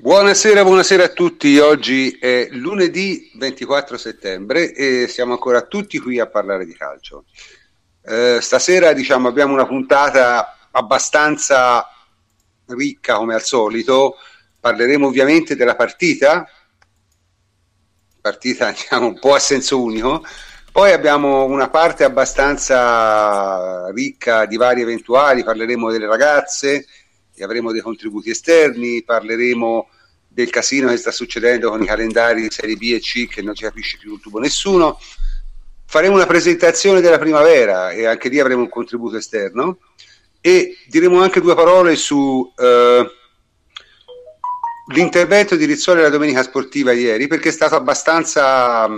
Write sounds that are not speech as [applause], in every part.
Buonasera, buonasera a tutti. Oggi è lunedì 24 settembre e siamo ancora tutti qui a parlare di calcio. Eh, stasera diciamo, abbiamo una puntata abbastanza ricca come al solito. Parleremo ovviamente della partita, partita [laughs] diciamo, un po' a senso unico. Poi abbiamo una parte abbastanza ricca di vari eventuali, parleremo delle ragazze, avremo dei contributi esterni, parleremo del casino che sta succedendo con i calendari di Serie B e C che non ci capisce più un tubo nessuno. Faremo una presentazione della primavera e anche lì avremo un contributo esterno e diremo anche due parole su eh, l'intervento di Rizzoli alla domenica sportiva ieri perché è stato abbastanza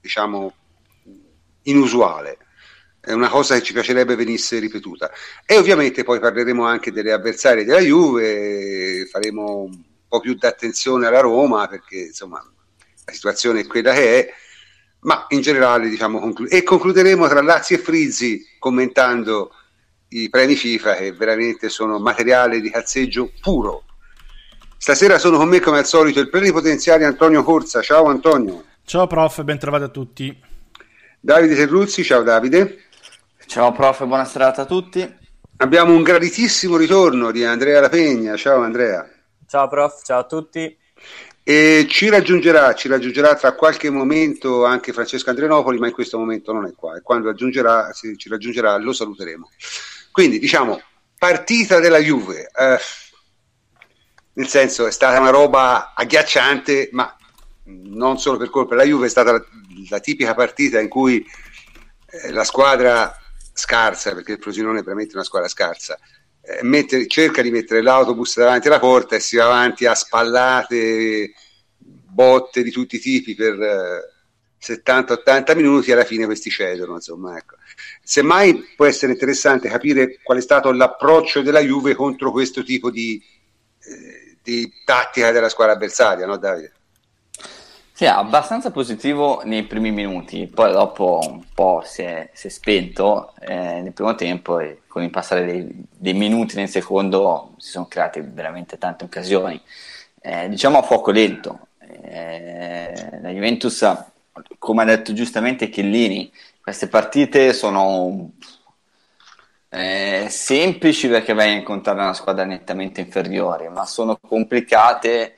diciamo inusuale è una cosa che ci piacerebbe venisse ripetuta. E ovviamente poi parleremo anche delle avversarie della Juve, faremo un po' più d'attenzione alla Roma perché insomma la situazione è quella che è, ma in generale diciamo conclu- e concluderemo tra Lazio e Frizzi commentando i premi FIFA che veramente sono materiale di cazzeggio puro. Stasera sono con me come al solito il plenipotenziario Antonio Corsa. Ciao Antonio. Ciao prof, ben trovati a tutti. Davide Terruzzi, ciao Davide. Ciao prof, buona serata a tutti. Abbiamo un graditissimo ritorno di Andrea Lapegna. Ciao Andrea. Ciao prof, ciao a tutti. E ci raggiungerà, ci raggiungerà tra qualche momento anche Francesco Andrenopoli, ma in questo momento non è qua. E quando raggiungerà, se ci raggiungerà, lo saluteremo. Quindi, diciamo, partita della Juve. Eh, nel senso, è stata una roba agghiacciante, ma non solo per colpa della Juve, è stata la, la tipica partita in cui eh, la squadra scarsa, perché il Frosinone è veramente una squadra scarsa, eh, mette, cerca di mettere l'autobus davanti alla porta e si va avanti a spallate, botte di tutti i tipi per eh, 70-80 minuti e alla fine questi cedono. Insomma, ecco. Semmai può essere interessante capire qual è stato l'approccio della Juve contro questo tipo di, eh, di tattica della squadra avversaria, no Davide? Sì, abbastanza positivo nei primi minuti, poi dopo un po' si è, si è spento eh, nel primo tempo e con il passare dei, dei, minuti nel secondo si sono create veramente tante occasioni. Eh, diciamo a fuoco lento. Eh, la Juventus, come ha detto giustamente Chiellini, queste partite sono eh, semplici perché vai a incontrare una squadra nettamente inferiore, ma sono complicate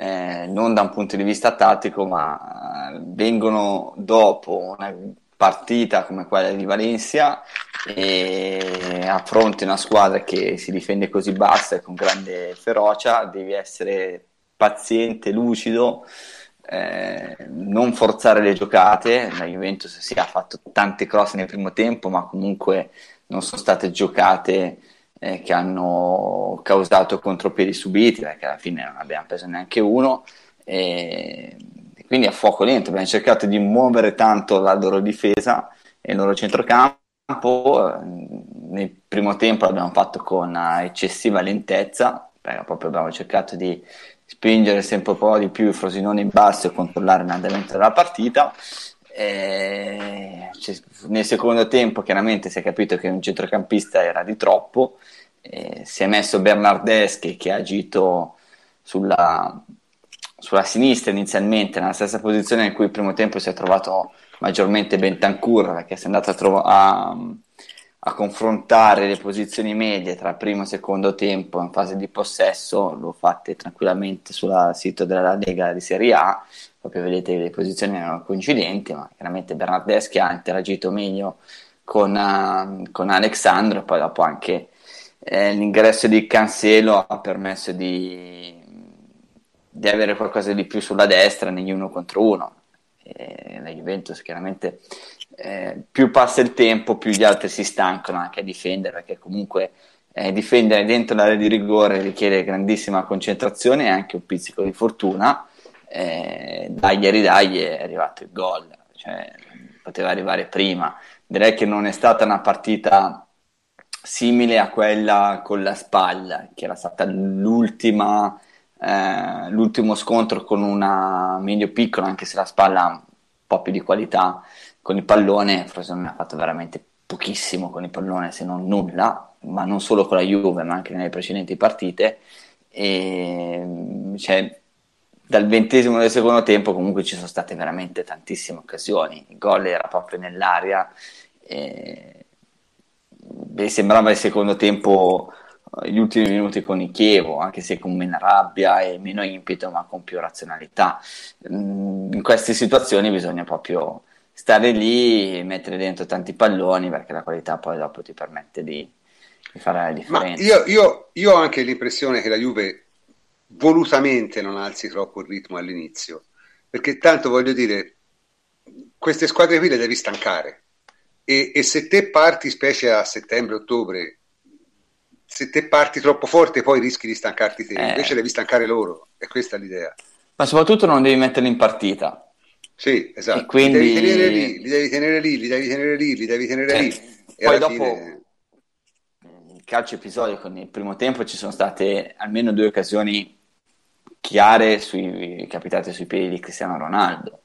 eh, non da un punto di vista tattico, ma eh, vengono dopo una partita come quella di Valencia e affronti una squadra che si difende così bassa e con grande ferocia, devi essere paziente, lucido, eh, non forzare le giocate. La Juventus sì, ha fatto tante cross nel primo tempo, ma comunque non sono state giocate eh, che hanno causato contropiedi subiti, perché alla fine non abbiamo preso neanche uno. E quindi a fuoco lento abbiamo cercato di muovere tanto la loro difesa e il loro centrocampo. Nel primo tempo l'abbiamo fatto con eccessiva lentezza, perché proprio abbiamo cercato di spingere sempre un po' di più il Frosinone in basso e controllare l'andamento della partita. E nel secondo tempo chiaramente si è capito che un centrocampista era di troppo, e si è messo Bernardeschi che ha agito sulla, sulla, sinistra inizialmente, nella stessa posizione in cui il primo tempo si è trovato maggiormente Bentancur, perché si è andato a, trov- a, a confrontare le posizioni medie tra primo e secondo tempo in fase di possesso, lo fate tranquillamente sul sito della Lega di Serie A, proprio vedete le posizioni erano coincidenti, ma chiaramente Bernardeschi ha interagito meglio con, uh, con Alexandro, poi dopo anche eh, l'ingresso di Cancelo ha permesso di, di, avere qualcosa di più sulla destra negli uno contro uno. La Juventus chiaramente eh, più passa il tempo, più gli altri si stancano anche a difendere, perché comunque eh, difendere dentro l'area di rigore richiede grandissima concentrazione e anche un pizzico di fortuna. Eh, dagli e ridagli è arrivato il gol, cioè, poteva arrivare prima. Direi che non è stata una partita simile a quella con la spalla, che era stata l'ultima, eh, l'ultimo scontro con una medio piccola, anche se la spalla ha un po' più di qualità con il pallone, Frosinone ha fatto veramente pochissimo con il pallone, se non nulla, ma non solo con la Juve, ma anche nelle precedenti partite. E cioè, dal ventesimo del secondo tempo comunque ci sono state veramente tantissime occasioni, il gol era proprio nell'aria, e... Beh, sembrava il secondo tempo gli ultimi minuti con il Chievo, anche se con meno rabbia e meno impeto, ma con più razionalità. Mm, in queste situazioni bisogna proprio stare lì e mettere dentro tanti palloni perché la qualità poi dopo ti permette di, di fare la differenza. Io, io, io, ho anche l'impressione che la Juve volutamente non alzi troppo il ritmo all'inizio, perché tanto voglio dire, queste squadre qui le devi stancare. E, e se te parti, specie a settembre-ottobre, se te parti troppo forte poi rischi di stancarti te, eh. invece devi stancare loro, è questa l'idea. Ma soprattutto non devi metterli in partita. Sì, esatto. E quindi... Li devi tenere lì, li devi tenere lì, li devi tenere lì, li devi tenere eh. lì. E poi dopo fine... il calcio episodico nel primo tempo ci sono state almeno due occasioni chiare sui, capitate sui piedi di Cristiano Ronaldo.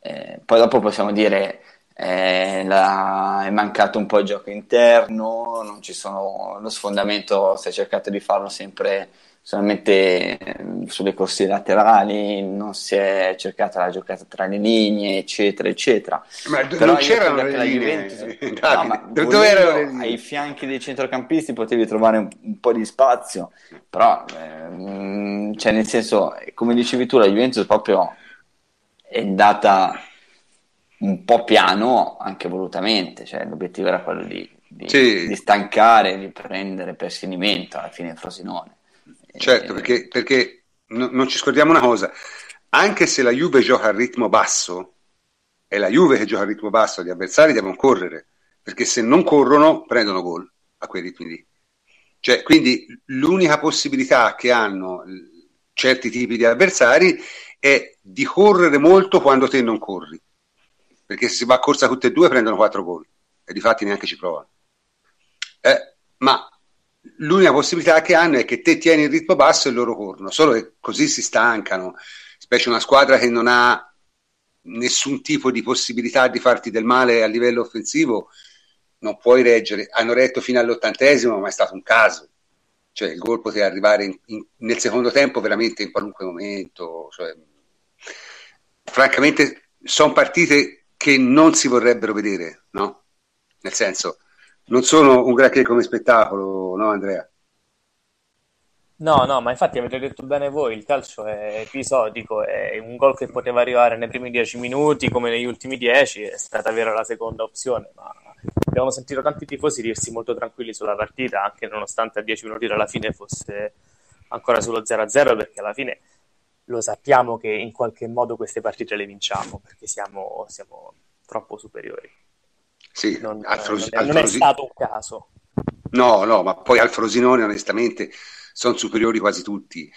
Eh, poi dopo possiamo dire eh, è mancato un po' il gioco interno, non ci sono, lo sfondamento si è cercato di farlo sempre solamente ehm, sulle corsie laterali, non si è cercata la giocata tra le linee, eccetera, eccetera. Ma d- non c'erano le linee, Juventus, [laughs] no, ma dove erano le linee? Ai fianchi dei centrocampisti potevi trovare un, un po' di spazio, però, ehm, cioè nel senso, come dicevi tu, la Juventus proprio è andata un po' piano anche volutamente, cioè l'obiettivo era quello di, di, sì. di stancare, di prendere per alla fine il Frosinone. Certo, e... perché, perché no, non ci scordiamo una cosa, anche se la Juve gioca a ritmo basso, è la Juve che gioca a ritmo basso, gli avversari devono correre, perché se non corrono prendono gol a quei ritmi lì. Cioè, quindi l'unica possibilità che hanno certi tipi di avversari è di correre molto quando te non corri perché se si va a corsa tutte e due prendono quattro gol e di fatti neanche ci provano. Eh, ma l'unica possibilità che hanno è che te tieni il ritmo basso e loro corrono, solo che così si stancano, specie una squadra che non ha nessun tipo di possibilità di farti del male a livello offensivo, non puoi reggere. Hanno retto fino all'ottantesimo, ma è stato un caso. Cioè, il gol poteva arrivare in, in, nel secondo tempo veramente in qualunque momento. Cioè, francamente, sono partite che non si vorrebbero vedere, no? Nel senso, non sono un granché come spettacolo, no Andrea? No, no, ma infatti avete detto bene voi, il calcio è episodico, è un gol che poteva arrivare nei primi dieci minuti come negli ultimi dieci, è stata vera la seconda opzione, ma abbiamo sentito tanti tifosi dirsi molto tranquilli sulla partita, anche nonostante a dieci minuti dalla fine fosse ancora sullo 0-0, perché alla fine lo sappiamo che in qualche modo queste partite le vinciamo perché siamo, siamo troppo superiori. Sì, non, Fros- non, è, non è stato un caso. No, no, ma poi al Frosinone onestamente sono superiori quasi tutti.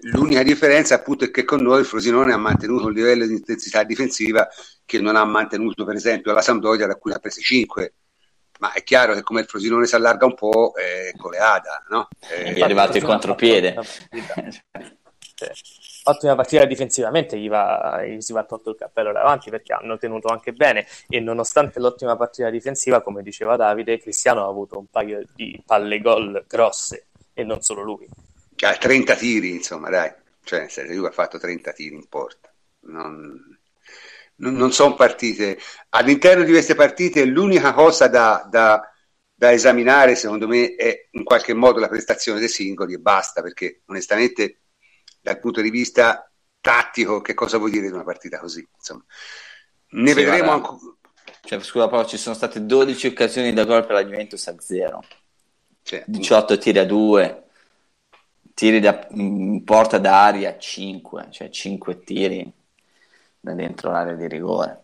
L'unica differenza appunto è che con noi il Frosinone ha mantenuto un livello di intensità difensiva che non ha mantenuto per esempio la Sampdoria da cui ha presi 5 ma è chiaro che come il Frosinone si allarga un po' è goleada no? è, è arrivato il contropiede ottima partita difensivamente gli, va, gli si va tolto il cappello davanti perché hanno tenuto anche bene. E nonostante l'ottima partita difensiva come diceva Davide Cristiano ha avuto un paio di palle gol grosse e non solo lui. Cioè 30 tiri insomma dai. Cioè lui ha fatto 30 tiri in porta. Non, non, non sono partite. All'interno di queste partite l'unica cosa da, da da esaminare secondo me è in qualche modo la prestazione dei singoli e basta perché onestamente dal punto di vista tattico che cosa vuol dire di una partita così. Insomma. Ne sì, vedremo ancora. Cioè, scusa, però ci sono state 12 occasioni da gol per la Juventus a 0, sì, 18 tiri a 2, tiri da in porta da aria a 5, cioè 5 tiri da dentro l'area di rigore.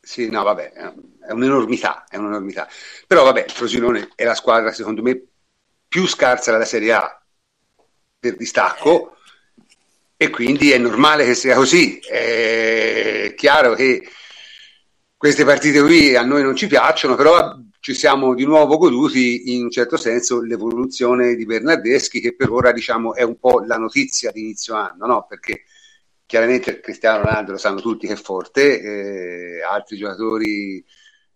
Sì, no, vabbè, è un'enormità, è un'enormità. Però vabbè, il Frosinone è la squadra, secondo me, più scarsa della Serie A per distacco e quindi è normale che sia così. È chiaro che queste partite qui a noi non ci piacciono, però ci siamo di nuovo goduti in un certo senso l'evoluzione di Bernardeschi che per ora diciamo è un po' la notizia di inizio anno, no? perché chiaramente Cristiano Ronaldo lo sanno tutti che è forte, eh, altri giocatori,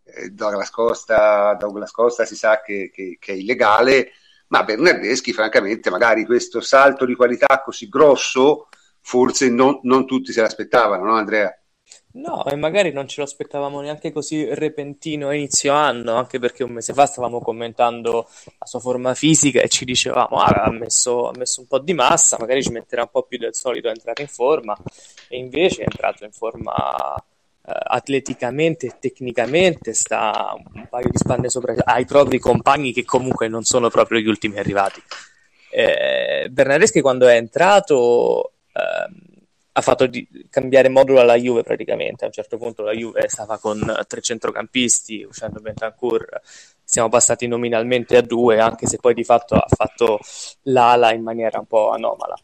eh, Douglas, Costa, Douglas Costa si sa che, che, che è illegale, ma Bernardeschi francamente magari questo salto di qualità così grosso forse non, non tutti se l'aspettavano, no Andrea? No, e magari non ce lo aspettavamo neanche così repentino a inizio anno, anche perché un mese fa stavamo commentando la sua forma fisica e ci dicevamo ah, ha, messo, ha messo un po' di massa, magari ci metterà un po' più del solito a entrare in forma, e invece è entrato in forma atleticamente e tecnicamente, sta un paio di spanne sopra ai propri compagni che comunque non sono proprio gli ultimi arrivati. Eh, Bernardeschi quando è entrato... Eh, ha fatto cambiare modulo alla Juve praticamente. A un certo punto la Juve stava con tre centrocampisti, uscendo Bentancur, siamo passati nominalmente a due, anche se poi di fatto ha fatto l'ala in maniera un po' anomala.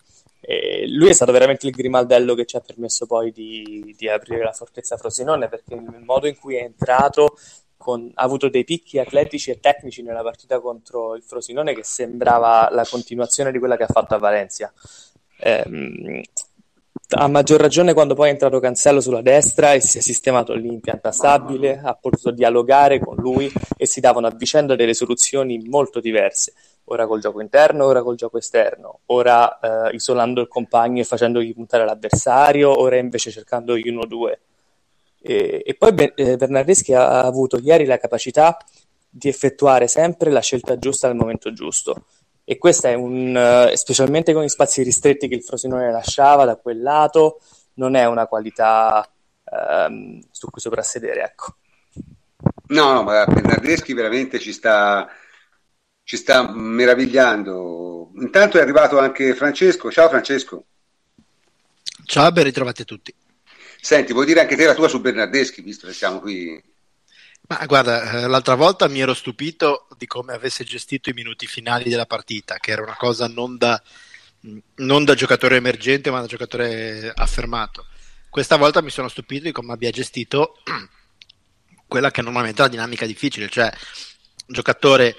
Lui è stato veramente il grimaldello che ci ha permesso poi di, di aprire la fortezza Frosinone perché il modo in cui è entrato con, ha avuto dei picchi atletici e tecnici nella partita contro il Frosinone che sembrava la continuazione di quella che ha fatto a Valencia. Eh, a maggior ragione quando poi è entrato Cancello sulla destra e si è sistemato lì in pianta stabile, ha potuto dialogare con lui e si davano a vicenda delle soluzioni molto diverse, ora col gioco interno, ora col gioco esterno, ora eh, isolando il compagno e facendogli puntare l'avversario, ora invece cercando gli 1-2. E, e poi ben, eh, Bernardeschi ha avuto ieri la capacità di effettuare sempre la scelta giusta al momento giusto e questo è un, uh, specialmente con gli spazi ristretti che il Frosinone lasciava da quel lato, non è una qualità um, su cui soprassedere, ecco. No, no, ma Bernardeschi veramente ci sta, ci sta meravigliando. Intanto è arrivato anche Francesco. Ciao Francesco. Ciao, ben ritrovati tutti. Senti, vuoi dire anche te la tua su Bernardeschi, visto che siamo qui ma guarda, eh, l'altra volta mi ero stupito di come avesse gestito i minuti finali della partita, che era una cosa non da, non da giocatore emergente, ma da giocatore affermato. Questa volta mi sono stupito di come abbia gestito [clears throat] quella che normalmente è una dinamica difficile, cioè un giocatore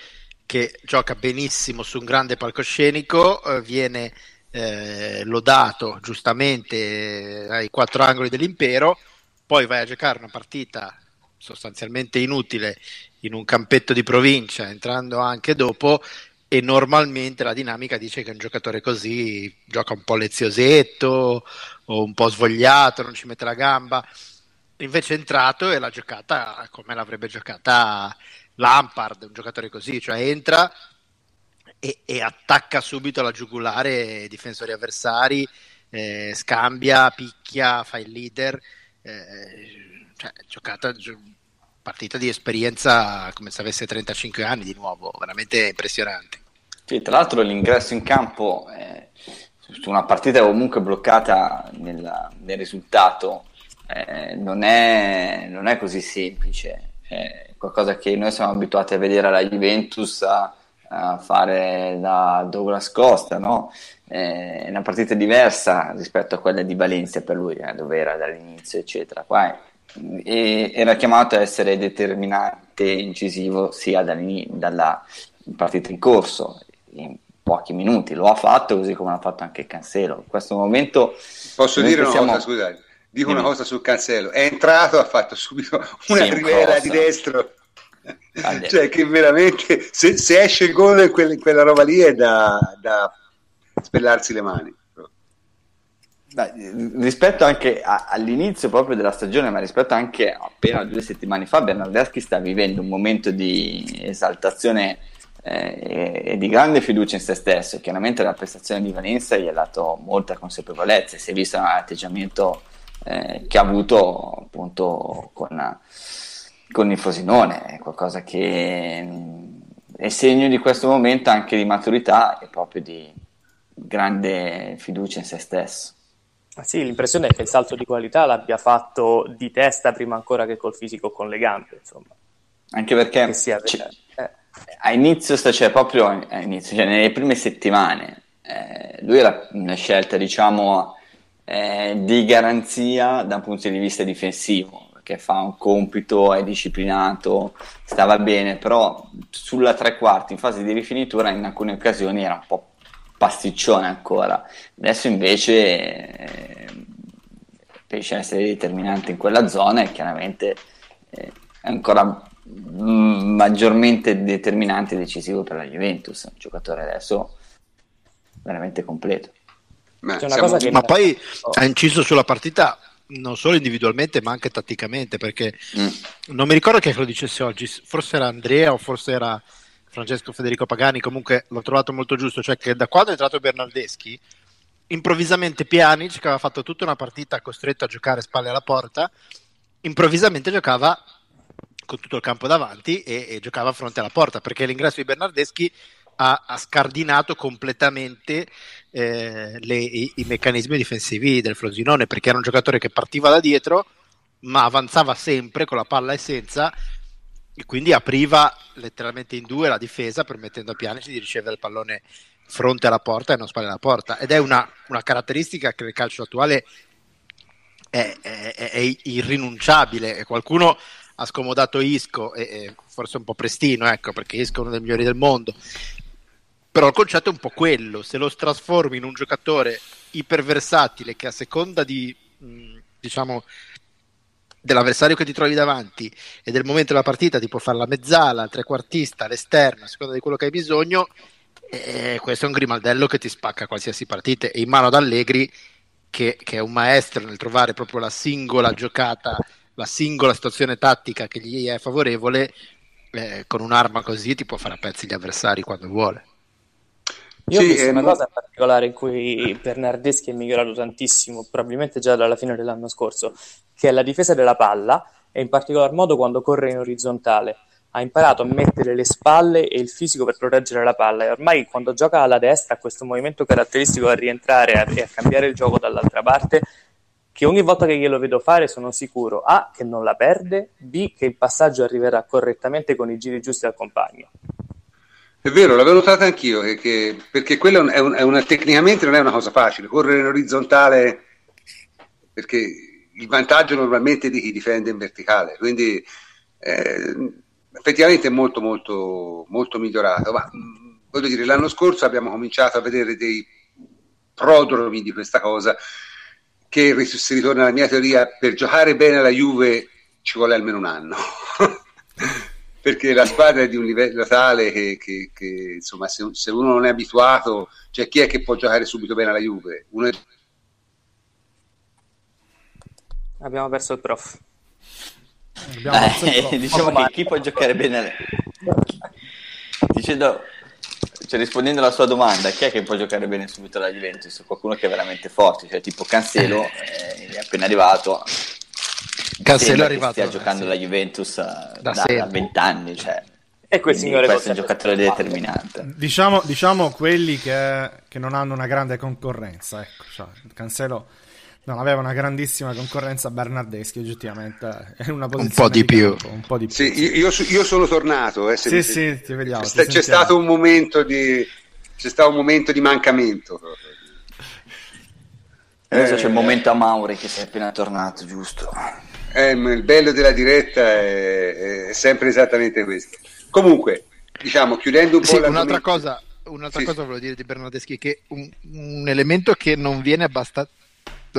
che gioca benissimo su un grande palcoscenico, eh, viene eh, lodato giustamente eh, ai quattro angoli dell'impero, poi vai a giocare una partita sostanzialmente inutile in un campetto di provincia, entrando anche dopo, e normalmente la dinamica dice che un giocatore così gioca un po' leziosetto o un po' svogliato, non ci mette la gamba. Invece è entrato e l'ha giocata come l'avrebbe giocata Lampard, un giocatore così, cioè entra e, e attacca subito la giugulare i difensori avversari, eh, scambia, picchia, fa il leader. Eh, cioè, giocata, partita di esperienza come se avesse 35 anni di nuovo, veramente impressionante. Sì, tra l'altro l'ingresso in campo eh, su una partita comunque bloccata nel, nel risultato eh, non, è, non, è, così semplice, è qualcosa che noi siamo abituati a vedere alla Juventus a, a fare da Douglas Costa, no? è una partita diversa rispetto a quella di Valencia per lui, eh, dove era dall'inizio, eccetera. Qua e era chiamato a essere determinante e incisivo sia dalla partita in corso in pochi minuti lo ha fatto così come l'ha fatto anche Cancelo in questo momento posso dire una siamo... cosa scusate dico una cosa su Cancelo è entrato ha fatto subito una rivela di destro. Cioè che veramente se, se, esce il gol in quella, quella roba lì è da, da spellarsi le mani. Beh, rispetto anche a, all'inizio proprio della stagione, ma rispetto anche appena due settimane fa, Bernardeschi sta vivendo un momento di esaltazione eh, e, di grande fiducia in se stesso. Chiaramente la prestazione di Valencia gli ha dato molta consapevolezza, si è visto l'atteggiamento eh, che ha avuto appunto con, con il Frosinone, è qualcosa che mh, è segno di questo momento anche di maturità e proprio di grande fiducia in se stesso. Sì, l'impressione è che il salto di qualità l'abbia fatto di testa prima ancora che col fisico con le gambe, insomma. Anche perché c- eh. a inizio, cioè proprio a inizio, cioè nelle prime settimane, eh, lui era una scelta, diciamo, eh, di garanzia da un punto di vista difensivo, perché fa un compito, è disciplinato, stava bene, però sulla tre quarti, in fase di rifinitura, in alcune occasioni era un po' pasticcione ancora. Adesso invece eh, riesce a essere determinante in quella zona e chiaramente eh, è ancora maggiormente determinante e decisivo per la Juventus, un giocatore adesso veramente completo. Beh, siamo... Ma poi ha inciso sulla partita non solo individualmente ma anche tatticamente perché mm. non mi ricordo chi lo dicesse oggi, forse era Andrea o forse era Francesco Federico Pagani, comunque l'ho trovato molto giusto, cioè che da quando è entrato Bernardeschi improvvisamente Pjanic che aveva fatto tutta una partita costretto a giocare spalle alla porta improvvisamente giocava con tutto il campo davanti e, e giocava a fronte alla porta perché l'ingresso di Bernardeschi ha, ha scardinato completamente eh, le, i, i, meccanismi difensivi del Frosinone perché era un giocatore che partiva da dietro ma avanzava sempre con la palla e senza e quindi apriva letteralmente in due la difesa permettendo a Pjanic di ricevere il pallone fronte alla porta e non spalle alla porta. Ed è una, una caratteristica che nel calcio attuale è, è, è irrinunciabile. Qualcuno ha scomodato Isco e, e, forse un po' prestino ecco perché Isco è uno dei migliori del mondo però il concetto è un po' quello se lo trasformi in un giocatore iperversatile che a seconda di diciamo dell'avversario che ti trovi davanti e del momento della partita ti può fare la mezzala, il trequartista, l'esterno, a seconda di quello che hai bisogno e questo è un grimaldello che ti spacca qualsiasi partita e in mano ad Allegri che, che, è un maestro nel trovare proprio la singola giocata, la singola situazione tattica che gli è favorevole, eh, con un'arma così ti può fare a pezzi gli avversari quando vuole. Io sì, ho visto una cosa in particolare in cui Bernardeschi è migliorato tantissimo, probabilmente già dalla fine dell'anno scorso, che è la difesa della palla e in particolar modo quando corre in orizzontale ha imparato a mettere le spalle e il fisico per proteggere la palla e ormai quando gioca alla destra ha questo movimento caratteristico a rientrare e a cambiare il gioco dall'altra parte che ogni volta che glielo vedo fare sono sicuro A che non la perde, B che il passaggio arriverà correttamente con i giri giusti al compagno. È vero, l'avevo notato anch'io, che, che, perché quello è, un, è una, tecnicamente non è una cosa facile, correre in orizzontale, perché il vantaggio normalmente è di chi difende in verticale, quindi eh, effettivamente è molto molto molto migliorato ma voglio dire l'anno scorso abbiamo cominciato a vedere dei prodromi di questa cosa che si ritorna alla mia teoria per giocare bene alla Juve ci vuole almeno un anno [laughs] perché la squadra è di un livello tale che, che, che insomma se, se, uno non è abituato cioè chi è che può giocare subito bene alla Juve? Uno è... abbiamo perso il prof. Eh, diciamo che chi può giocare bene dicendo cioè, rispondendo alla sua domanda chi è che può giocare bene subito alla Juventus? Qualcuno che è veramente forte cioè tipo Cancelo eh, è appena arrivato Cancelo è arrivato stia giocando eh, la Juventus eh, da, da 20 anni cioè. e quel signore questo è un giocatore determinante. Diciamo, diciamo quelli che, che, non hanno una grande concorrenza ecco, cioè, Cancelo non aveva una grandissima concorrenza Bernardeschi oggettivamente è una un po' di, di più. campo, un po' di più sì, io, io, sono tornato eh, sì mi... sì ti vediamo c'è, c'è stato un momento di c'è stato un momento di mancamento. Adesso eh, c'è il momento a Mauri che sei appena tornato giusto eh, il bello della diretta è, è, sempre esattamente questo comunque diciamo chiudendo un po' sì, un'altra cosa un'altra sì. cosa volevo dire di Bernardeschi che un, un elemento che non viene abbastanza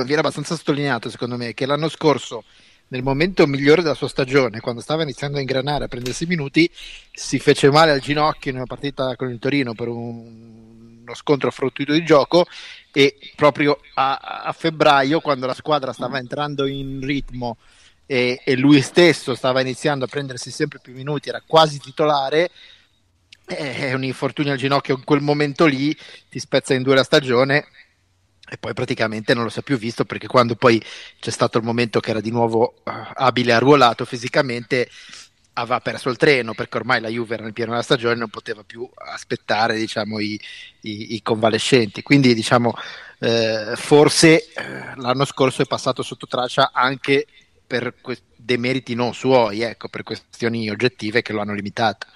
viene abbastanza sottolineato secondo me che l'anno scorso nel momento migliore della sua stagione, quando stava iniziando a ingranare, a prendersi minuti, si fece male al ginocchio in una partita con il Torino per un, uno scontro fortuito di gioco e proprio a, a, febbraio, quando la squadra stava entrando in ritmo e, e, lui stesso stava iniziando a prendersi sempre più minuti, era quasi titolare, è un infortunio al ginocchio in quel momento lì ti spezza in due la stagione e poi praticamente non lo si è più visto perché quando poi c'è stato il momento che era di nuovo uh, abile arruolato fisicamente aveva perso il treno perché ormai la Juve era nel pieno della stagione e non poteva più aspettare diciamo, i, i, i, convalescenti. Quindi diciamo eh, forse eh, l'anno scorso è passato sotto traccia anche per que- demeriti non suoi ecco, per questioni oggettive che lo hanno limitato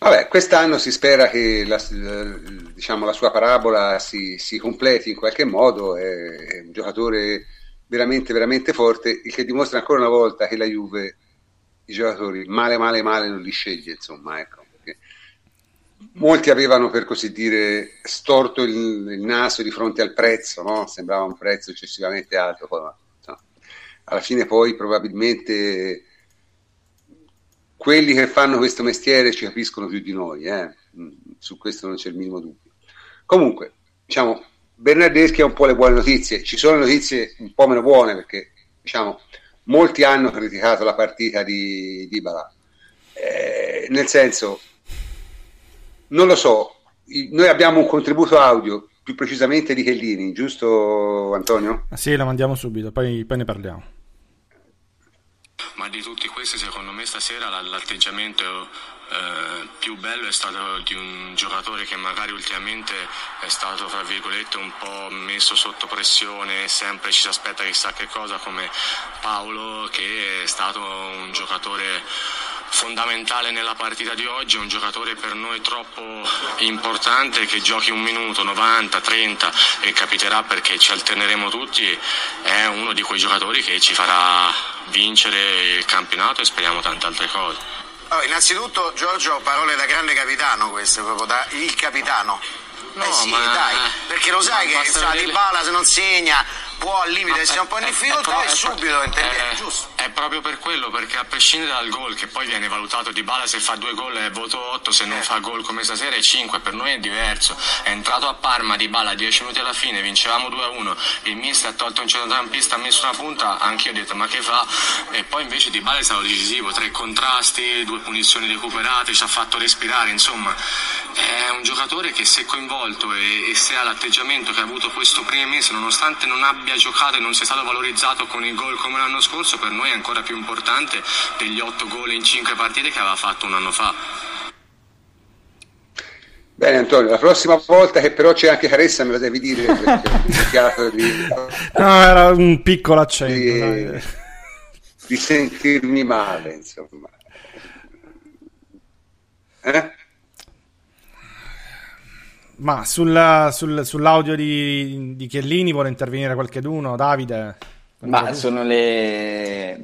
Vabbè, quest'anno si spera che la, diciamo, la sua parabola si, si, completi in qualche modo, è, un giocatore veramente, veramente forte, il che dimostra ancora una volta che la Juve i giocatori male, male, male non li sceglie, insomma, ecco, molti avevano per così dire storto il, il, naso di fronte al prezzo, no? sembrava un prezzo eccessivamente alto, poi. Alla fine poi probabilmente quelli che fanno questo mestiere ci capiscono più di noi, eh? Mm, su questo non c'è il minimo dubbio. Comunque, diciamo, Bernardeschi ha un po' le buone notizie, ci sono notizie un po' meno buone perché diciamo, molti hanno criticato la partita di, Balà. Eh, nel senso, non lo so, noi abbiamo un contributo audio più precisamente di Chellini, giusto Antonio? Sì, la mandiamo subito, poi, poi ne parliamo ma di tutti questi secondo me stasera l'atteggiamento eh, più bello è stato di un giocatore che magari ultimamente è stato tra virgolette un po' messo sotto pressione sempre ci si aspetta chissà che cosa come Paolo che è stato un giocatore fondamentale nella partita di oggi, è un giocatore per noi troppo importante che giochi un minuto, 90, 30 e capiterà perché ci alterneremo tutti, è uno di quei giocatori che ci farà vincere il campionato e speriamo tante altre cose. Oh, innanzitutto Giorgio, parole da grande capitano queste, proprio da il capitano. No, eh sì, ma... dai, perché lo sai che sa, vedere... Bala se non segna può al limite essere un po' in difficoltà e subito interviene, giusto? È proprio per quello, perché a prescindere dal gol, che poi viene valutato di Bala se fa due gol è voto 8, se non eh. fa gol come stasera è 5, per noi è diverso. È entrato a Parma di Bala 10 minuti alla fine, vincevamo 2-1, il mister ha tolto un centrocampista, ha messo una punta, anche io ho detto ma che fa? E poi invece di Bala è stato decisivo, tre contrasti, due punizioni recuperate, ci ha fatto respirare, insomma è un giocatore che se coinvolto e, e se ha l'atteggiamento che ha avuto questo primo mese, nonostante non abbia giocato e non sia stato valorizzato con il gol come l'anno scorso, per noi è ancora più importante degli 8 gol in 5 partite che aveva fatto un anno fa. Bene Antonio, la prossima volta che però c'è anche Caressa me lo devi dire perché [laughs] di... No, era un piccolo accento. Di, di sentirmi male, insomma. Eh? Ma sulla, sul, sull'audio di, di Chiellini vuole intervenire qualcheduno? Davide? Ma sono le...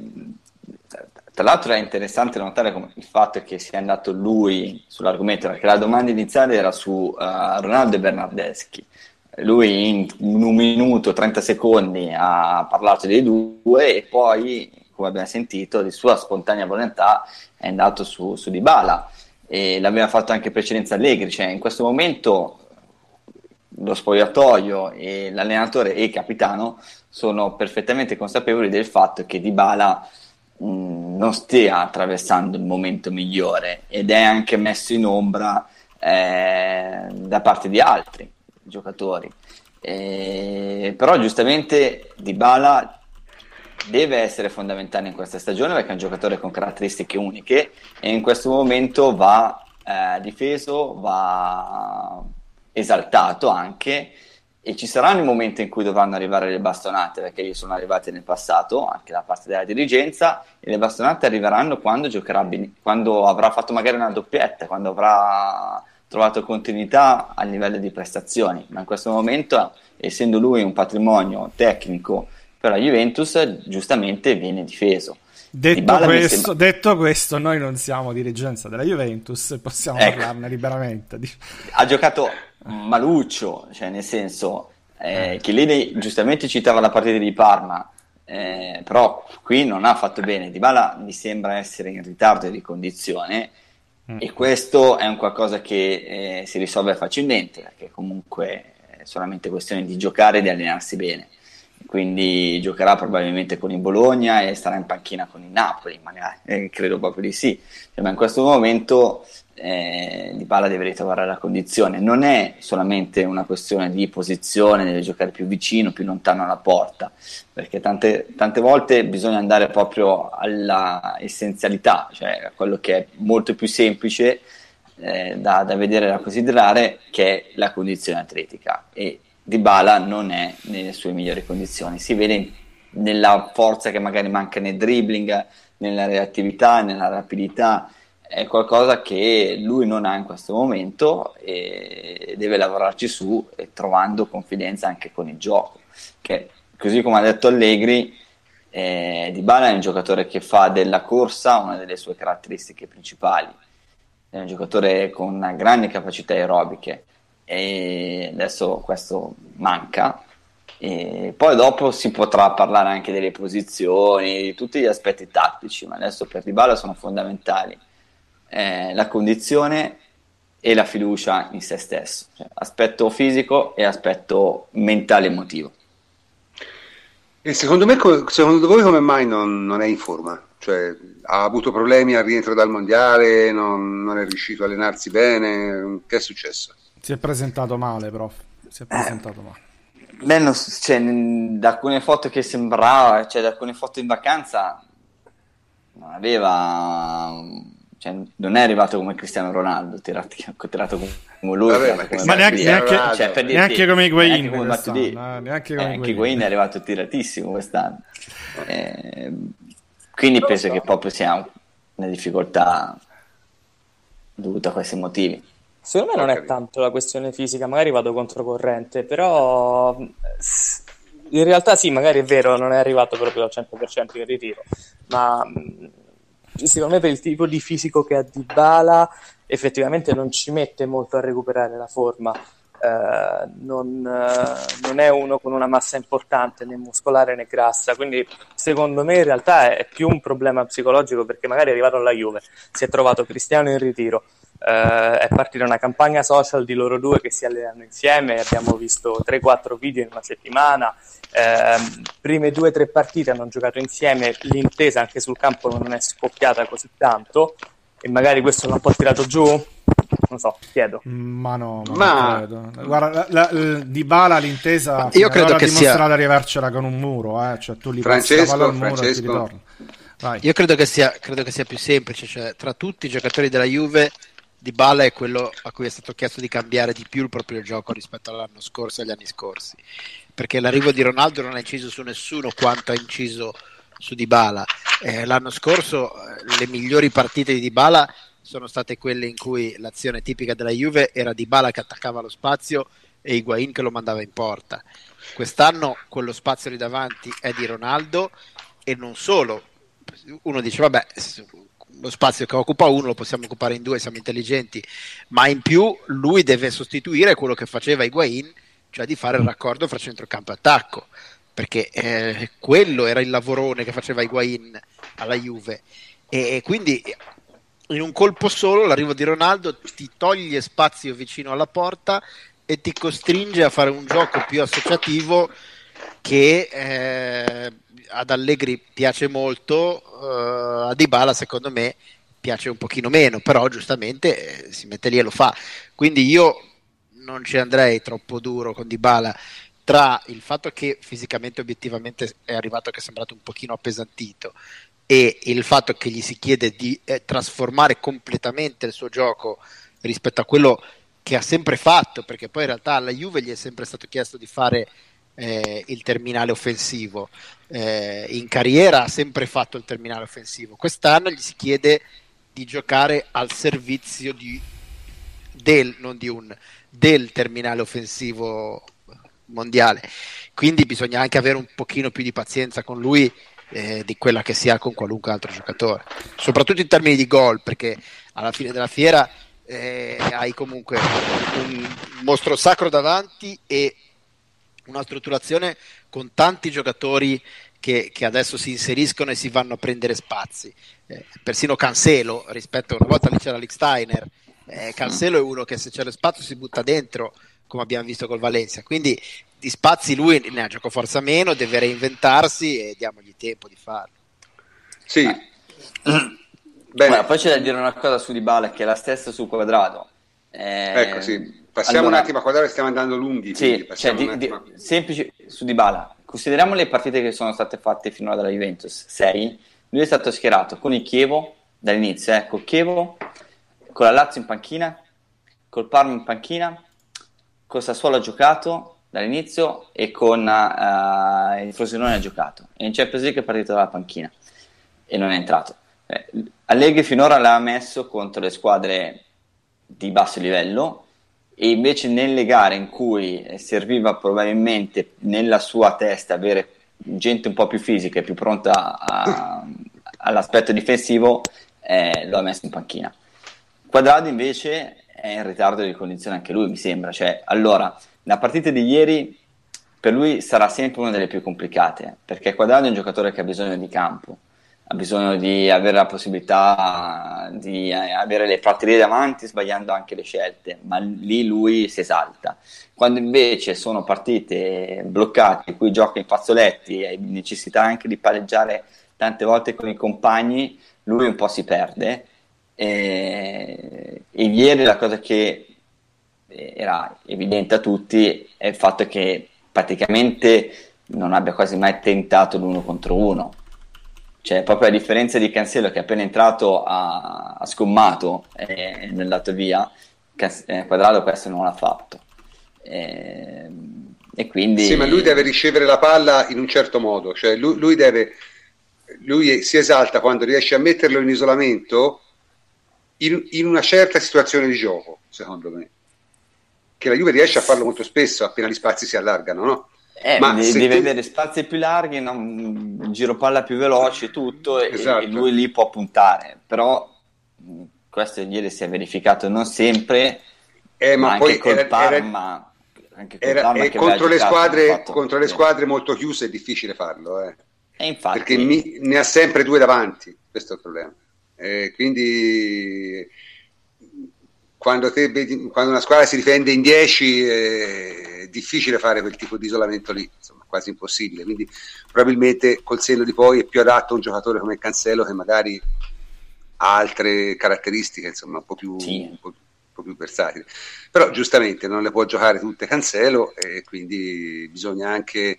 Tra l'altro è interessante notare come il fatto che sia andato lui sull'argomento, perché la domanda iniziale era su uh, Ronaldo e Bernardeschi. Lui in un minuto, 30 secondi ha parlato dei due e poi, come abbiamo sentito, di sua spontanea volontà è andato su, su Dybala e l'aveva fatto anche precedenza Allegri, cioè in questo momento lo spogliatoio e l'allenatore e il capitano sono perfettamente consapevoli del fatto che Dybala mh, non stia attraversando il momento migliore ed è anche messo in ombra eh, da parte di altri giocatori. Eh, però giustamente Dybala deve essere fondamentale in questa stagione perché è un giocatore con caratteristiche uniche e in questo momento va eh, difeso, va esaltato anche e ci saranno i momenti in cui dovranno arrivare le bastonate perché gli sono arrivate nel passato anche da parte della dirigenza e le bastonate arriveranno quando giocherà ben, quando avrà fatto magari una doppietta quando avrà trovato continuità a livello di prestazioni. Ma in questo momento essendo lui un patrimonio tecnico per la Juventus giustamente viene difeso Detto questo, detto questo, noi non siamo dirigenza della Juventus possiamo ecco. parlarne liberamente. Ha giocato maluccio, cioè nel senso, eh, Chiellini giustamente citava la partita di Parma, eh, però qui non ha fatto bene. Dybala mi sembra essere in ritardo di condizione mm. e questo è un qualcosa che eh, si risolve facilmente, perché comunque è solamente questione di giocare e di allenarsi bene. Quindi giocherà probabilmente con il Bologna e starà in panchina con il Napoli, magari, eh, credo proprio di sì. Cioè, ma in questo momento eh, Di Bala deve ritrovare la condizione. Non è solamente una questione di posizione, deve giocare più vicino, più lontano alla porta, perché tante, tante volte bisogna andare proprio alla essenzialità, cioè a quello che è molto più semplice eh, da, da, vedere e da considerare, che è la condizione atletica. E Di Bala non è nelle sue migliori condizioni, si vede nella forza che magari manca nel dribbling, nella reattività, nella rapidità. È qualcosa che lui non ha in questo momento e deve lavorarci su trovando confidenza anche con il gioco. Che così come ha detto Allegri eh, Di Bala è un giocatore che fa della corsa una delle sue caratteristiche principali. È un giocatore con grandi capacità aerobiche e adesso questo manca e poi dopo si potrà parlare anche delle posizioni di tutti gli aspetti tattici ma adesso per Di Bala sono fondamentali eh, la condizione e la fiducia in se stesso, cioè, aspetto fisico e aspetto mentale emotivo. E secondo, me, secondo voi come mai non, non, è in forma? Cioè, ha avuto problemi al rientro dal mondiale, non, non, è riuscito a allenarsi bene? Che è successo? Si è presentato male, prof. Si è presentato eh, male. Beh, non, cioè, da alcune foto che sembrava, cioè da alcune foto in vacanza, non aveva cioè, non è arrivato come Cristiano Ronaldo, tirato, tirato come lui. Vabbè, ma, come ma neanche, neanche, cioè, dirti, neanche, come Higuain. Neanche come no, neanche come eh, Higuain è arrivato tiratissimo quest'anno. Eh, quindi penso so. che proprio sia una difficoltà dovuta a questi motivi. Secondo me non è tanto la questione fisica, magari vado controcorrente, però in realtà sì, magari è vero, non è arrivato proprio al 100% in ritiro, ma secondo me per il tipo di fisico che ha Dybala effettivamente non ci mette molto a recuperare la forma. Uh, non, uh, non, è uno con una massa importante né muscolare né grassa, quindi secondo me in realtà è, è, più un problema psicologico perché magari è arrivato alla Juve, si è trovato Cristiano in ritiro, uh, è partita una campagna social di loro due che si allenano insieme, abbiamo visto 3-4 video in una settimana, eh, prime due o tre partite hanno giocato insieme, l'intesa anche sul campo non è scoppiata così tanto e magari questo l'ha un po' tirato giù. Non so, chiedo. Ma no, ma, ma... Guarda, la, la, di Bala l'intesa io credo che sia di arrivarcela con un muro, eh? cioè tu li Francesco, al muro Francesco. e ti ritorno. Vai. Io credo che, sia, credo che sia più semplice, cioè tra tutti i giocatori della Juve di Bala è quello a cui è stato chiesto di cambiare di più il proprio gioco rispetto all'anno scorso e agli anni scorsi perché l'arrivo di Ronaldo non ha inciso su nessuno quanto ha inciso su Dybala. Eh, l'anno scorso eh, le migliori partite di Dybala sono state quelle in cui l'azione tipica della Juve era Dybala che attaccava lo spazio e Higuain che lo mandava in porta. Quest'anno quello spazio lì davanti è di Ronaldo e non solo. Uno dice vabbè, lo spazio che occupa uno lo possiamo occupare in due, siamo intelligenti, ma in più lui deve sostituire quello che faceva Higuain cioè di fare il raccordo fra centrocampo e attacco, perché eh, quello era il lavorone che faceva Higuain alla Juve. E, e quindi in un colpo solo l'arrivo di Ronaldo ti toglie spazio vicino alla porta e ti costringe a fare un gioco più associativo che eh, ad Allegri piace molto, eh, a Dybala secondo me piace un pochino meno, però giustamente eh, si mette lì e lo fa. Quindi io non ci andrei troppo duro con Dybala tra il fatto che fisicamente obiettivamente è arrivato che è sembrato un pochino appesantito e il fatto che gli si chiede di eh, trasformare completamente il suo gioco rispetto a quello che ha sempre fatto, perché poi in realtà alla Juve gli è sempre stato chiesto di fare eh, il terminale offensivo. Eh, in carriera ha sempre fatto il terminale offensivo. Quest'anno gli si chiede di giocare al servizio di, del, non di un, del terminale offensivo mondiale. Quindi bisogna anche avere un pochino più di pazienza con lui eh, di quella che si ha con qualunque altro giocatore, soprattutto in termini di gol, perché alla fine della fiera eh, hai comunque un mostro sacro davanti e una strutturazione con tanti giocatori che, che, adesso si inseriscono e si vanno a prendere spazi. Eh, persino Cancelo, rispetto a una volta lì c'era Steiner, eh, Cancelo è uno che se c'è lo spazio si butta dentro, come abbiamo visto col Valencia. Quindi di spazi lui ne ha gioco forza meno, deve reinventarsi e diamogli tempo di farlo. Sì. Bene. poi c'è da dire una cosa su Dybala che è la stessa su Quadrato. Eh, ecco, sì. Passiamo allora, un attimo a Quadrato, stiamo andando lunghi. Sì, cioè, di, di, semplice su Dybala. Consideriamo le partite che sono state fatte finora dalla Juventus, 6. Lui è stato schierato con il Chievo dall'inizio, ecco, Chievo con la Lazio in panchina, col Parma in panchina, con Sassuolo ha giocato dall'inizio e con uh, il Frosinone ha giocato. E in Champions League è partito dalla panchina e non è entrato. Eh, Allegri finora l'ha messo contro le squadre di basso livello e invece nelle gare in cui serviva probabilmente nella sua testa avere gente un po' più fisica e più pronta a, all'aspetto difensivo eh, lo ha messo in panchina. Quadrado invece è in ritardo di condizione anche lui, mi sembra. Cioè, allora, la partita di ieri per lui sarà sempre una delle più complicate, perché Quadrado è un giocatore che ha bisogno di campo. Ha bisogno di avere la possibilità di eh, avere le praterie davanti sbagliando anche le scelte, ma lì lui si esalta. Quando invece sono partite bloccate, in cui gioca in fazzoletti e necessità anche di palleggiare tante volte con i compagni, lui un po' si perde. E, e ieri la cosa che era evidente a tutti è il fatto che praticamente non abbia quasi mai tentato l'uno contro uno cioè proprio a differenza di Cancelo che appena entrato ha, ha scommato e è andato via, eh, Quadrado questo non l'ha fatto. E, e, quindi... Sì, ma lui deve ricevere la palla in un certo modo, cioè lui, lui, deve, lui si esalta quando riesce a metterlo in isolamento in, in una certa situazione di gioco, secondo me. Che la Juve riesce a farlo molto spesso appena gli spazi si allargano, no? Eh, Ma devi, devi avere spazi più larghi, no? un giro palla più veloce, tutto, esatto. e, lui lì può puntare. Però questo ieri si è verificato non sempre, eh, ma, ma poi col era, Parma, anche col era, Parma eh, contro, le squadre, contro le squadre molto chiuse è difficile farlo. Eh. Infatti... Perché mi, ne ha sempre due davanti, questo è il problema. Quindi quando, te, quando, una squadra si difende in 10 eh, è difficile fare quel tipo di isolamento lì, insomma, quasi impossibile. Quindi probabilmente col senno di poi è più adatto a un giocatore come Cancelo che magari ha altre caratteristiche, insomma, un po' più, sì. un po', po più versatili. Però giustamente non le può giocare tutte Cancelo e quindi bisogna anche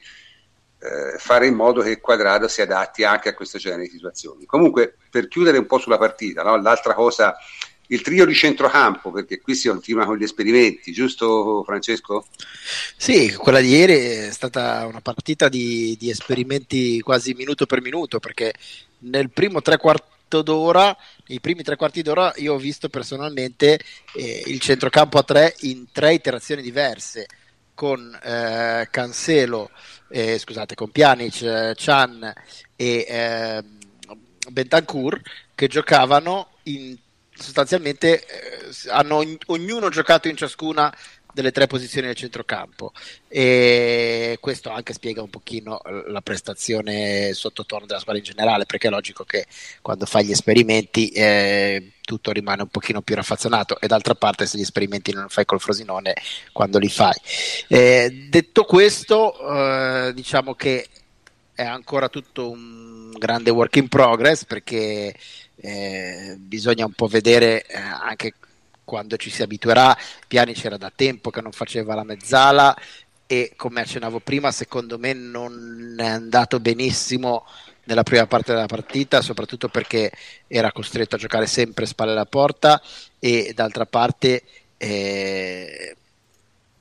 eh, fare in modo che Quadrado si adatti anche a questo genere di situazioni. Comunque, per chiudere un po' sulla partita, no? l'altra cosa il trio di centrocampo, perché qui si continua con gli esperimenti, giusto Francesco? Sì, quella di ieri è stata una partita di, di esperimenti quasi minuto per minuto, perché nel primo tre quarto d'ora, nei primi tre quarti d'ora, io ho visto personalmente eh, il centrocampo a tre in tre iterazioni diverse, con eh, Cancelo, eh, scusate, con Pjanic, eh, Chan e ehm, Bentancur che giocavano in sostanzialmente eh, hanno ognuno giocato in ciascuna delle tre posizioni del centrocampo. E questo anche spiega un pochino la prestazione sottotono della squadra in generale perché è logico che quando fai gli esperimenti eh, tutto rimane un pochino più raffazzonato. E d'altra parte se gli esperimenti non fai col Frosinone quando li fai. Eh, detto questo eh, diciamo che è ancora tutto un grande work in progress perché eh, bisogna un po' vedere eh, anche quando ci si abituerà. Piani c'era da tempo che non faceva la mezzala e come accennavo prima, secondo me non è andato benissimo nella prima parte della partita, soprattutto perché era costretto a giocare sempre spalle alla porta e d'altra parte eh,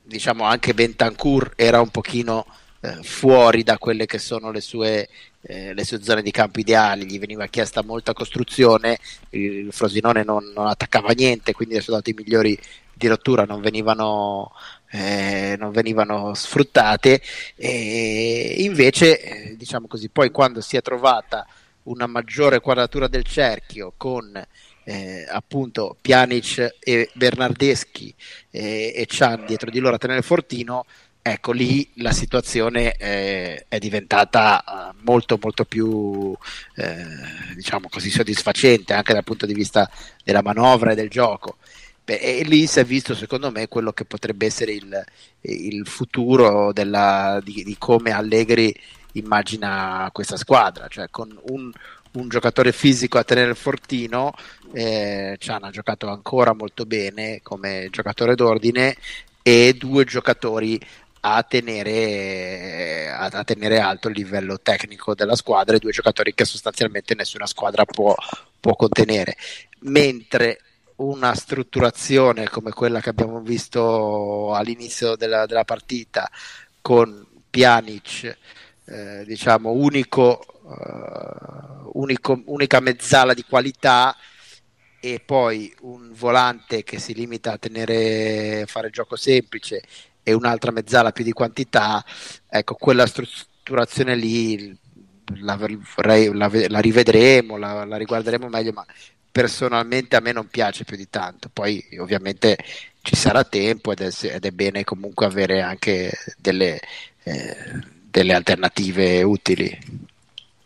diciamo anche Bentancur era un pochino eh, fuori da quelle che sono le sue, eh, le sue, zone di campo ideali, gli veniva chiesta molta costruzione, il Frosinone non, non attaccava niente, quindi le sue doti migliori di rottura non venivano, eh, non venivano sfruttate. E invece eh, diciamo così poi quando si è trovata una maggiore quadratura del cerchio con eh, appunto Pjanic e Bernardeschi eh, e Chan dietro di loro a tenere Fortino ecco lì la situazione eh, è diventata uh, molto molto più eh, diciamo così soddisfacente anche dal punto di vista della manovra e del gioco. Beh, e lì si è visto secondo me quello che potrebbe essere il, il futuro della, di, di, come Allegri immagina questa squadra. Cioè con un, un giocatore fisico a tenere il fortino eh, Cian ha giocato ancora molto bene come giocatore d'ordine e due giocatori a tenere, a, tenere, alto il livello tecnico della squadra e due giocatori che sostanzialmente nessuna squadra può, può contenere. Mentre una strutturazione come quella che abbiamo visto all'inizio della, della partita con Pjanic, eh, diciamo, unico, uh, unico, unica mezzala di qualità e poi un volante che si limita a tenere fare gioco semplice e un'altra mezzala più di quantità, ecco, quella strutturazione lì la, la, la rivedremo, la, la, riguarderemo meglio, ma personalmente a me non piace più di tanto. Poi ovviamente ci sarà tempo ed è, ed è bene comunque avere anche delle, eh, delle alternative utili.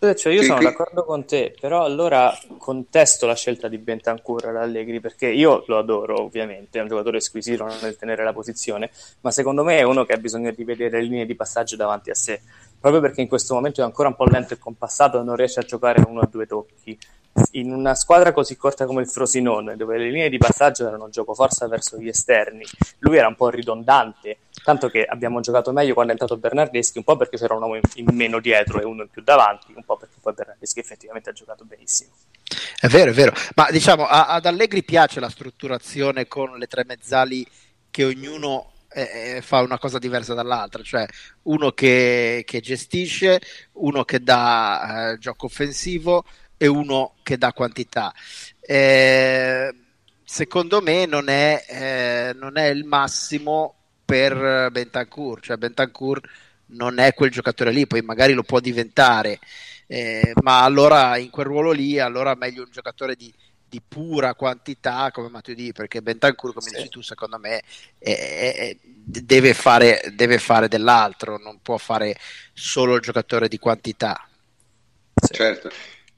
Cioè, io sono d'accordo con te, però allora contesto la scelta di Bentancur all'Allegri perché io lo adoro, ovviamente, è un giocatore squisito nel tenere la posizione, ma secondo me è uno che ha bisogno di vedere le linee di passaggio davanti a sé, proprio perché in questo momento è ancora un po' lento e compassato e non riesce a giocare uno o due tocchi. In una squadra così corta come il Frosinone, dove le linee di passaggio erano gioco forza verso gli esterni, lui era un po' ridondante Tanto che abbiamo giocato meglio quando è entrato Bernardeschi, un po' perché c'era un uomo in meno dietro e uno in più davanti, un po' perché poi Bernardeschi effettivamente ha giocato benissimo. È vero, è vero. Ma diciamo, ad Allegri piace la strutturazione con le tre mezzali che ognuno eh, eh, fa una cosa diversa dall'altra, cioè uno che, che gestisce, uno che dà eh, gioco offensivo e uno che dà quantità. Eh, secondo me non è, eh, non è il massimo per Bentancur, cioè Bentancur non è quel giocatore lì, poi magari lo può diventare, eh, ma allora in quel ruolo lì, allora meglio un giocatore di, di pura quantità come Matuidi, perché Bentancur, come sì. dici tu, secondo me è, è, deve, fare, deve, fare, dell'altro, non può fare solo il giocatore di quantità. Sì. Certo,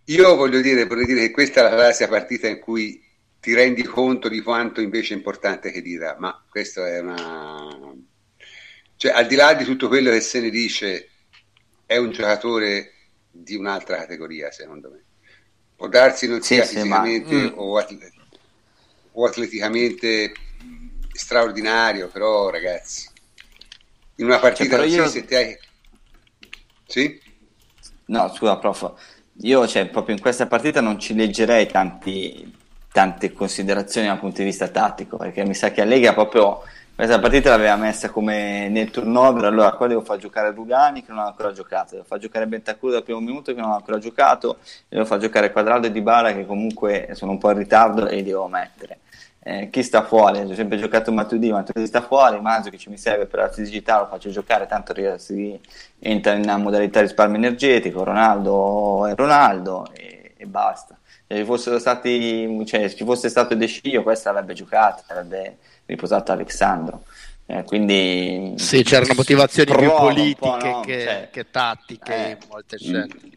io voglio dire, vorrei dire che questa è la classica partita in cui ti rendi conto di quanto invece è importante che dirà, ma questo è una... Cioè, al di là di tutto quello che se ne dice, è un giocatore di un'altra categoria, secondo me. Può darsi non sia sì, fisicamente ma... Mm. o, atlet- o atleticamente straordinario, però ragazzi, in una partita cioè, io... se te hai... Sì? No, scusa, prof. Io, cioè, proprio in questa partita non ci leggerei tanti tante considerazioni dal punto di vista tattico, perché mi sa che Allegri proprio questa partita l'aveva messa come nel turnover, allora qua devo far giocare Rugani che non ha ancora giocato, devo far giocare Bentancur dal primo minuto che non ha ancora giocato, devo far giocare Quadrado e Dybala che comunque sono un po' in ritardo e li devo mettere. Eh, chi sta fuori? Ho sempre giocato Matuidi, Matuidi sta fuori, Manzo che ci mi serve per la fisicità lo faccio giocare, tanto si entra in una modalità risparmio energetico, Ronaldo è Ronaldo e, e basta se ci fossero stati, cioè, se ci fosse stato De Sciglio, questa avrebbe giocato, avrebbe riposato Alessandro. Eh, quindi sì, c'erano motivazioni più politiche no? che, cioè, che, tattiche eh, molte scelte.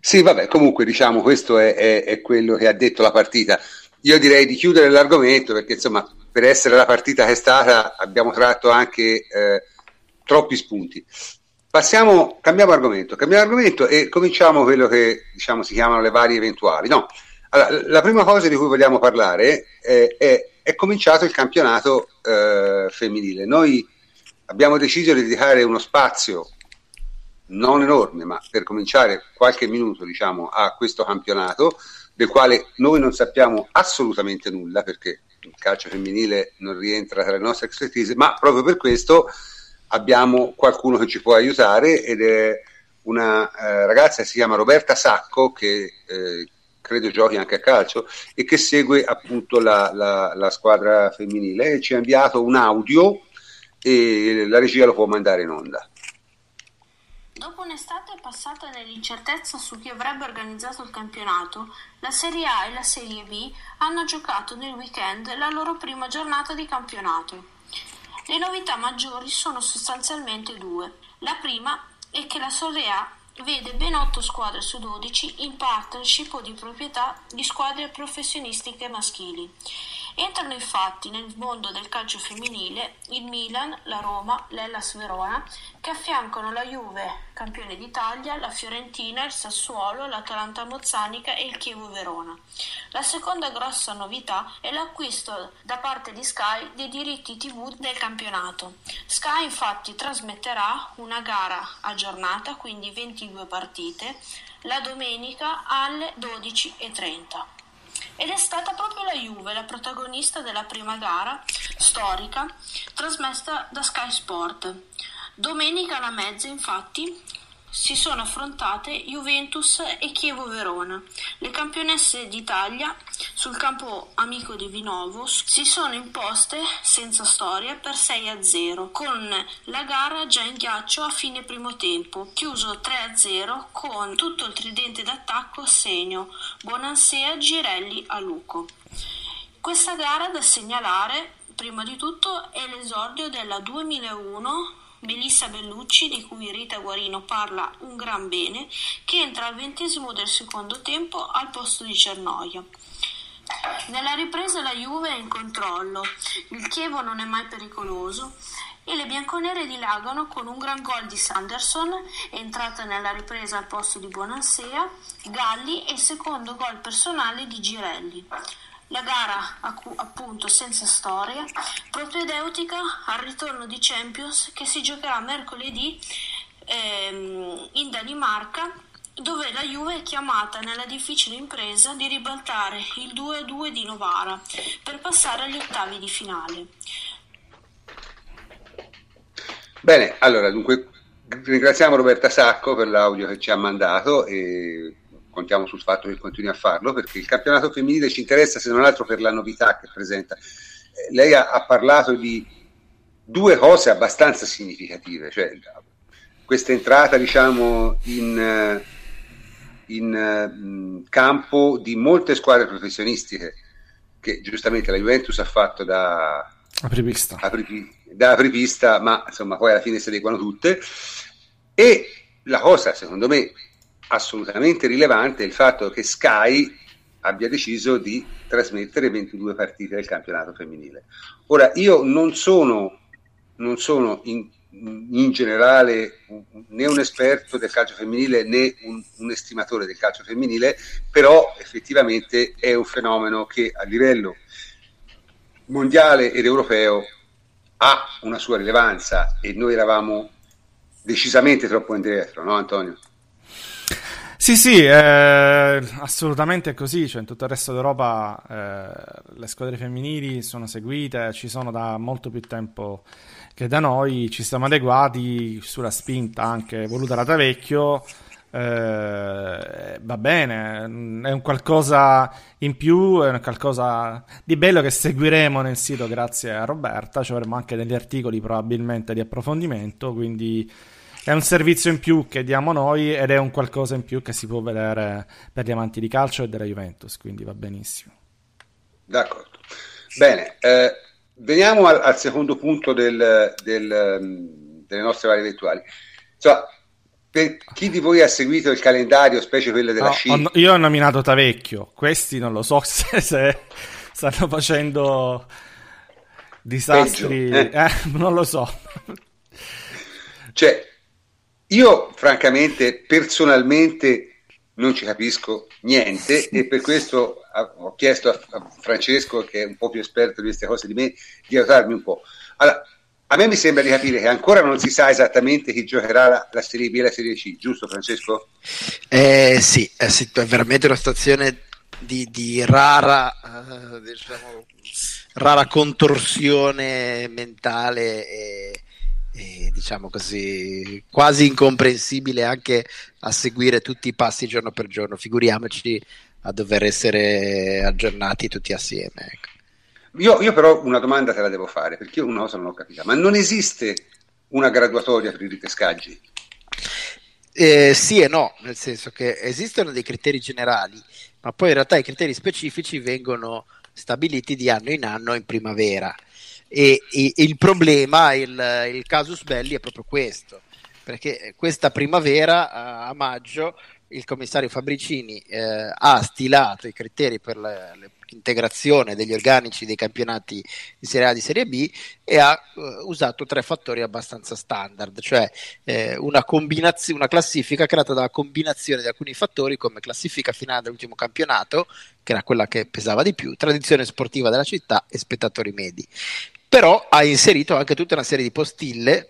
Sì, vabbè, comunque diciamo questo è, è, è, quello che ha detto la partita. Io direi di chiudere l'argomento perché insomma per essere la partita che è stata abbiamo tratto anche eh, troppi spunti. Passiamo, cambiamo argomento, cambiamo argomento e cominciamo quello che diciamo si chiamano le varie eventuali. No, allora, la prima cosa di cui vogliamo parlare è, è, è cominciato il campionato eh, femminile. Noi abbiamo deciso di dedicare uno spazio non enorme, ma per cominciare qualche minuto diciamo, a questo campionato, del quale noi non sappiamo assolutamente nulla perché il calcio femminile non rientra tra le nostre expertise, ma proprio per questo abbiamo qualcuno che ci può aiutare ed è una eh, ragazza che si chiama Roberta Sacco che eh, credo giochi anche a calcio e che segue appunto la, la, la squadra femminile e ci ha inviato un audio e la regia lo può mandare in onda. Dopo un'estate passata nell'incertezza su chi avrebbe organizzato il campionato, la Serie A e la Serie B hanno giocato nel weekend la loro prima giornata di campionato. Le novità maggiori sono sostanzialmente due. La prima è che la Serie A vede ben 8 squadre su 12 in partnership o di proprietà di squadre professionistiche maschili Entrano infatti nel mondo del calcio femminile il Milan, la Roma, l'Ellas Verona, che affiancano la Juve, campione d'Italia, la Fiorentina, il Sassuolo, l'Atalanta Mozzanica e il Chievo Verona. La seconda grossa novità è l'acquisto da parte di Sky dei diritti TV del campionato. Sky infatti trasmetterà una gara a giornata, quindi 22 partite, la domenica alle 12.30. Ed è stata proprio la Juve la protagonista della prima gara storica trasmessa da Sky Sport. Domenica alla mezza, infatti, si sono affrontate Juventus e Chievo Verona. Le campionesse d'Italia sul campo amico di Vinovo si sono imposte senza storia per 6 a 0, con la gara già in ghiaccio a fine primo tempo, chiuso 3 a 0 con tutto il tridente d'attacco a segno Bonansea, Girelli a Luco. Questa gara da segnalare prima di tutto è l'esordio della 2001 Melissa Bellucci, di cui Rita Guarino parla un gran bene, che entra al ventesimo del secondo tempo al posto di Cernoia. Nella ripresa la Juve è in controllo, il Chievo non è mai pericoloso e le bianconere dilagano con un gran gol di Sanderson, entrata nella ripresa al posto di Bonansea, Galli e il secondo gol personale di Girelli. La gara, appunto senza storia, propedeutica al ritorno di Champions che si giocherà mercoledì ehm, in Danimarca dove la Juve è chiamata nella difficile impresa di ribaltare il 2-2 di Novara per passare agli ottavi di finale. Bene, allora dunque ringraziamo Roberta Sacco per l'audio che ci ha mandato e contiamo sul fatto che continui a farlo perché il campionato femminile ci interessa se non altro per la novità che presenta. Eh, lei ha, ha parlato di due cose abbastanza significative, cioè questa entrata diciamo in, eh, in uh, campo di molte squadre professionistiche che giustamente la Juventus ha fatto da apripista, apripista, da apripista ma insomma poi alla fine si adeguano tutte e la cosa secondo me assolutamente rilevante il fatto che Sky abbia deciso di trasmettere 22 partite del campionato femminile. Ora, io non sono, non sono in, in, generale né un esperto del calcio femminile né un, un, estimatore del calcio femminile, però effettivamente è un fenomeno che a livello mondiale ed europeo ha una sua rilevanza e noi eravamo decisamente troppo indietro, no Antonio? Sì, sì, eh, assolutamente così. Cioè, in tutto il resto d'Europa eh, le squadre femminili sono seguite, ci sono da molto più tempo che da noi, ci siamo adeguati sulla spinta anche voluta da Tavecchio. Eh, va bene, è un qualcosa in più, è un qualcosa di bello che seguiremo nel sito grazie a Roberta. Ci avremo anche degli articoli probabilmente di approfondimento, quindi è un servizio in più che diamo noi ed è un qualcosa in più che si può vedere per gli amanti di calcio e della Juventus, quindi va benissimo. D'accordo. Bene, eh, veniamo al, al, secondo punto del, del, mm, delle nostre varie virtuali. Cioè, per chi di voi ha seguito il calendario, specie quello della no, sci? Ho, io ho nominato Tavecchio, questi non lo so [laughs] se, se stanno facendo disastri, eh? Eh, non lo so. Cioè, io francamente, personalmente, non ci capisco niente e per questo ho chiesto a Francesco, che è un po' più esperto di queste cose di me, di aiutarmi un po'. Allora, a me mi sembra di capire che ancora non si sa esattamente chi giocherà la, la Serie B e la Serie C, giusto Francesco? Eh, sì, è, è veramente una situazione di, di rara, uh, diciamo, rara contorsione mentale e e, diciamo così, quasi incomprensibile anche a seguire tutti i passi giorno per giorno, figuriamoci a dover essere aggiornati tutti assieme. Ecco. Io, io, però una domanda te la devo fare, perché io una cosa non ho capito, ma non esiste una graduatoria per i ripescaggi? Eh, sì e no, nel senso che esistono dei criteri generali, ma poi in realtà i criteri specifici vengono stabiliti di anno in anno in primavera. E, e, il problema, il, il casus belli è proprio questo, perché questa primavera a maggio il commissario Fabricini eh, ha stilato i criteri per le, l'integrazione degli organici dei campionati di Serie A e di Serie B e ha eh, usato tre fattori abbastanza standard, cioè eh, una, combinazio- una classifica creata dalla combinazione di alcuni fattori come classifica finale dell'ultimo campionato, che era quella che pesava di più, tradizione sportiva della città e spettatori medi però ha inserito anche tutta una serie di postille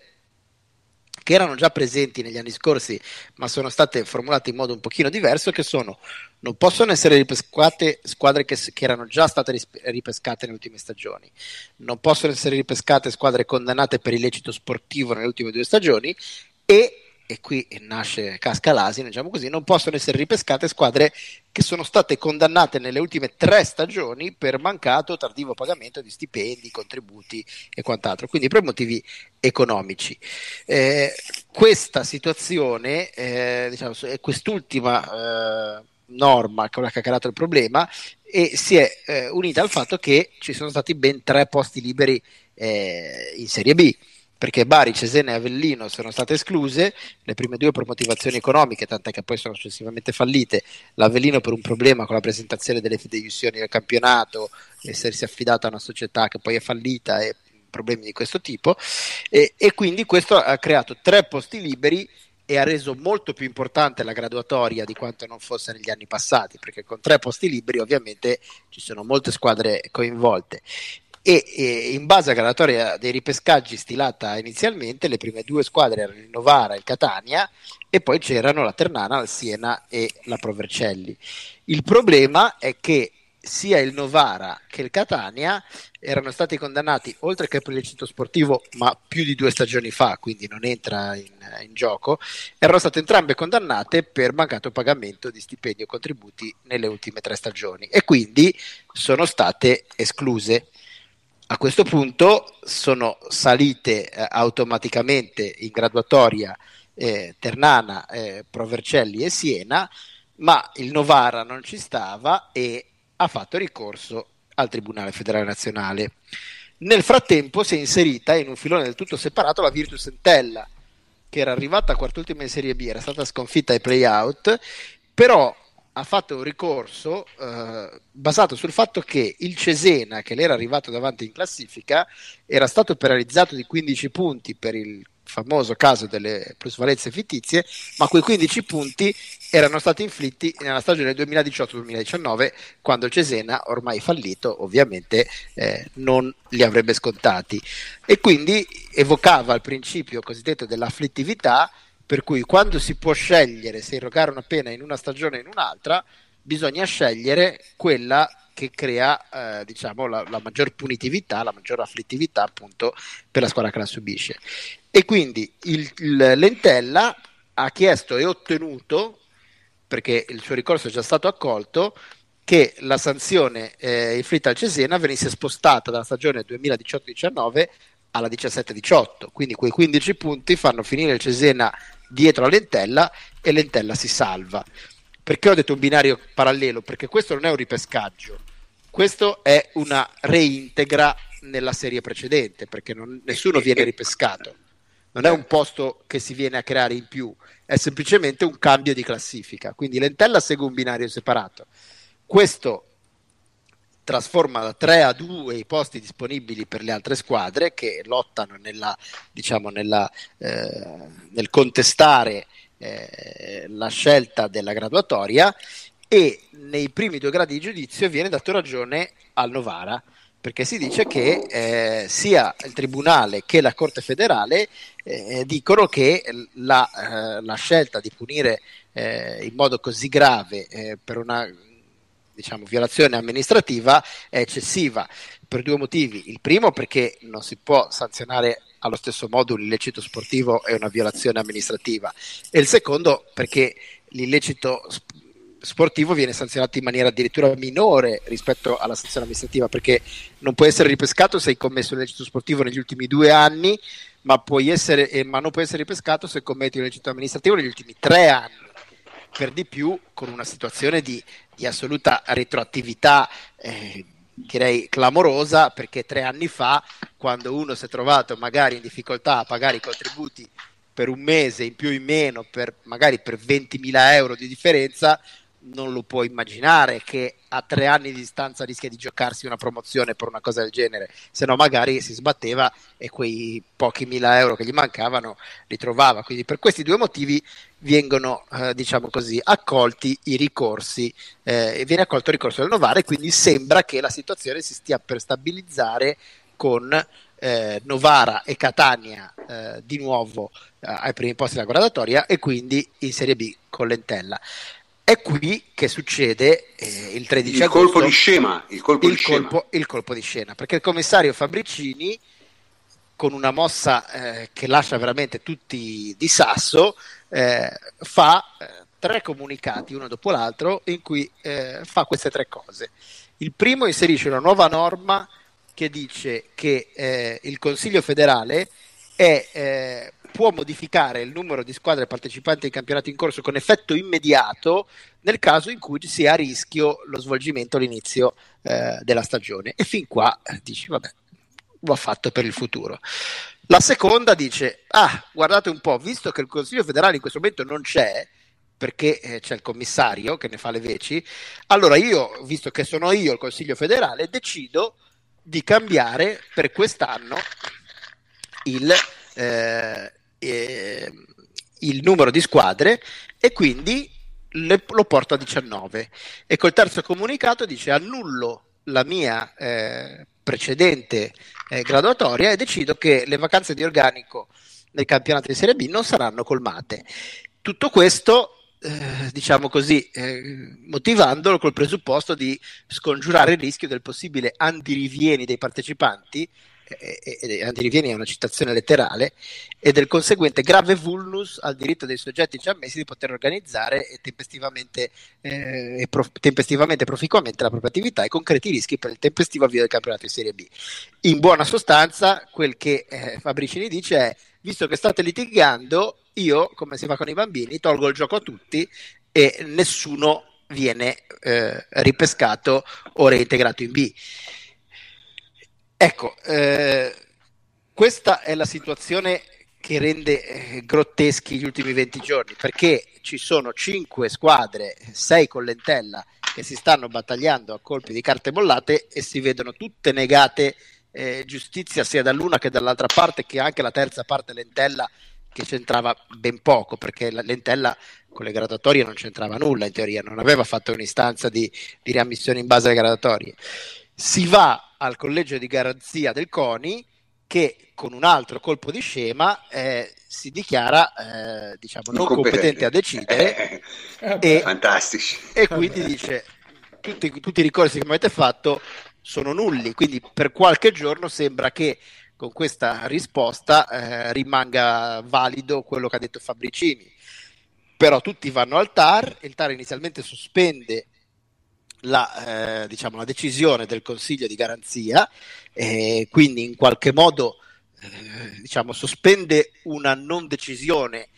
che erano già presenti negli anni scorsi, ma sono state formulate in modo un pochino diverso, che sono non possono essere ripescate squadre che, che, erano già state ripescate nelle ultime stagioni, non possono essere ripescate squadre condannate per illecito sportivo nelle ultime due stagioni e e qui nasce casca l'asino, diciamo così, non possono essere ripescate squadre che sono state condannate nelle ultime tre stagioni per mancato tardivo pagamento di stipendi, contributi e quant'altro, quindi per motivi economici. Eh, questa situazione, eh, diciamo, quest'ultima eh, norma che ha creato il problema e si è unita al fatto che ci sono stati ben tre posti liberi eh, in Serie B perché Bari, Cesena e Avellino sono state escluse, le prime due per motivazioni economiche, tant'è che poi sono successivamente fallite, l'Avellino per un problema con la presentazione delle fideiussioni del campionato, essersi affidata a una società che poi è fallita e problemi di questo tipo, e, e quindi questo ha creato tre posti liberi e ha reso molto più importante la graduatoria di quanto non fosse negli anni passati, perché con tre posti liberi ovviamente ci sono molte squadre coinvolte e, e, in base alla graduatoria dei ripescaggi stilata inizialmente le prime due squadre erano il Novara e il Catania e poi c'erano la Ternana, il Siena e la Provercelli. Il problema è che sia il Novara che il Catania erano stati condannati oltre che per illecito sportivo, ma più di due stagioni fa, quindi non entra in, in, gioco, erano state entrambe condannate per mancato pagamento di stipendi o contributi nelle ultime tre stagioni e quindi sono state escluse. A questo punto sono salite eh, automaticamente in graduatoria eh, Ternana, eh, Provercelli e Siena, ma il Novara non ci stava e ha fatto ricorso al Tribunale Federale Nazionale. Nel frattempo si è inserita in un filone del tutto separato la Virtus Entella, che era arrivata a quart'ultima in Serie B, era stata sconfitta ai play-out, però ha fatto un ricorso eh, basato sul fatto che il Cesena, che l'era arrivato davanti in classifica, era stato penalizzato di 15 punti per il famoso caso delle plusvalenze fittizie, ma quei 15 punti erano stati inflitti nella stagione 2018-2019, quando il Cesena, ormai fallito, ovviamente eh, non li avrebbe scontati. E quindi evocava il principio cosiddetto dell'afflittività per cui quando si può scegliere se erogare una pena in una stagione o in un'altra, bisogna scegliere quella che crea eh, diciamo, la, la, maggior punitività, la maggior afflittività appunto per la squadra che la subisce. E quindi il, il Lentella ha chiesto e ottenuto, perché il suo ricorso è già stato accolto, che la sanzione eh, inflitta al Cesena venisse spostata dalla stagione 2018-19 alla 17-18, quindi quei 15 punti fanno finire il Cesena dietro a Lentella e Lentella si salva. Perché ho detto un binario parallelo? Perché questo non è un ripescaggio, questo è una reintegra nella serie precedente, perché non, nessuno viene ripescato. Non è un posto che si viene a creare in più, è semplicemente un cambio di classifica. Quindi Lentella segue un binario separato. Questo trasforma da 3 a 2 i posti disponibili per le altre squadre che lottano nella, diciamo, nella, eh, nel contestare eh, la scelta della graduatoria e nei primi due gradi di giudizio viene dato ragione al Novara perché si dice che eh, sia il Tribunale che la Corte federale eh, dicono che la, eh, la, scelta di punire eh, in modo così grave eh, per una diciamo, violazione amministrativa è eccessiva. Per due motivi. Il primo perché non si può sanzionare allo stesso modo un illecito sportivo e una violazione amministrativa. E il secondo perché l'illecito sportivo viene sanzionato in maniera addirittura minore rispetto alla sanzione amministrativa perché non può essere ripescato se hai commesso un illecito sportivo negli ultimi due anni ma, essere, eh, ma non può essere ripescato se commetti un illecito amministrativo negli ultimi tre anni. Per di più con una situazione di di assoluta retroattività, eh, direi clamorosa, perché tre anni fa, quando uno si è trovato magari in difficoltà a pagare i contributi per un mese in più in meno, per, magari per 20.000 euro di differenza, non lo può immaginare che a tre anni di distanza rischia di giocarsi una promozione per una cosa del genere, se no magari si sbatteva e quei pochi mila euro che gli mancavano li trovava. Quindi per questi due motivi vengono, eh, diciamo così, accolti i ricorsi, eh, viene accolto il ricorso del Novare, quindi sembra che la situazione si stia per stabilizzare con eh, Novara e Catania eh, di nuovo eh, ai primi posti della gradatoria e quindi in Serie B con Lentella. È qui che succede eh, il 13 il agosto. Colpo di scema, il colpo il di colpo, scena. Il colpo di scena, perché il commissario Fabricini, con una mossa eh, che lascia veramente tutti di sasso, eh, fa eh, tre comunicati uno dopo l'altro in cui eh, fa queste tre cose. Il primo inserisce una nuova norma che dice che eh, il Consiglio federale è può modificare il numero di squadre partecipanti ai campionati in corso con effetto immediato nel caso in cui sia a rischio lo svolgimento all'inizio eh, della stagione. E fin qua dici, vabbè, va fatto per il futuro. La seconda dice, ah, guardate un po', visto che il Consiglio federale in questo momento non c'è, perché eh, c'è il commissario che ne fa le veci, allora io, visto che sono io il Consiglio federale, decido di cambiare per quest'anno il, eh, eh, il numero di squadre e quindi le, lo porto a 19. E col terzo comunicato dice annullo la mia eh, precedente eh, graduatoria e decido che le vacanze di organico nel campionato di Serie B non saranno colmate. Tutto questo eh, diciamo così, eh, motivandolo col presupposto di scongiurare il rischio del possibile andirivieni dei partecipanti, e, andirivieni è una citazione letterale, e del conseguente grave vulnus al diritto dei soggetti già ammessi di poter organizzare e tempestivamente, eh, e prof, tempestivamente proficuamente la propria attività e concreti rischi per il tempestivo avvio del campionato di Serie B. In buona sostanza, quel che eh, Fabricini dice è, visto che state litigando, io, come si fa con i bambini, tolgo il gioco a tutti e nessuno viene eh, ripescato o reintegrato in B. Ecco, eh, questa è la situazione che rende eh, grotteschi gli ultimi 20 giorni, perché ci sono 5 squadre, 6 con lentella, che si stanno battagliando a colpi di carte bollate e si vedono tutte negate eh, giustizia sia dall'una che dall'altra parte, che anche la terza parte lentella che c'entrava ben poco perché la Lentella con le gradatorie non c'entrava nulla in teoria, non aveva fatto un'istanza di, di riammissione in base alle gradatorie. Si va al collegio di garanzia del CONI che con un altro colpo di scema eh, si dichiara eh, diciamo, non competente a decidere eh, e, fantastici. e quindi dice tutti, tutti i ricorsi che mi avete fatto sono nulli, quindi per qualche giorno sembra che con questa risposta eh, rimanga valido quello che ha detto Fabricini. Però tutti vanno al TAR, il TAR inizialmente sospende la, eh, diciamo, la decisione del Consiglio di garanzia, eh, quindi in qualche modo eh, diciamo, sospende una non decisione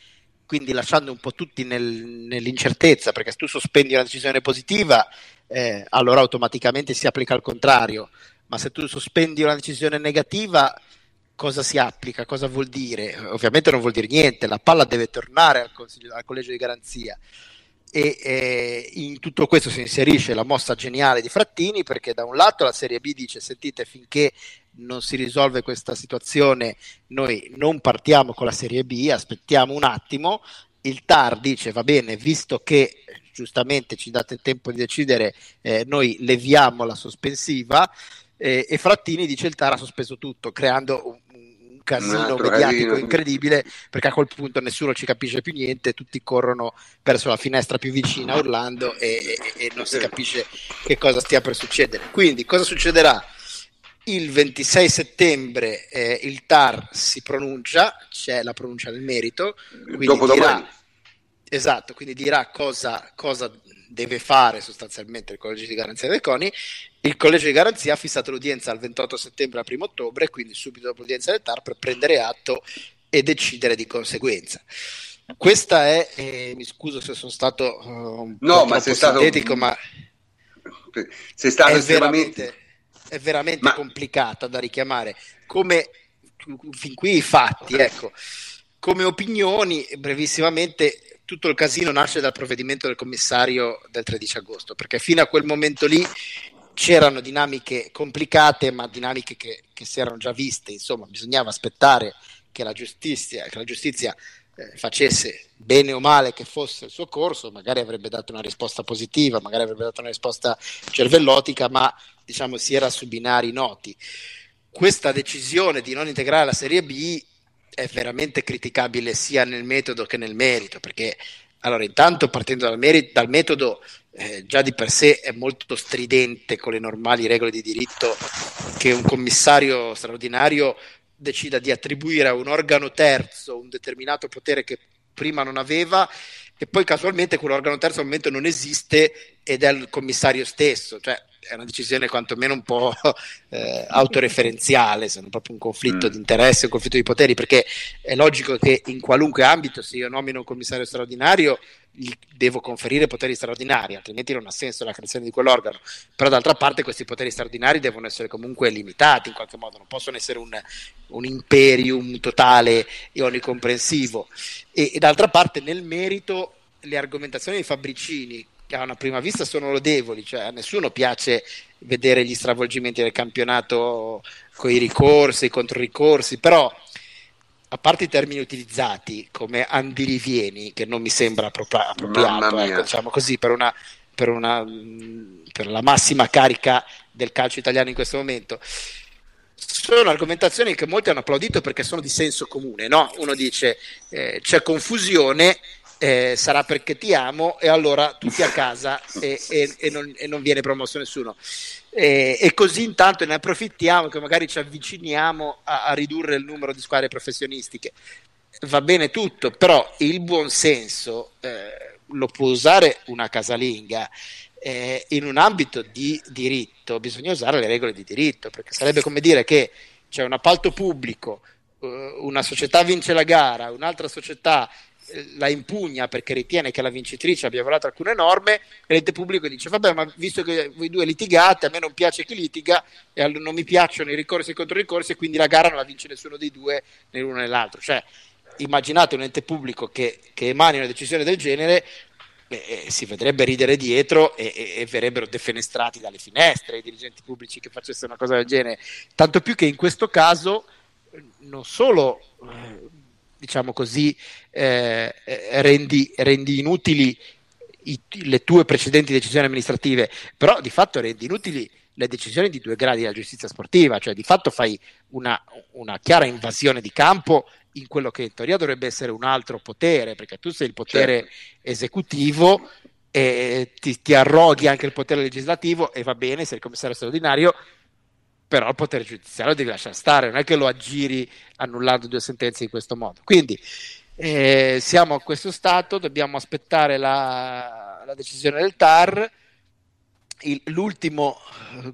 quindi lasciando un po' tutti nel, nell'incertezza, perché se tu sospendi una decisione positiva, eh, allora automaticamente si applica al contrario, ma se tu sospendi una decisione negativa, cosa si applica, cosa vuol dire? Ovviamente non vuol dire niente, la palla deve tornare al, al collegio di garanzia. E eh, in tutto questo si inserisce la mossa geniale di Frattini perché da un lato la Serie B dice sentite finché non si risolve questa situazione noi non partiamo con la Serie B, aspettiamo un attimo, il TAR dice va bene visto che giustamente ci date il tempo di decidere eh, noi leviamo la sospensiva. Eh, e Frattini dice il TAR ha sospeso tutto creando un, casino mediatico casino. incredibile perché a quel punto nessuno ci capisce più niente, tutti corrono verso la finestra più vicina urlando e, e, e non si capisce che cosa stia per succedere. Quindi cosa succederà? Il 26 settembre eh, il TAR si pronuncia, c'è la pronuncia del merito, quindi Dopo dirà, esatto, quindi dirà cosa, cosa deve fare sostanzialmente il collegio di garanzia del CONI. Il collegio di garanzia ha fissato l'udienza al 28 settembre al 1 ottobre, quindi subito dopo l'udienza del TAR, per prendere atto e decidere di conseguenza. Questa è, eh, mi scuso se sono stato uh, un no, po' ma sei stato... ma sei stato è estremamente... veramente, è veramente ma... complicata da richiamare. Come fin qui i fatti, ecco. Come opinioni, brevissimamente, tutto il casino nasce dal provvedimento del commissario del 13 agosto, perché fino a quel momento lì c'erano dinamiche complicate, ma dinamiche che, che si erano già viste, insomma, bisognava aspettare che la giustizia, che la giustizia eh, facesse bene o male che fosse il suo corso, magari avrebbe dato una risposta positiva, magari avrebbe dato una risposta cervellotica, ma diciamo si era su binari noti. Questa decisione di non integrare la Serie B è veramente criticabile sia nel metodo che nel merito, perché allora intanto partendo dal, merito, dal metodo eh, già di per sé è molto stridente con le normali regole di diritto che un commissario straordinario decida di attribuire a un organo terzo un determinato potere che prima non aveva e poi casualmente quell'organo terzo al momento non esiste ed è il commissario stesso, cioè è una decisione quantomeno un po' [laughs] eh, autoreferenziale, sono proprio un conflitto mm. di interesse, un conflitto di poteri, perché è logico che in qualunque ambito, se io nomino un commissario straordinario, gli devo conferire poteri straordinari, altrimenti non ha senso la creazione di quell'organo. Però d'altra parte questi poteri straordinari devono essere comunque limitati in qualche modo, non possono essere un, un imperium totale e onnicomprensivo. E, e d'altra parte nel merito le argomentazioni di Fabricini a una prima vista sono lodevoli, cioè a nessuno piace vedere gli stravolgimenti del campionato con i ricorsi, i controricorsi, però a parte i termini utilizzati come andirivieni, che non mi sembra appropri- appropriato, ecco, diciamo così, per, una, per, una, per la massima carica del calcio italiano in questo momento, sono argomentazioni che molti hanno applaudito perché sono di senso comune. No? Uno dice eh, c'è confusione eh, sarà perché ti amo e allora tutti a casa e, e, e, non, e non, viene promosso nessuno. E, così intanto ne approfittiamo che magari ci avviciniamo a, a, ridurre il numero di squadre professionistiche. Va bene tutto, però il buon senso eh, lo può usare una casalinga. Eh, in un ambito di diritto bisogna usare le regole di diritto, perché sarebbe come dire che c'è un appalto pubblico, eh, una società vince la gara, un'altra società la impugna perché ritiene che la vincitrice abbia violato alcune norme e l'ente pubblico dice vabbè ma visto che voi due litigate a me non piace chi litiga e non mi piacciono i ricorsi e i controricorsi e quindi la gara non la vince nessuno dei due né l'uno né l'altro. Cioè immaginate un ente pubblico che, che emani una decisione del genere eh, si vedrebbe ridere dietro e, e, e, verrebbero defenestrati dalle finestre i dirigenti pubblici che facessero una cosa del genere. Tanto più che in questo caso non solo eh, diciamo così, eh, rendi, rendi, inutili i, le tue precedenti decisioni amministrative, però di fatto rendi inutili le decisioni di due gradi della giustizia sportiva, cioè di fatto fai una, una chiara invasione di campo in quello che in teoria dovrebbe essere un altro potere, perché tu sei il potere certo. esecutivo e ti, ti, arroghi anche il potere legislativo e va bene, sei il commissario straordinario, però il potere giudiziario devi lasciare stare, non è che lo aggiri annullando due sentenze in questo modo. Quindi eh, siamo a questo stato, dobbiamo aspettare la, la decisione del TAR. Il, l'ultimo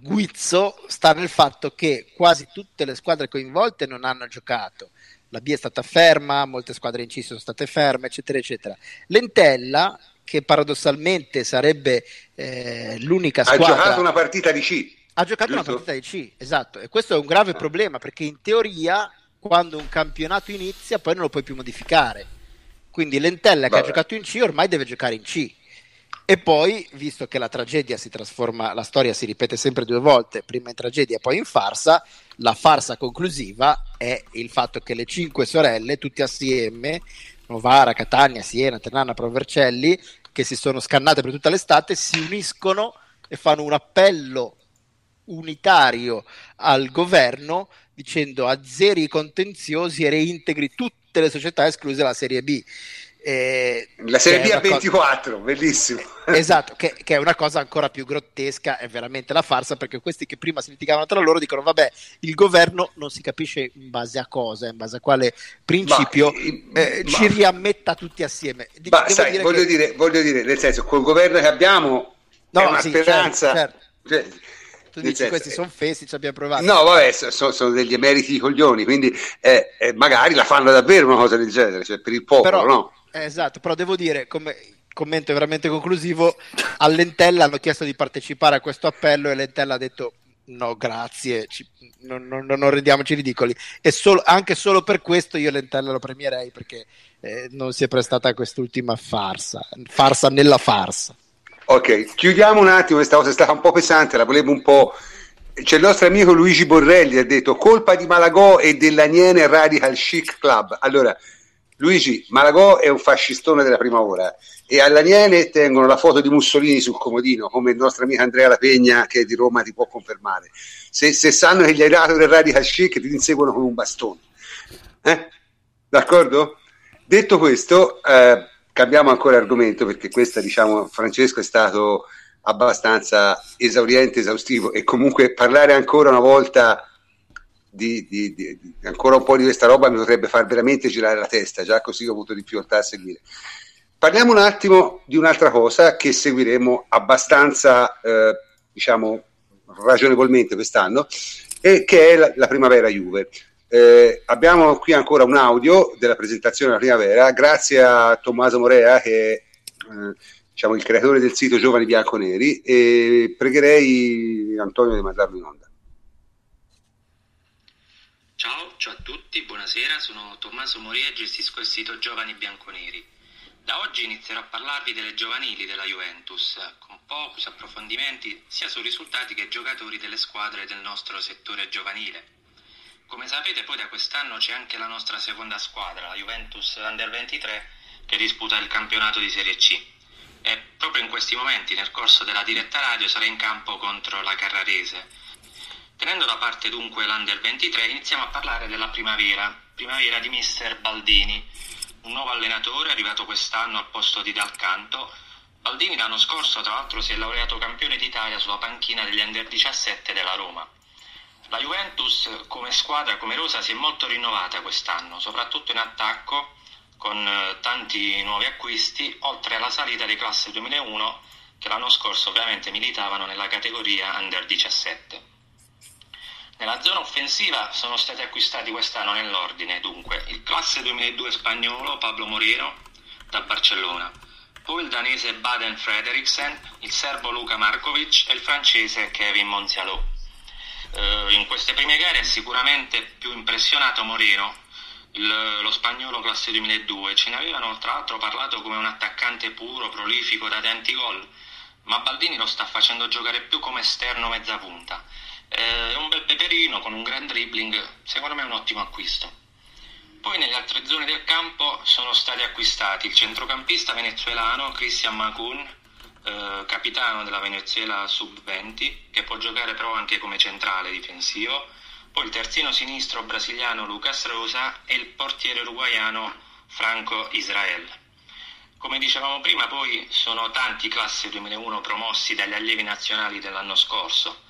guizzo sta nel fatto che quasi tutte le squadre coinvolte non hanno giocato. La B è stata ferma, molte squadre in C sono state ferme, eccetera, eccetera. L'Entella, che paradossalmente sarebbe eh, l'unica squadra. Ha giocato una partita di C ha giocato Giusto? una partita di C, esatto, e questo è un grave problema perché in teoria quando un campionato inizia poi non lo puoi più modificare. Quindi Lentella che ha giocato in C ormai deve giocare in C. E poi, visto che la tragedia si trasforma, la storia si ripete sempre due volte, prima in tragedia e poi in farsa, la farsa conclusiva è il fatto che le cinque sorelle, tutte assieme, Novara, Catania, Siena, Ternana, Provercelli, che si sono scannate per tutta l'estate, si uniscono e fanno un appello unitario al governo dicendo azzeri i contenziosi e reintegri tutte le società escluse la Serie B. Eh, la Serie B a 24, cosa... bellissimo. Esatto, che, che, è una cosa ancora più grottesca, è veramente la farsa, perché questi che prima si litigavano tra loro dicono, vabbè, il governo non si capisce in base a cosa, in base a quale principio ma, eh, ma, ci riammetta tutti assieme. ma sai, dire voglio, che... dire, voglio dire, nel senso, col governo che abbiamo no, è una sì, certo, speranza... Certo, certo. Cioè, tu dici senso, questi sono fessi, ci abbiamo provato. No, vabbè, sono, sono degli emeriti coglioni, quindi eh, eh, magari la fanno davvero una cosa del genere, cioè per il popolo, però, no? esatto, però devo dire, come commento veramente conclusivo, all'Entella hanno chiesto di partecipare a questo appello e l'Entella ha detto no grazie, ci, non, non, non, rendiamoci ridicoli e solo, anche solo per questo io l'Entella lo premierei perché eh, non si è prestata a quest'ultima farsa, farsa nella farsa. Ok, chiudiamo un attimo, questa cosa è stata un po' pesante, la volevo un po'... C'è il nostro amico Luigi Borrelli, ha detto colpa di Malagò e dell'Aniene Radical Chic Club. Allora, Luigi, Malagò è un fascistone della prima ora e all'Aniene tengono la foto di Mussolini sul comodino, come il nostro amico Andrea La Pegna che è di Roma ti può confermare. Se, se sanno che gli hai dato del Radical Chic ti inseguono con un bastone. Eh? D'accordo? Detto questo... Eh, cambiamo ancora argomento perché questa, diciamo, Francesco è stato abbastanza esauriente, esaustivo e comunque parlare ancora una volta di, di, di, di, ancora un po' di questa roba mi potrebbe far veramente girare la testa, già così ho avuto difficoltà a seguire. Parliamo un attimo di un'altra cosa che seguiremo abbastanza, eh, diciamo, ragionevolmente quest'anno, e che è la, la primavera Juve. Eh, abbiamo qui ancora un audio della presentazione della primavera, grazie a Tommaso Morea che è eh, diciamo, il creatore del sito Giovani Bianconeri e pregherei Antonio di mandarlo in onda. Ciao, ciao a tutti, buonasera, sono Tommaso Morea e gestisco il sito Giovani Bianconeri. Da oggi inizierò a parlarvi delle giovanili della Juventus, con focus, approfondimenti sia sui risultati che giocatori delle squadre del nostro settore giovanile. Come sapete poi da quest'anno c'è anche la nostra seconda squadra, la Juventus Under 23, che disputa il campionato di Serie C. E proprio in questi momenti, nel corso della diretta radio, sarà in campo contro la Carrarese. Tenendo da parte dunque l'Under 23, iniziamo a parlare della primavera, primavera di mister Baldini, un nuovo allenatore arrivato quest'anno al posto di Dal Canto. Baldini l'anno scorso tra l'altro si è laureato campione d'Italia sulla panchina degli Under 17 della Roma. La Juventus come squadra, come rosa, si è molto rinnovata quest'anno, soprattutto in attacco, con eh, tanti nuovi acquisti, oltre alla salita di classe 2001 che l'anno scorso ovviamente militavano nella categoria Under 17. Nella zona offensiva sono stati acquistati quest'anno nell'ordine, dunque, il classe 2002 spagnolo Pablo Moreno da Barcellona, poi il danese Baden Frederiksen, il serbo Luca Markovic e il francese Kevin Monzialò. Eh, in queste prime gare è sicuramente più impressionato Moreno, il, lo spagnolo classe 2002. Ce ne avevano tra l'altro parlato come un attaccante puro, prolifico, da tanti gol, ma Baldini lo sta facendo giocare più come esterno mezza punta. Eh, è un bel peperino con un gran dribbling, secondo me è un ottimo acquisto. Poi nelle altre zone del campo sono stati acquistati il centrocampista venezuelano Christian Macun, eh, capitano della Venezuela sub-20, che può giocare però anche come centrale difensivo, poi il terzino sinistro brasiliano Lucas Rosa e il portiere uruguaiano Franco Israel. Come dicevamo prima, poi sono tanti classe 2001 promossi dagli allievi nazionali dell'anno scorso.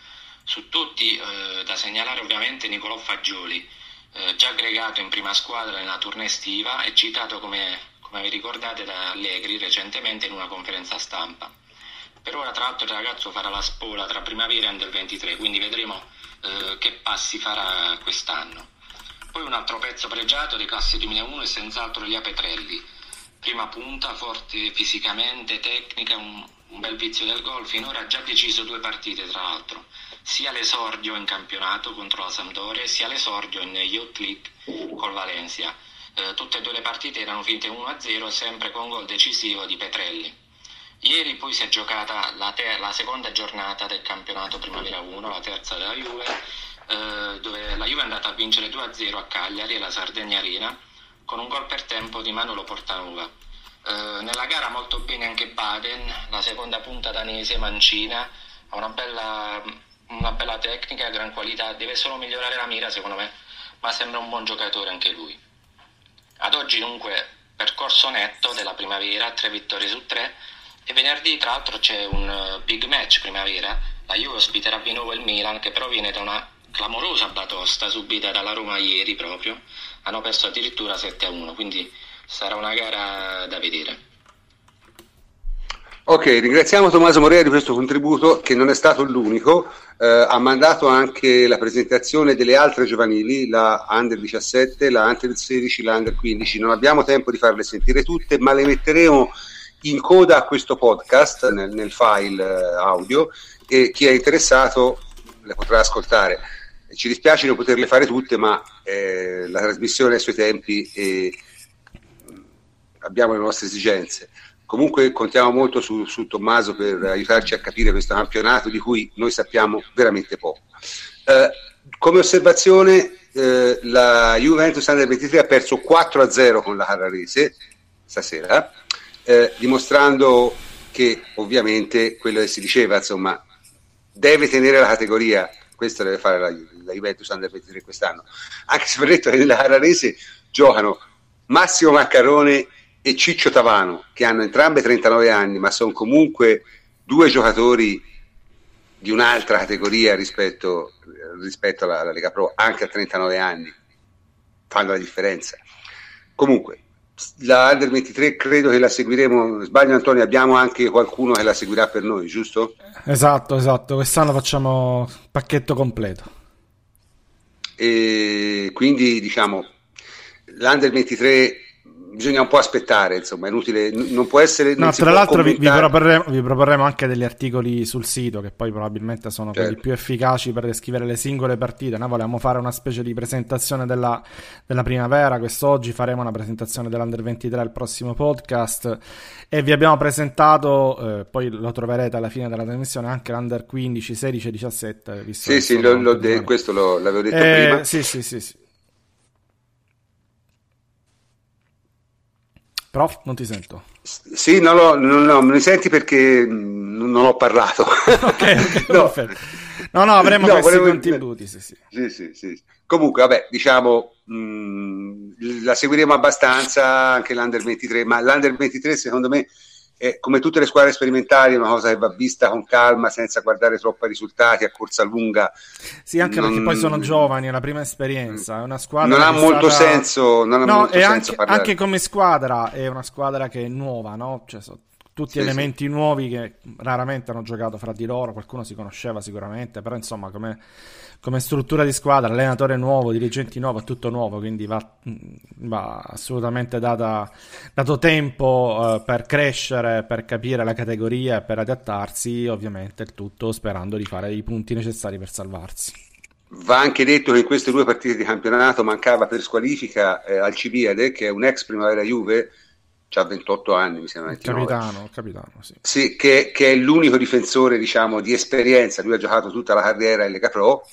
Su tutti eh, da segnalare ovviamente Nicolò Fagioli, eh, già aggregato in prima squadra nella tournée estiva e citato come, come vi ricordate da Allegri recentemente in una conferenza stampa. Per ora, tra l'altro, il ragazzo farà la spola tra primavera e under 23, quindi vedremo eh, che passi farà quest'anno. Poi un altro pezzo pregiato di classe 2001 è senz'altro Lia Petrelli. Prima punta, forte fisicamente, tecnica, un, un bel vizio del gol. Finora ha già deciso due partite, tra l'altro, sia l'esordio in campionato contro la Sampdoria, sia l'esordio in Youth League col Valencia. Eh, tutte e due le partite erano finite 1-0, sempre con gol decisivo di Petrelli. Ieri poi si è giocata la, ter- la seconda giornata del campionato Primavera 1, la terza della Juve, eh, dove la Juve è andata a vincere 2-0 a Cagliari e la Sardegna Arena con un gol per tempo di Manolo Portanuva. Eh, nella gara molto bene anche Baden, la seconda punta danese Mancina, ha una bella, una bella tecnica, gran qualità, deve solo migliorare la mira secondo me, ma sembra un buon giocatore anche lui. Ad oggi dunque percorso netto della primavera, tre vittorie su tre, e venerdì tra l'altro c'è un eh, big match primavera, la Juve ospiterà di nuovo il Milan che però viene da una clamorosa batosta subita dalla Roma ieri proprio, hanno perso addirittura 7-1, quindi sarà una gara da vedere. Ok, ringraziamo Tommaso Morea di questo contributo che non è stato l'unico, eh, ha mandato anche la presentazione delle altre giovanili, la Under 17, la Under 16, la Under 15, non abbiamo tempo di farle sentire tutte, ma le metteremo in coda a questo podcast nel, nel file eh, audio e chi è interessato le potrà ascoltare. Ci dispiace non poterle fare tutte, ma eh, la trasmissione ha i suoi tempi e mm, abbiamo le nostre esigenze. Comunque contiamo molto su, su, Tommaso per aiutarci a capire questo campionato di cui noi sappiamo veramente poco. Eh, come osservazione, eh, la Juventus Under 23 ha perso 4-0 con la Carrarese stasera eh, dimostrando che ovviamente quello che si diceva, insomma, deve tenere la categoria, questo deve fare la, la Juventus Under 23 quest'anno, anche se per detto che nella Carrarese giocano Massimo Maccarone e Ciccio Tavano, che hanno entrambe 39 anni, ma sono comunque due giocatori di un'altra categoria rispetto, rispetto alla, alla Lega Pro, anche a 39 anni, fanno la differenza. Comunque, la Under 23 credo che la seguiremo, sbaglio Antonio, abbiamo anche qualcuno che la seguirà per noi, giusto? Esatto, esatto, quest'anno facciamo pacchetto completo. E quindi diciamo, l'Under 23 bisogna un po' aspettare, insomma, è inutile, non può essere... No, tra l'altro vi, vi, proporremo, vi, proporremo, anche degli articoli sul sito che poi probabilmente sono certo. quelli più efficaci per descrivere le singole partite. Noi volevamo fare una specie di presentazione della, della primavera, quest'oggi faremo una presentazione dell'Under 23 al prossimo podcast e vi abbiamo presentato, eh, poi lo troverete alla fine della trasmissione, anche l'Under 15, 16 e 17. Sì, sì, lo, lo de- questo lo, l'avevo detto eh, prima. Sì, sì, sì, sì. Prof, non ti sento. Sì, no, no, no, ne senti perché non ho parlato. [laughs] ok, [laughs] no. no, no, avremo no, questi volevo... contributi. Sì sì. sì, sì, sì. Comunque, vabbè, diciamo, mh, mm, la seguiremo abbastanza anche l'Under 23, ma l'Under 23 secondo me è, come tutte le squadre sperimentali, è una cosa che va vista con calma, senza guardare troppo ai risultati, a corsa lunga. Sì, anche non... perché poi sono giovani, è la prima esperienza, è una squadra non ha molto stata... senso, non ha no, molto senso anche, anche, come squadra è una squadra che è nuova, no? Cioè, so, tutti sì, elementi sì. nuovi che raramente hanno giocato fra di loro, qualcuno si conosceva sicuramente, però insomma come come struttura di squadra, allenatore nuovo, dirigenti nuovo, tutto nuovo, quindi va, va assolutamente data, dato tempo uh, per crescere, per capire la categoria e per adattarsi, ovviamente il tutto sperando di fare i punti necessari per salvarsi. Va anche detto che in queste due partite di campionato mancava per squalifica eh, Alcibiade, che è un ex primavera Juve, ha 28 anni, mi sembra. Capitano, capitano, sì. sì che, che, è l'unico difensore, diciamo, di esperienza. Lui ha giocato tutta la carriera in Lega Pro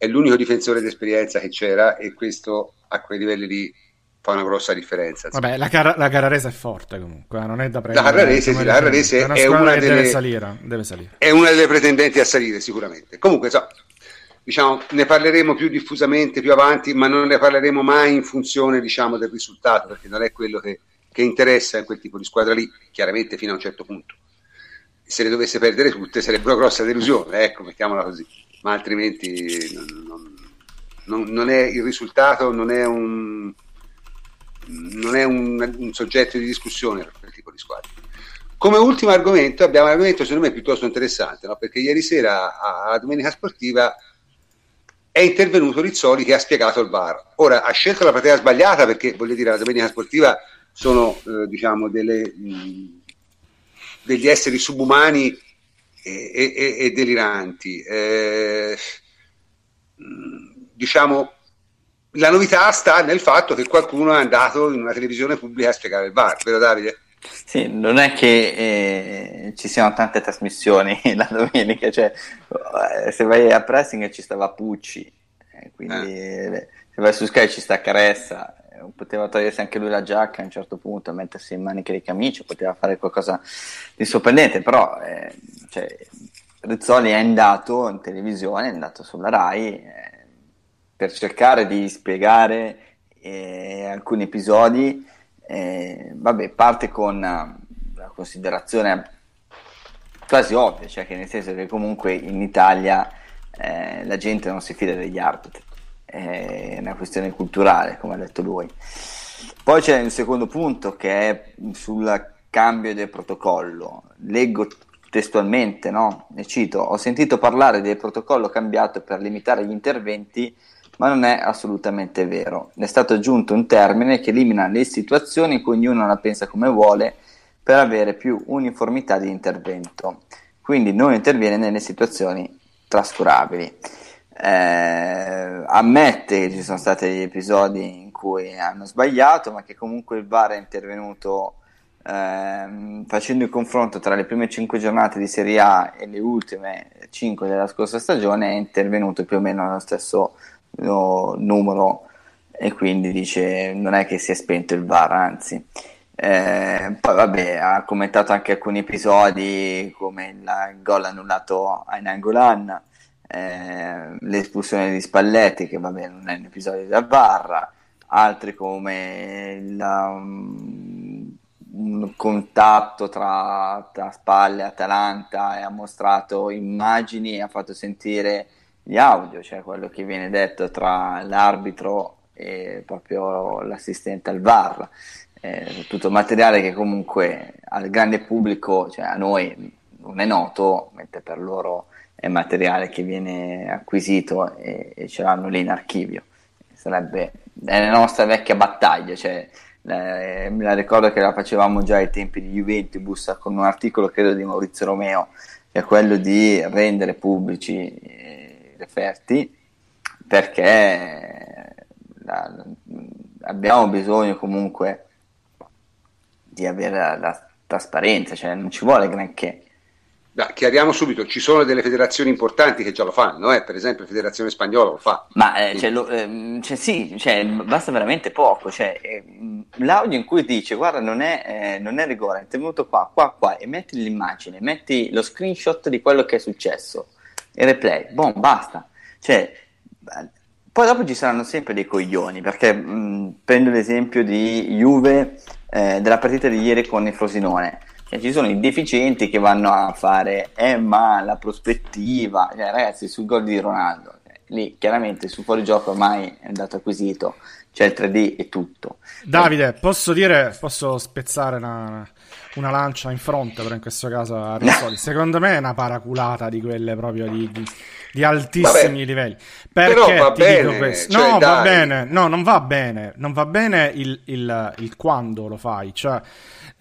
è l'unico difensore d'esperienza che c'era e questo a quei livelli lì fa una grossa differenza. Insomma. Vabbè, la, Car- la Carrarese è forte comunque, eh, non è da prendere. La Carrarese, sì, la Carrarese è, una, è una delle, deve salire, deve salire. È una delle pretendenti a salire sicuramente. Comunque, so, diciamo, ne parleremo più diffusamente più avanti, ma non ne parleremo mai in funzione diciamo, del risultato, perché non è quello che, che interessa in quel tipo di squadra lì, chiaramente fino a un certo punto. Se le dovesse perdere tutte sarebbe una grossa delusione, ecco, mettiamola così ma altrimenti non, non, non è il risultato non è un non è un, un, soggetto di discussione per quel tipo di squadra. Come ultimo argomento abbiamo un argomento secondo me piuttosto interessante, no? perché ieri sera alla Domenica Sportiva è intervenuto Rizzoli che ha spiegato il VAR. Ora ha scelto la platea sbagliata perché voglio dire la Domenica Sportiva sono eh, diciamo delle, mh, degli esseri subumani e, e, e deliranti. Eh, diciamo, la novità sta nel fatto che qualcuno è andato in una televisione pubblica a spiegare il bar, vero Davide? Sì, non è che eh, ci siano tante trasmissioni [laughs] la domenica, cioè eh, se vai a pressing ci stava Pucci, eh, quindi eh. se vai su Sky ci sta Caressa, poteva togliersi anche lui la giacca a un certo punto, mettersi in maniche di camicia, poteva fare qualcosa di sorprendente, però eh, cioè, Rizzoli è andato in televisione, è andato sulla RAI eh, per cercare di spiegare eh, alcuni episodi, eh, vabbè, parte con la considerazione quasi ovvia, cioè che nel senso che comunque in Italia eh, la gente non si fida degli arbitri è una questione culturale, come ha detto lui. Poi c'è il secondo punto che è sul cambio del protocollo. Leggo testualmente, no? Ne cito, ho sentito parlare del protocollo cambiato per limitare gli interventi, ma non è assolutamente vero. È stato aggiunto un termine che elimina le situazioni in cui ognuno la pensa come vuole per avere più uniformità di intervento. Quindi non interviene nelle situazioni trascurabili eh, ammette che ci sono stati degli episodi in cui hanno sbagliato, ma che comunque il VAR è intervenuto eh, facendo il confronto tra le prime 5 giornate di Serie A e le ultime 5 della scorsa stagione, è intervenuto più o meno nello stesso no, numero e quindi dice non è che si è spento il VAR, anzi. Eh, poi vabbè, ha commentato anche alcuni episodi come il gol annullato a Nangolan eh, l'espulsione di Spalletti, che vabbè non è un episodio da barra, altri come il, um, un contatto tra, tra Spalle e Atalanta e ha mostrato immagini e ha fatto sentire gli audio, cioè quello che viene detto tra l'arbitro e proprio l'assistente al VAR. eh, tutto materiale che comunque al grande pubblico, cioè a noi non è noto, mentre per loro è materiale che viene acquisito e, e ce l'hanno lì in archivio. Sarebbe è la nostra vecchia battaglia, cioè, eh, me la ricordo che la facevamo già ai tempi di Juventus con un articolo credo di Maurizio Romeo, che è quello di rendere pubblici i referti perché la, abbiamo bisogno comunque di avere la, la trasparenza, cioè non ci vuole granché. Da, chiariamo subito, ci sono delle federazioni importanti che già lo fanno, eh? per esempio la federazione spagnola lo fa. Ma eh, cioè, lo, eh, cioè, sì, cioè, basta veramente poco. Cioè, eh, l'audio in cui dice guarda non è, eh, non è rigore, è tenuto qua, qua, qua, e metti l'immagine, metti lo screenshot di quello che è successo, il replay, boh, basta. Cioè, poi dopo ci saranno sempre dei coglioni, perché mh, prendo l'esempio di Juve eh, della partita di ieri con il Frosinone cioè, ci sono i deficienti che vanno a fare, eh ma la prospettiva, cioè, ragazzi sul gol di Ronaldo, cioè, lì chiaramente sul fuorigioco ormai è andato acquisito, c'è il 3D e tutto. Davide, posso dire, posso spezzare una, una lancia in fronte, però in questo caso a Rizzoli. [laughs] Secondo me è una paraculata di quelle proprio di, di, di altissimi Vabbè, livelli. Perché va ti bene, dico questo? Cioè, no, dai. va bene, no, non va bene, non va bene il, il, il quando lo fai, cioè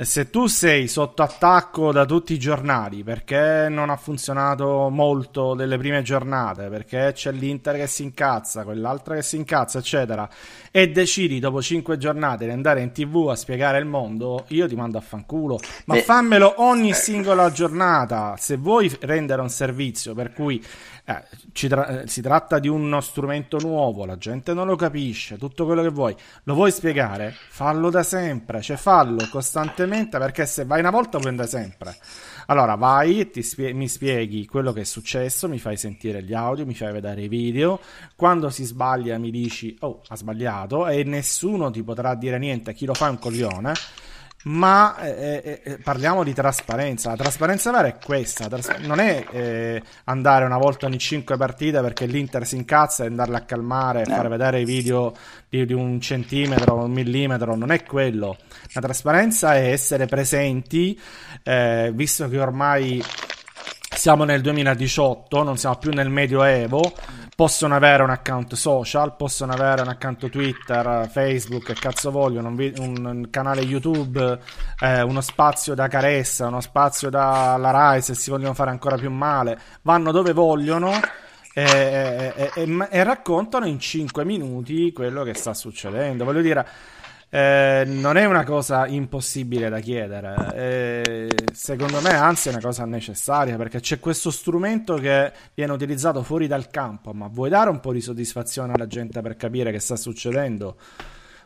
se tu sei sotto attacco da tutti i giornali perché non ha funzionato molto delle prime giornate, perché c'è l'Inter che si incazza, quell'altra che si incazza, eccetera, e decidi dopo cinque giornate di andare in tv a spiegare il mondo, io ti mando a fanculo. Ma Beh. fammelo ogni singola giornata. Se vuoi rendere un servizio per cui eh, tra- eh, si tratta di uno strumento nuovo, la gente non lo capisce, tutto quello che vuoi, lo vuoi spiegare? Fallo da sempre, cioè fallo costantemente perché se vai una volta puoi andare sempre. Allora vai e spie- mi spieghi quello che è successo, mi fai sentire gli audio, mi fai vedere i video, quando si sbaglia mi dici oh ha sbagliato e nessuno ti potrà dire niente, chi lo fa è un coglione ma eh, eh, eh, parliamo di trasparenza. La trasparenza vera è questa: trasp- non è eh, andare una volta ogni 5 partite perché l'Inter si incazza e andarla a calmare e fare vedere i video di, di, un centimetro, un millimetro. Non è quello. La trasparenza è essere presenti, eh, visto che ormai siamo nel 2018, non siamo più nel medioevo, possono avere un account social, possono avere un account Twitter, Facebook, che cazzo vogliono, un, un canale YouTube, eh, uno spazio da caressa, uno spazio dalla Rai se si vogliono fare ancora più male, vanno dove vogliono. E, e, e, e raccontano in 5 minuti quello che sta succedendo. Voglio dire, eh, non è una cosa impossibile da chiedere, eh, secondo me anzi è una cosa necessaria perché c'è questo strumento che viene utilizzato fuori dal campo, ma vuoi dare un po' di soddisfazione alla gente per capire che sta succedendo?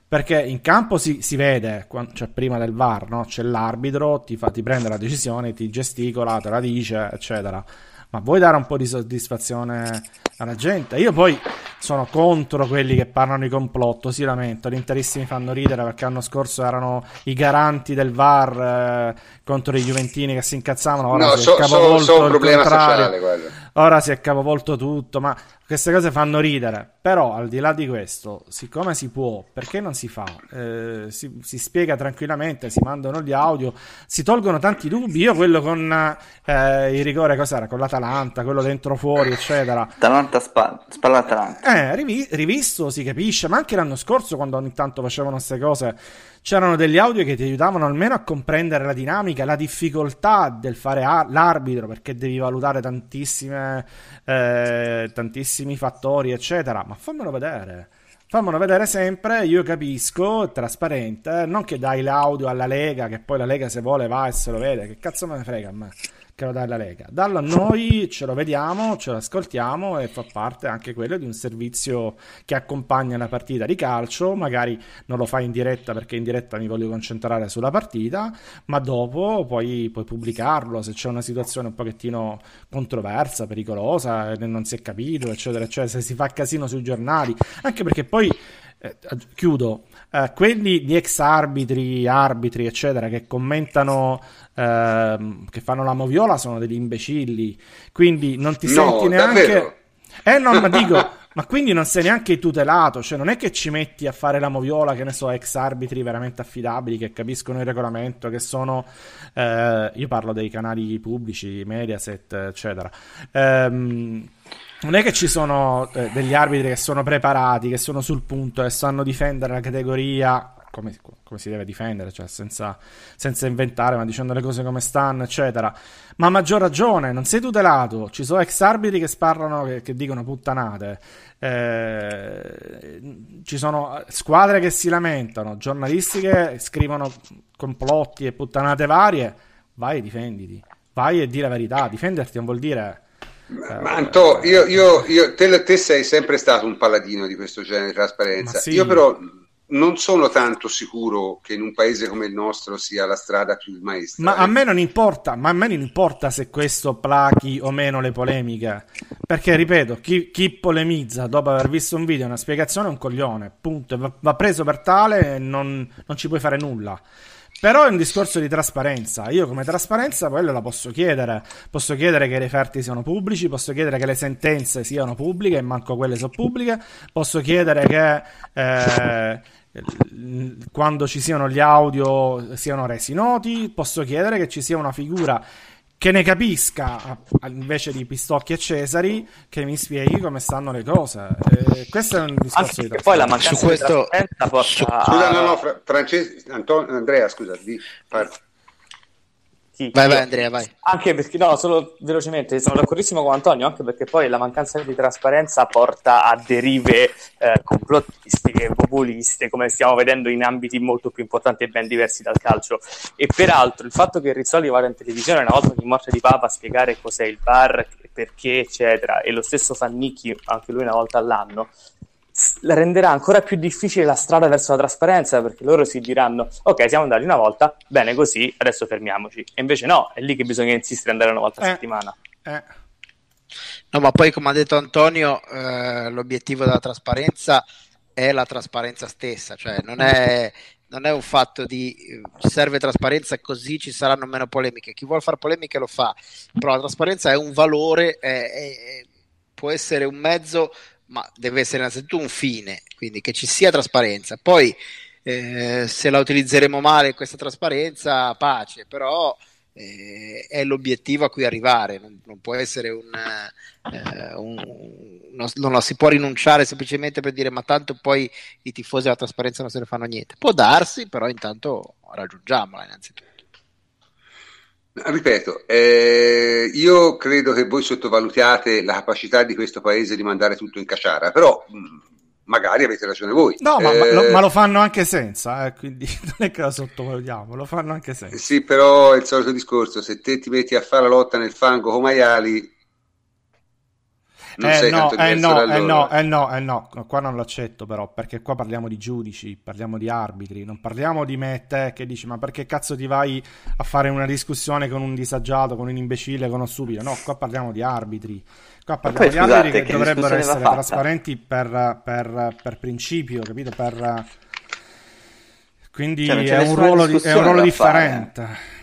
Perché in campo si, si vede, cioè prima del VAR, no? c'è l'arbitro, ti, fa, ti prende la decisione, ti gesticola, te la dice, eccetera ma vuoi dare un po' di soddisfazione alla gente? Io poi sono contro quelli che parlano di complotto, si lamentano, gli interissimi fanno ridere perché l'anno scorso erano i garanti del VAR eh, contro i Juventini che si incazzavano, ora no, so, so, so un problema sociale quello. Ora si è capovolto tutto, ma queste cose fanno ridere. Però, al di là di questo, siccome si può, perché non si fa? Eh, si, si, spiega tranquillamente, si mandano gli audio, si tolgono tanti dubbi. Io quello con eh, il rigore, cos'era? Con l'Atalanta, quello dentro fuori, eccetera. Atalanta spa- spalla Atalanta. Eh, rivi- rivisto, si capisce, ma anche l'anno scorso, quando ogni tanto facevano queste cose c'erano degli audio che ti aiutavano almeno a comprendere la dinamica, la difficoltà del fare a- l'arbitro, perché devi valutare tantissime, eh, tantissimi fattori, eccetera. Ma fammelo vedere. Fammelo vedere sempre, io capisco, trasparente, non che dai l'audio alla Lega, che poi la Lega se vuole va e se lo vede, che cazzo me ne frega a me che lo dà la Lega. Dallo a noi, ce lo vediamo, ce lo ascoltiamo e fa parte anche quello di un servizio che accompagna la partita di calcio. Magari non lo fai in diretta perché in diretta mi voglio concentrare sulla partita, ma dopo poi puoi pubblicarlo se c'è una situazione un pochettino controversa, pericolosa, non si è capito, eccetera, eccetera. Se si fa casino sui giornali, anche perché poi eh, chiudo, eh, quelli di ex arbitri, arbitri, eccetera, che commentano, eh, che fanno la moviola sono degli imbecilli, quindi non ti no, senti neanche... Davvero? Eh no, ma dico, [laughs] Ma quindi non sei neanche tutelato, cioè non è che ci metti a fare la moviola, che ne so, ex arbitri veramente affidabili, che capiscono il regolamento, che sono, eh, io parlo dei canali pubblici, Mediaset, eccetera. Ehm, non è che ci sono eh, degli arbitri che sono preparati, che sono sul punto e sanno difendere la categoria come, come, si deve difendere, cioè senza, senza, inventare, ma dicendo le cose come stanno, eccetera. Ma a maggior ragione, non sei tutelato. Ci sono ex arbitri che sparano, che, che dicono puttanate. Eh, ci sono squadre che si lamentano, giornalisti che scrivono complotti e puttanate varie. Vai e difenditi. Vai e di la verità. Difenderti non vuol dire. Ma, ma Anto, io, io, io te, te, sei sempre stato un paladino di questo genere di trasparenza. Sì. Io però non sono tanto sicuro che in un paese come il nostro sia la strada più maestra. Ma eh. a me non importa, ma a me non importa se questo plachi o meno le polemiche. Perché, ripeto, chi, chi polemizza dopo aver visto un video, una spiegazione è un coglione. Punto. Va, va preso per tale e non, non ci puoi fare nulla. Però è un discorso di trasparenza. Io come trasparenza quello la posso chiedere. Posso chiedere che i referti siano pubblici, posso chiedere che le sentenze siano pubbliche e manco quelle sono pubbliche. Posso chiedere che eh, quando ci siano gli audio siano resi noti. Posso chiedere che ci sia una figura che ne capisca invece di Pistocchi e Cesari che mi spieghi come stanno le cose. Eh, questo è un discorso Anche di poi la mancanza su questo... di porta Scusa, no, no, Francesco, Antonio, Andrea, scusa, di parte. Sì, vai, vai, Andrea, vai. Anche perché, no, solo velocemente, sono d'accordissimo con Antonio, anche perché poi la mancanza di trasparenza porta a derive eh, complottistiche, populiste, come stiamo vedendo in ambiti molto più importanti e ben diversi dal calcio. E peraltro il fatto che Rizzoli vada in televisione una volta di morte di Papa a spiegare cos'è il bar, perché, eccetera, e lo stesso Fannicchi, anche lui una volta all'anno, renderà ancora più difficile la strada verso la trasparenza perché loro si diranno ok siamo andati una volta bene così adesso fermiamoci. E invece no è lì che bisogna insistere andare una volta a eh, settimana. eh. no ma poi come ha detto Antonio eh, l'obiettivo della trasparenza è la trasparenza stessa cioè non è, non è un fatto di serve trasparenza così ci saranno meno polemiche. Chi vuole fare polemiche lo fa però la trasparenza è un valore è, è, può essere un mezzo ma deve essere innanzitutto un fine, quindi che ci sia trasparenza. Poi eh, se la utilizzeremo male questa trasparenza, pace, però eh, è l'obiettivo a cui arrivare, non, non può essere un, eh, un non, non, si può rinunciare semplicemente per dire ma tanto poi i tifosi della trasparenza non se ne fanno niente. Può darsi, però intanto raggiungiamola innanzitutto. Ripeto, eh, io credo che voi sottovalutiate la capacità di questo paese di mandare tutto in cacciara, però mh, mm, magari avete ragione voi. No, ma, eh, ma, lo, ma, lo, fanno anche senza, eh, quindi [laughs] non è che la sottovalutiamo, lo fanno anche senza. Sì, però è il solito discorso, se te ti metti a fare la lotta nel fango con maiali, non eh, no, eh no, eh no, eh no, eh no, qua non l'accetto però, perché qua parliamo di giudici, parliamo di arbitri, non parliamo di me e te che dici ma perché cazzo ti vai a fare una discussione con un disagiato, con un imbecille, con uno stupido? No, qua parliamo di arbitri. Qua parliamo poi, di scusate, arbitri che, che dovrebbero essere trasparenti per, per, per, principio, capito? Per... Quindi cioè, è, un ruolo, di, è un ruolo differente. Fare.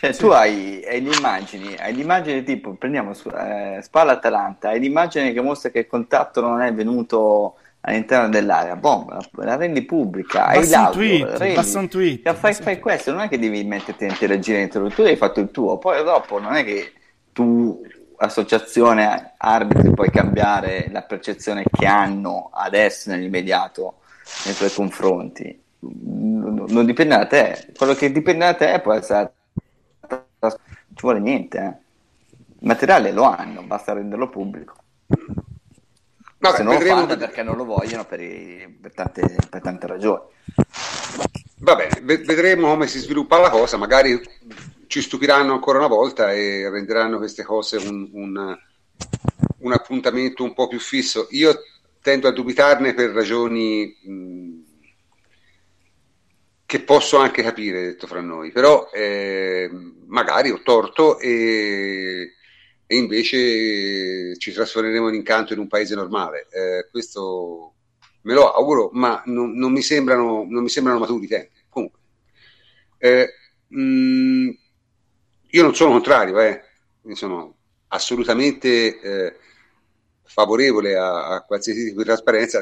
Cioè, sì. tu hai, hai, le immagini, hai l'immagine tipo, prendiamo eh, Spalla Atalanta, hai l'immagine che mostra che il contatto non è venuto all'interno dell'area, boh, la, rendi pubblica, hai l'audio, tweet, rendi, basta un tweet, cioè, fai, fai questo, non è che devi metterti a interagire dentro, tu hai fatto il tuo, poi dopo non è che tu, associazione arbitri, puoi cambiare la percezione che hanno adesso nell'immediato nei tuoi confronti, non dipende da te, quello che dipende da te può essere ci vuole niente. Eh. Il materiale lo hanno, basta renderlo pubblico. Vabbè, Se non lo fanno perché non lo vogliono per, i, per, tante, per tante ragioni. Va bene, vedremo come si sviluppa la cosa, magari ci stupiranno ancora una volta e renderanno queste cose un, un, un appuntamento un po' più fisso. Io tendo a dubitarne per ragioni mh, che posso anche capire, detto fra noi, però eh, magari ho torto e, e, invece ci trasformeremo in incanto in un paese normale. Eh, questo me lo auguro, ma non, non, mi, sembrano, non mi sembrano maturi i tempi. Comunque, eh, mh, mm, io non sono contrario, eh. sono assolutamente eh, favorevole a, a qualsiasi tipo di trasparenza,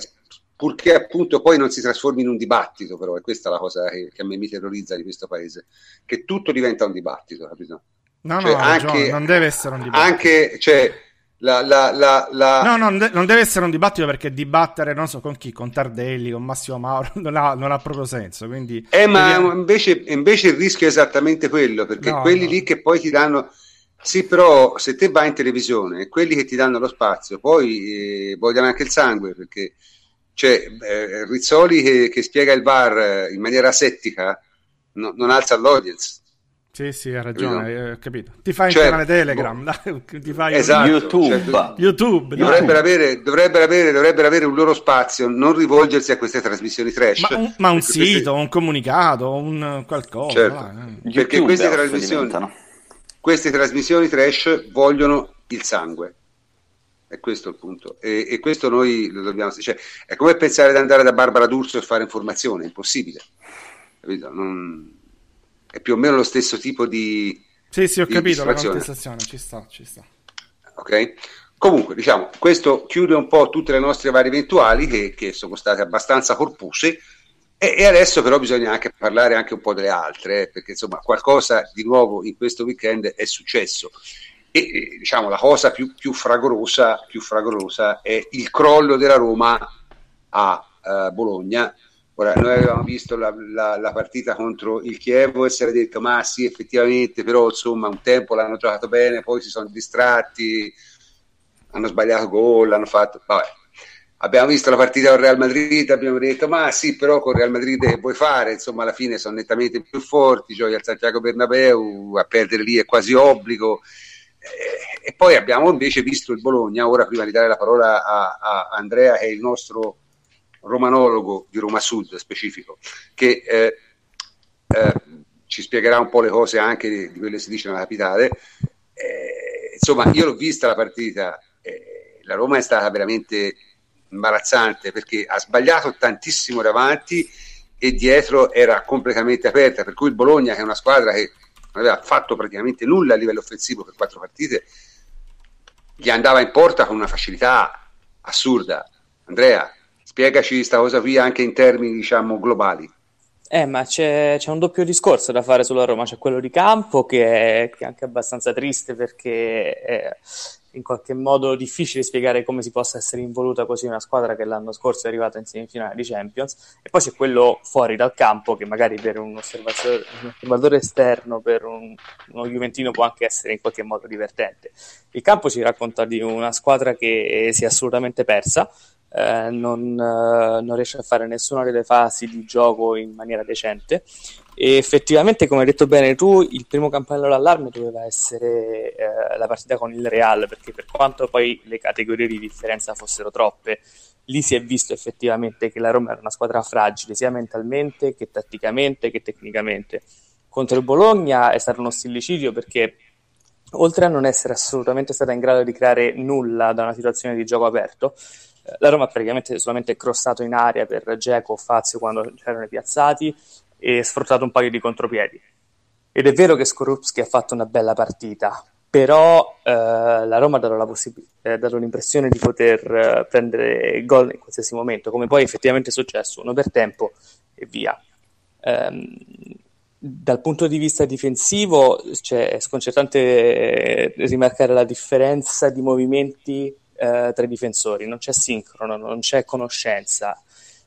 purché appunto poi non si trasformi in un dibattito, però è questa la cosa che, che a me mi terrorizza di questo paese, che tutto diventa un dibattito, capito? No, cioè, no, anche, non deve essere un dibattito. Anche, cioè, la, la, la, la... No, non, de- non, deve essere un dibattito perché dibattere, non so con chi, con Tardelli, con Massimo Mauro, [laughs] non ha, non ha proprio senso. Quindi, eh, ma invece, invece, il rischio è esattamente quello, perché no, quelli no. lì che poi ti danno... Sì, però se te vai in televisione, quelli che ti danno lo spazio, poi eh, vogliono anche il sangue, perché cioè, eh, Rizzoli che, che, spiega il VAR in maniera settica no, non alza l'audience. Sì, sì, hai ragione, ho capito. Ti fai certo, canale Telegram, boh. [laughs] ti fai esatto, YouTube. Cioè, YouTube dovrebbero, avere, dovrebbero, avere, dovrebbero, avere, un loro spazio, non rivolgersi a queste trasmissioni trash. Ma un, ma un sito, queste... un comunicato, un qualcosa. Certo, eh. perché queste trasmissioni, queste trasmissioni trash vogliono il sangue. È questo il punto. E, e questo noi lo dobbiamo... Cioè, è come pensare di andare da Barbara D'Urso e fare informazione, è impossibile. Capito? Non è più o meno lo stesso tipo di. Sì, sì, ho capito la contestazione, ci sta, ci sta. Ok? Comunque, diciamo, questo chiude un po' tutte le nostre varie eventuali che, che sono state abbastanza corpuse. E, e, adesso però bisogna anche parlare anche un po' delle altre, eh, perché insomma qualcosa di nuovo in questo weekend è successo. E, diciamo la cosa più, più, fragorosa, più fragorosa è il crollo della Roma a uh, Bologna, Ora, noi avevamo visto la, la, la, partita contro il Chievo e si era detto, ma sì, effettivamente, però insomma un tempo l'hanno giocato bene, poi si sono distratti, hanno sbagliato gol, hanno fatto... Vabbè. Abbiamo visto la partita con Real Madrid, abbiamo detto, ma sì, però con Real Madrid che puoi fare? Insomma, alla fine sono nettamente più forti, giochi al Santiago Bernabeu, a perdere lì è quasi obbligo. Eh, e poi abbiamo invece visto il Bologna, ora prima di dare la parola a, a Andrea, che è il nostro romanologo di Roma Sud specifico, che eh, eh, ci spiegherà un po' le cose anche di, di quello che si dice nella capitale. Eh, insomma, io l'ho vista la partita, eh, la Roma è stata veramente imbarazzante perché ha sbagliato tantissimo davanti e dietro era completamente aperta, per cui il Bologna, che è una squadra che aveva fatto praticamente nulla a livello offensivo per quattro partite, gli andava in porta con una facilità assurda. Andrea, Spiegaci questa cosa qui anche in termini, diciamo, globali. Eh, ma c'è, c'è, un doppio discorso da fare sulla Roma, c'è quello di campo che è, che è anche abbastanza triste perché è in qualche modo difficile spiegare come si possa essere involuta così una squadra che l'anno scorso è arrivata in semifinale di Champions e poi c'è quello fuori dal campo che magari per un osservatore, un osservatore esterno, per un, uno Juventino può anche essere in qualche modo divertente. Il campo ci racconta di una squadra che si è assolutamente persa, eh, non, eh, non, riesce a fare nessuna delle fasi di gioco in maniera decente. E effettivamente come hai detto bene tu il primo campanello d'allarme doveva essere eh, la partita con il Real perché per quanto poi le categorie di differenza fossero troppe lì si è visto effettivamente che la Roma era una squadra fragile sia mentalmente che tatticamente che tecnicamente. Contro il Bologna è stato uno stillicidio perché oltre a non essere assolutamente stata in grado di creare nulla da una situazione di gioco aperto la Roma ha praticamente solamente crossato in aria per Geco o Fazio quando c'erano i piazzati e sfruttato un paio di contropiedi. Ed è vero che Skorupski ha fatto una bella partita, però eh, la Roma ha dato, possib- eh, dato, l'impressione di poter eh, prendere gol in qualsiasi momento, come poi effettivamente è successo, uno per tempo e via. Um, dal punto di vista difensivo cioè, è sconcertante eh, rimarcare la differenza di movimenti eh, tra i difensori, non c'è sincrono, non c'è conoscenza.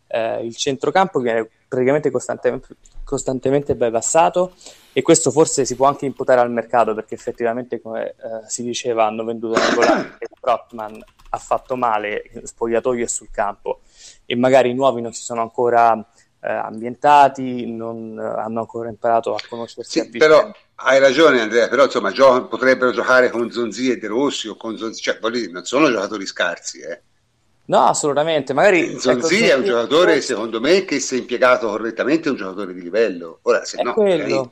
Eh, il centrocampo viene praticamente costantemente, costantemente bypassato e questo forse si può anche imputare al mercato perché effettivamente come eh, si diceva hanno venduto Nicolai e Brotman ha fatto male spogliatoio e sul campo e magari i nuovi non si sono ancora eh, ambientati, non eh, hanno ancora imparato a conoscersi. Sì, però hai ragione Andrea, però insomma gio- potrebbero giocare con Zonzi e De Rossi o con Zonzi, cioè dire, non sono giocatori scarsi. Eh. No, assolutamente. Magari, Zonzi ecco, è un giocatore, secondo me, che se impiegato correttamente è un giocatore di livello. Ora, se è no, quello.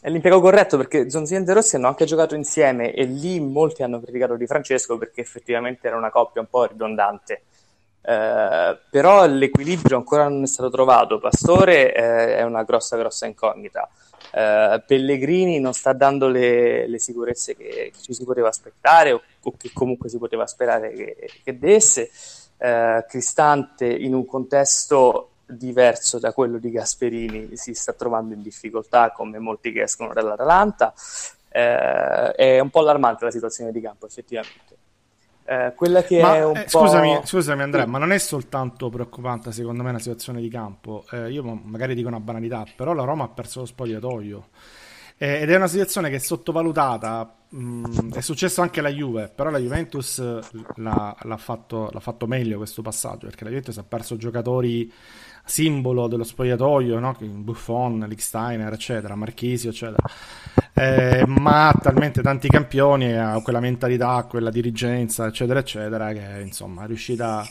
È l'impiego corretto perché Zonzi e De Rossi hanno anche giocato insieme e lì molti hanno criticato Di Francesco perché effettivamente era una coppia un po' ridondante. Eh, però l'equilibrio ancora non è stato trovato. Pastore eh, è una grossa, grossa incognita. Eh, Pellegrini non sta dando le, le sicurezze che, ci si poteva aspettare o, o, che comunque si poteva sperare che, che desse. Eh, Cristante in un contesto diverso da quello di Gasperini si sta trovando in difficoltà come molti che escono dall'Atalanta. Eh, è un po' allarmante la situazione di campo effettivamente. Eh, quella che ma, è un eh, po'... scusami, scusami Andrea, ma non è soltanto preoccupante secondo me la situazione di campo. Eh, io magari dico una banalità, però la Roma ha perso lo spogliatoio. Eh, ed è una situazione che è sottovalutata. Mm, è successo anche alla Juve, però la Juventus l'ha, l'ha, fatto, l'ha fatto meglio questo passaggio perché la Juventus ha perso giocatori simbolo dello spogliatoio, no? Buffon, Licksteiner, eccetera, Marchisio, eccetera. Eh, ma ha talmente tanti campioni, ha quella mentalità, quella dirigenza, eccetera, eccetera, che insomma è riuscita.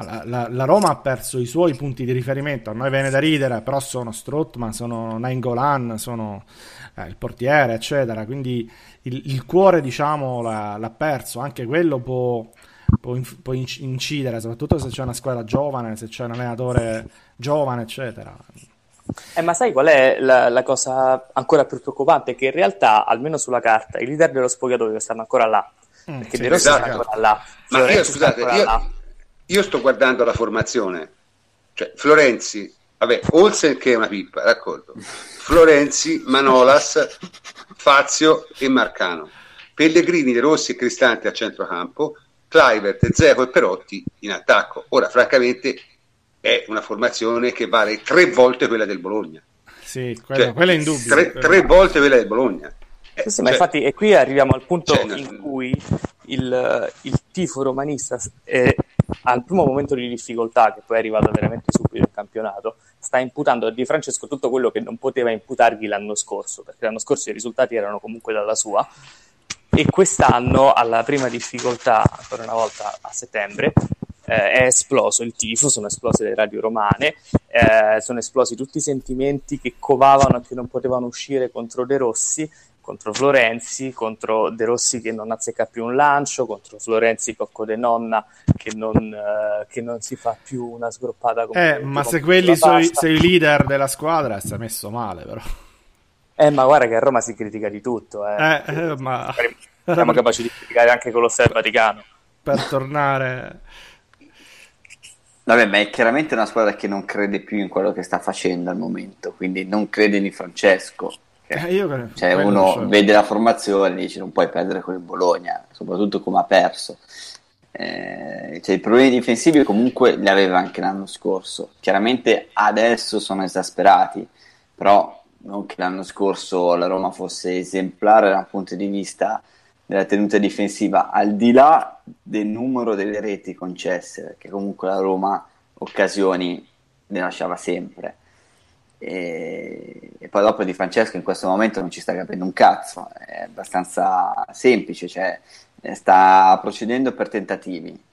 La, la, la, Roma ha perso i suoi punti di riferimento. A noi viene da ridere, però sono Strottman, sono Nainggolan, sono eh, il portiere, eccetera. Quindi il, il cuore, diciamo, l'ha, l'ha perso. Anche quello può può, può incidere, soprattutto se c'è una squadra giovane, se c'è un allenatore giovane, eccetera. Eh, ma sai qual è la, la, cosa ancora più preoccupante? Che in realtà, almeno sulla carta, i leader dello spogliatoio stanno ancora là. Mm, perché sì, De Rossi esatto. ancora là. Ma io, scusate, io, là. Io, sto guardando la formazione. Cioè, Florenzi, vabbè, Olsen che è una pippa, d'accordo. Florenzi, Manolas, Fazio e Marcano. Pellegrini, De Rossi e Cristante a centrocampo, Clivert, Zeco e Perotti in attacco. Ora, francamente, è una formazione che vale tre volte quella del Bologna. Sì, quello, cioè, quello è indubbio. Tre, tre, volte quella del Bologna. Eh, sì, sì, cioè, ma infatti, e qui arriviamo al punto cioè, in cui il, il tifo romanista è, al primo momento di difficoltà, che poi è arrivato veramente subito in campionato, sta imputando a Di Francesco tutto quello che non poteva imputargli l'anno scorso, perché l'anno scorso i risultati erano comunque dalla sua, e quest'anno alla prima difficoltà, ancora una volta a settembre, eh, è esploso il tifo, sono esplose le radio romane, eh, sono esplosi tutti i sentimenti che covavano e che non potevano uscire contro De Rossi, contro Florenzi, contro De Rossi che non azzecca più un lancio, contro Florenzi Cocco de Nonna che non, eh, che non si fa più una sgroppata come Eh, ma se quelli sono i leader della squadra, si è messo male però. Eh, ma guarda che a Roma si critica di tutto. Eh. Eh, eh, ma... Siamo capaci di criticare anche con lo Stato Vaticano. Per tornare... Vabbè, ma è chiaramente una squadra che non crede più in quello che sta facendo al momento, quindi non crede in Francesco. Eh, io, cioè, uno so. vede la formazione e dice non puoi perdere con il Bologna, soprattutto come ha perso. Eh, cioè, I problemi difensivi comunque li aveva anche l'anno scorso. Chiaramente adesso sono esasperati, però non che l'anno scorso la Roma fosse esemplare dal punto di vista della tenuta difensiva, al di là del numero delle reti concesse, perché comunque la Roma occasioni ne lasciava sempre. E, e, poi dopo di Francesco in questo momento non ci sta capendo un cazzo, è abbastanza semplice, cioè sta procedendo per tentativi.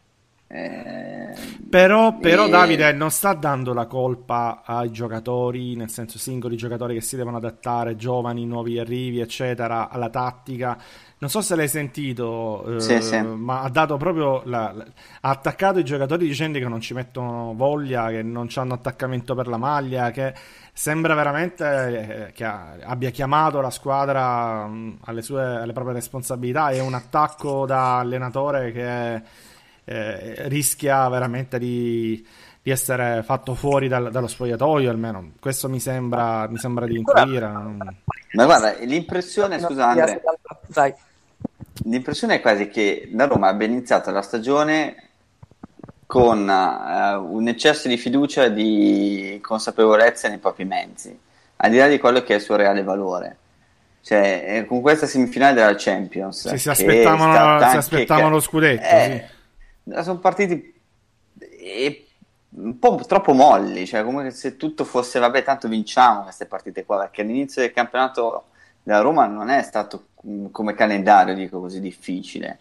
Eh, però, però e... Davide non sta dando la colpa ai giocatori, nel senso singoli giocatori che si devono adattare, giovani, nuovi arrivi, eccetera, alla tattica. Non so se l'hai sentito, eh, sì, sì. ma ha dato proprio la, la, ha attaccato i giocatori dicendo che non ci mettono voglia, che non hanno attaccamento per la maglia, che sembra veramente eh, che abbia chiamato la squadra alle, sue, alle proprie responsabilità. È un attacco da allenatore che eh, rischia veramente di, di, essere fatto fuori dal, dallo spogliatoio, almeno questo mi sembra, mi sembra di intuire. Ma guarda, l'impressione, scusa Andre, l'impressione è quasi che la Roma abbia iniziato la stagione con uh, un eccesso di fiducia e di consapevolezza nei propri mezzi, al di là di quello che è il suo reale valore. Cioè, eh, con questa semifinale della Champions, sì, si aspettavano, si aspettavano lo scudetto. Eh, sì sono partiti un po' troppo molli, cioè come se tutto fosse vabbè, tanto vinciamo queste partite qua, perché all'inizio del campionato della Roma non è stato come calendario, dico così, difficile.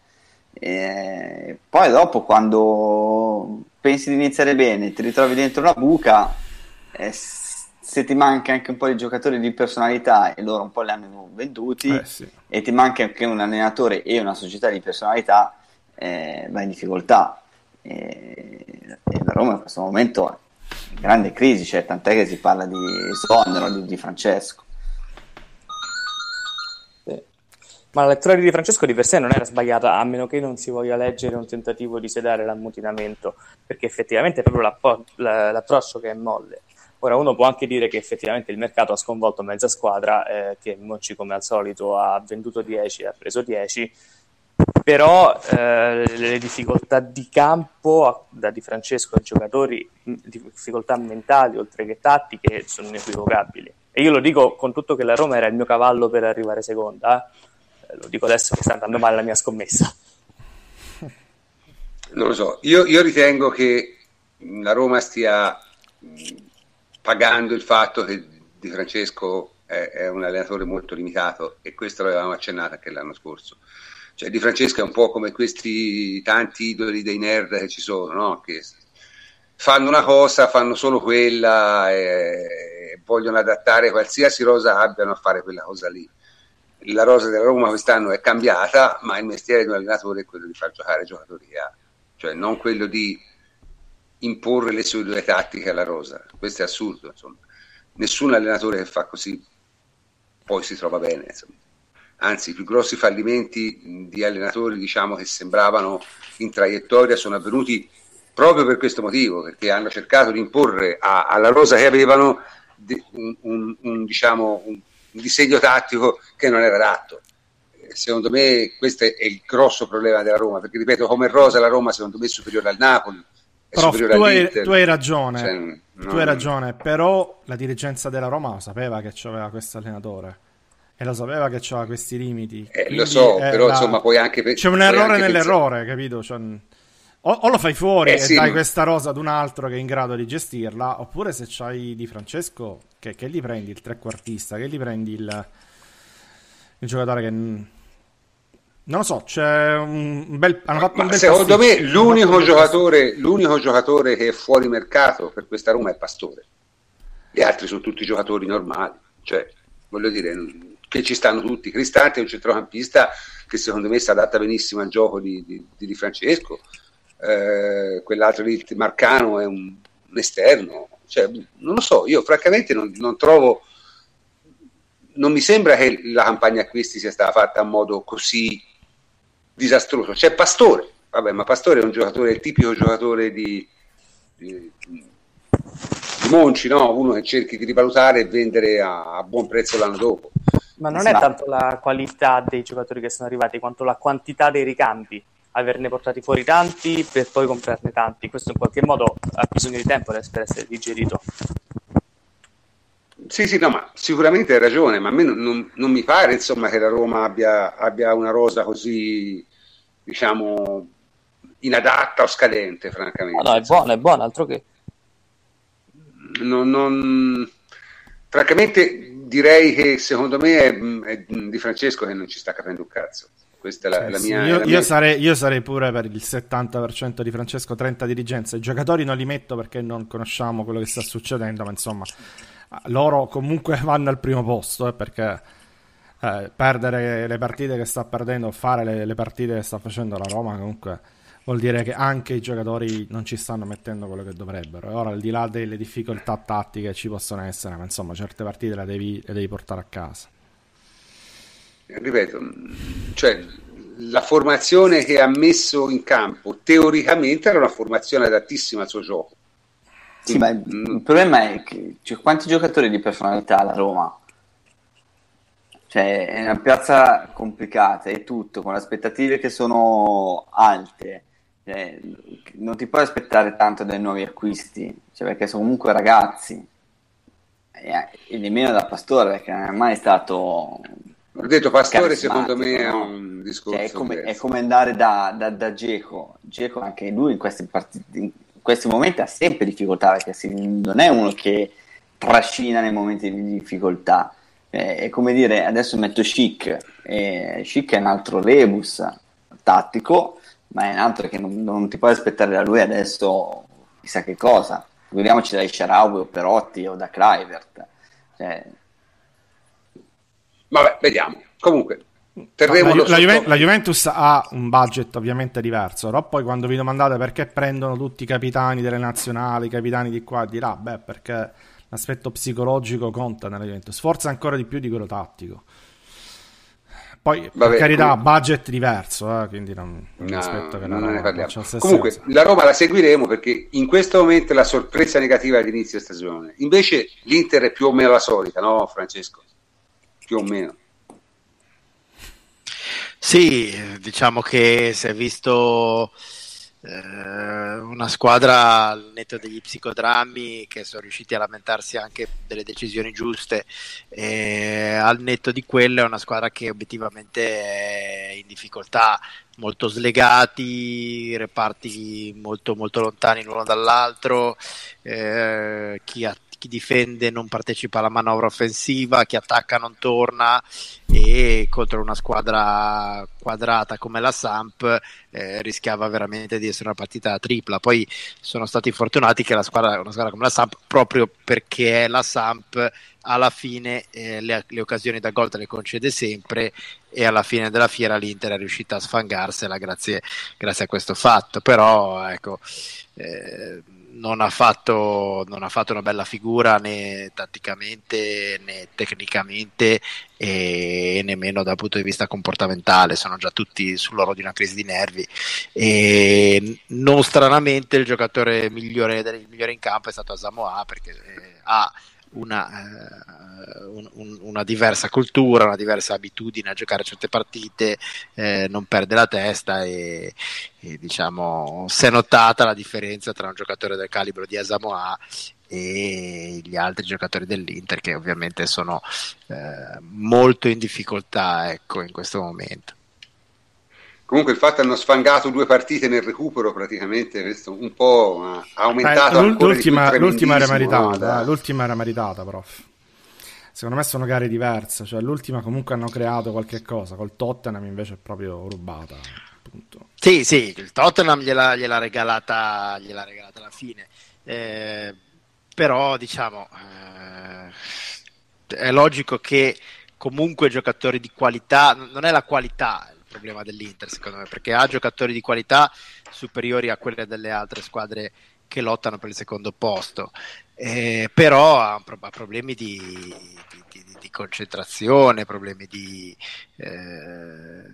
E poi dopo quando pensi di iniziare bene, ti ritrovi dentro una buca, eh, se ti manca anche un po' di giocatori di personalità e loro un po' li hanno venduti, eh, sì. e ti manca anche un allenatore e una società di personalità, eh, va in difficoltà. E, e la Roma in questo momento è in grande crisi, cioè, tant'è che si parla di esonero di, di Francesco. Ma la lettura di Francesco di per sé non era sbagliata, a meno che non si voglia leggere un tentativo di sedare l'ammutinamento, perché effettivamente è proprio l'approccio che è molle. Ora uno può anche dire che effettivamente il mercato ha sconvolto mezza squadra, eh, che Monci come al solito ha venduto 10 e ha preso 10, però eh, le difficoltà di campo da Di Francesco ai giocatori, difficoltà mentali oltre che tattiche, sono inequivocabili. E io lo dico con tutto che la Roma era il mio cavallo per arrivare seconda, eh, lo dico adesso che sta andando male la mia scommessa. Non lo so, io, io ritengo che la Roma stia pagando il fatto che Di Francesco è, è, un allenatore molto limitato e questo l'avevamo accennato anche l'anno scorso. Cioè, Di Francesco è un po' come questi tanti idoli dei nerd che ci sono, no? che fanno una cosa, fanno solo quella e vogliono adattare qualsiasi rosa abbiano a fare quella cosa lì. La rosa della Roma quest'anno è cambiata, ma il mestiere di un allenatore è quello di far giocare giocatori che cioè non quello di imporre le sue due tattiche alla rosa. Questo è assurdo, insomma. Nessun allenatore che fa così poi si trova bene, insomma. Anzi, i più grossi fallimenti di allenatori, diciamo, che sembravano in traiettoria sono avvenuti proprio per questo motivo, perché hanno cercato di imporre a, alla rosa che avevano un, un, un, diciamo, un disegno tattico che non era adatto secondo me questo è il grosso problema della Roma perché ripeto come rosa la Roma secondo me è superiore al Napoli però tu hai, tu hai, ragione, cioè, no, tu hai ragione, però la dirigenza della Roma lo sapeva che c'aveva questo allenatore e lo sapeva che c'aveva questi limiti. Eh, lo so, però la... insomma poi anche... Pe- C'è un errore nell'errore, pensare... capito? Cioè, o, o, lo fai fuori eh, e sì, dai questa rosa ad un altro che è in grado di gestirla, oppure se c'hai Di Francesco, che, che gli prendi il trequartista, che gli prendi il, il giocatore che non lo so, c'è un bel, hanno fatto un bel secondo me l'unico giocatore, l'unico giocatore che è fuori mercato per questa Roma è Pastore. Gli altri sono tutti giocatori normali, cioè voglio dire che ci stanno tutti. Cristante è un centrocampista che secondo me si adatta benissimo al gioco di, di, di Francesco, eh, quell'altro lì, Marcano, è un, un esterno. Cioè, non lo so, io francamente non, non trovo non mi sembra che la campagna acquisti sia stata fatta in modo così disastroso. C'è Pastore, vabbè, ma Pastore è un giocatore, il tipico giocatore di, di, di Monci, no? uno che cerchi di rivalutare e vendere a, a buon prezzo l'anno dopo. Ma non è tanto la qualità dei giocatori che sono arrivati, quanto la quantità dei ricambi. Averne portati fuori tanti per poi comprarne tanti. Questo in qualche modo ha bisogno di tempo per essere digerito. Sì, sì, no, ma sicuramente hai ragione, ma a me non, non, non mi pare insomma, che la Roma abbia, abbia, una rosa così, diciamo, inadatta o scadente, francamente. No, no, è buona, è buona, altro che... Non, non... Francamente direi che secondo me è, è, Di Francesco che non ci sta capendo un cazzo. Questa è la, sì, la mia... Io, la mia... Io, sarei, io, sarei, pure per il 70% di Francesco, 30% dirigenza. I giocatori non li metto perché non conosciamo quello che sta succedendo, ma insomma loro comunque [laughs] vanno al primo posto eh, perché eh, perdere le partite che sta perdendo, fare le, le, partite che sta facendo la Roma comunque vuol dire che anche i giocatori non ci stanno mettendo quello che dovrebbero. E ora al di là delle difficoltà tattiche ci possono essere, ma insomma certe partite le devi, le devi portare a casa. Ripeto, cioè la formazione che ha messo in campo teoricamente era una formazione adattissima al suo gioco sì, ma il problema è che cioè, quanti giocatori di personalità la Roma? Cioè, è una piazza complicata, è tutto, con aspettative che sono alte. Cioè, non ti puoi aspettare tanto dai nuovi acquisti, cioè, perché sono comunque ragazzi. E, e nemmeno da Pastore, perché non è mai stato ho detto Pastore secondo me è un discorso cioè, è, come, è, come, andare da, da, da Geco Geco anche lui in questi, partiti, questi momenti ha sempre difficoltà perché non è uno che trascina nei momenti di difficoltà. Eh, è come dire, adesso metto Chic, e Chic è un altro rebus tattico, ma è un altro che non, non ti puoi aspettare da lui adesso chissà che cosa. Figuriamoci dai Sharawi o Perotti o da Kluivert. Cioè... Vabbè, vediamo. Comunque, Terremo la, la, Juve- la, Juventus ha un budget ovviamente diverso, però poi quando vi domandate perché prendono tutti i capitani delle nazionali, i capitani di qua e di là, beh, perché l'aspetto psicologico conta nella Juventus, forse ancora di più di quello tattico. Poi, Vabbè, per carità, com- budget diverso, eh, quindi non, no, aspetto che non ne parliamo. Comunque, senso. la Roma la seguiremo perché in questo momento è la sorpresa negativa all'inizio stagione. Invece l'Inter è più o meno la solita, no Francesco? Più o meno. Sì, diciamo che si è visto eh, una squadra al netto degli psicodrammi che sono riusciti a lamentarsi anche delle decisioni giuste e al netto di quello è una squadra che obiettivamente è in difficoltà molto slegati, reparti molto, molto lontani l'uno dall'altro, eh, chi ha chi difende non partecipa alla manovra offensiva, chi attacca non torna e contro una squadra quadrata come la Samp eh, rischiava veramente di essere una partita tripla. Poi sono stati fortunati che la squadra, una squadra come la Samp, proprio perché è la Samp, alla fine eh, le, le, occasioni da gol te le concede sempre e alla fine della fiera l'Inter è riuscita a sfangarsela grazie, grazie a questo fatto. Però ecco. Eh, non ha, fatto, non ha fatto una bella figura né tatticamente né tecnicamente e nemmeno dal punto di vista comportamentale, sono già tutti sull'oro di una crisi di nervi. E non stranamente il giocatore migliore, migliore in campo è stato Asamoah perché eh, ha una, eh, un, un, una, diversa cultura, una diversa abitudine a giocare certe partite, eh, non perde la testa e, e diciamo si è notata la differenza tra un giocatore del calibro di Asamoah e gli altri giocatori dell'Inter che ovviamente sono eh, molto in difficoltà ecco, in questo momento. Comunque il fatto che hanno sfangato due partite nel recupero praticamente questo un po' ha aumentato eh, l'ultima, l'ultima era meritata, no? l'ultima era meritata prof secondo me sono gare diverse cioè l'ultima comunque hanno creato qualche cosa col Tottenham invece è proprio rubata appunto. sì sì il Tottenham gliela, gliela, regalata, gliela regalata alla fine eh, però diciamo eh, è logico che comunque giocatori di qualità non è la qualità problema dell'Inter, secondo me, perché ha giocatori di qualità superiori a quelle delle altre squadre che lottano per il secondo posto, eh, però ha, ha problemi di, di, di, di, concentrazione, problemi di, eh,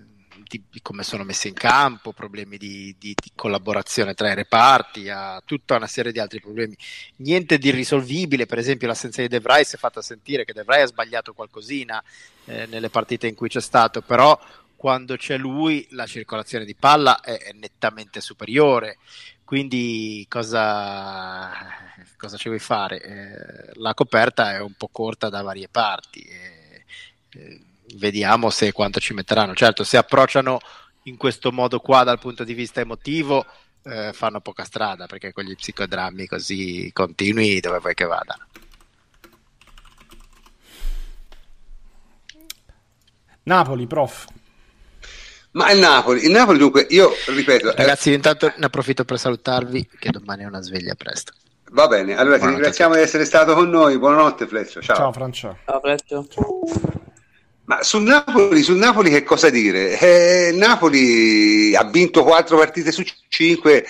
di, come sono messe in campo, problemi di, collaborazione tra i reparti, ha tutta una serie di altri problemi. Niente di irrisolvibile, per esempio l'assenza di De Vrij si è fatta sentire che De Vrij ha sbagliato qualcosina eh, nelle partite in cui c'è stato, però quando c'è lui la circolazione di palla è, è nettamente superiore. Quindi cosa, cosa ci vuoi fare? Eh, la coperta è un po' corta da varie parti. Eh, eh, vediamo se quanto ci metteranno. Certo, se approcciano in questo modo qua dal punto di vista emotivo, eh, fanno poca strada perché con gli psicodrammi così continui dove vuoi che vadano. Napoli, prof. Ma il Napoli, il Napoli dunque, io ripeto... Ragazzi, eh... intanto ne approfitto per salutarvi che domani è una sveglia presto. Va bene, allora buonanotte ti ringraziamo di essere stato con noi, buonanotte Fleccio, ciao. Ciao Francia. Ciao Fleccio. Ma sul Napoli, sul Napoli che cosa dire? Eh, Napoli ha vinto quattro partite su cinque,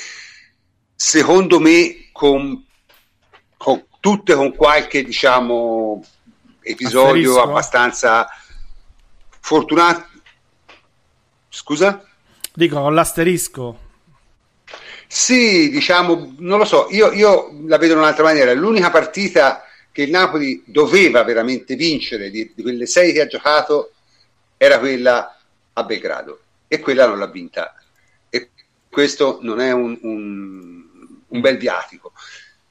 secondo me con, con tutte con qualche diciamo episodio Asterisco. abbastanza fortunato Scusa? Dico con l'asterisco. Sì, diciamo, non lo so, io, io, la vedo in un'altra maniera. L'unica partita che il Napoli doveva veramente vincere di, di quelle sei che ha giocato era quella a Belgrado e quella non l'ha vinta. E questo non è un, un, un bel viatico.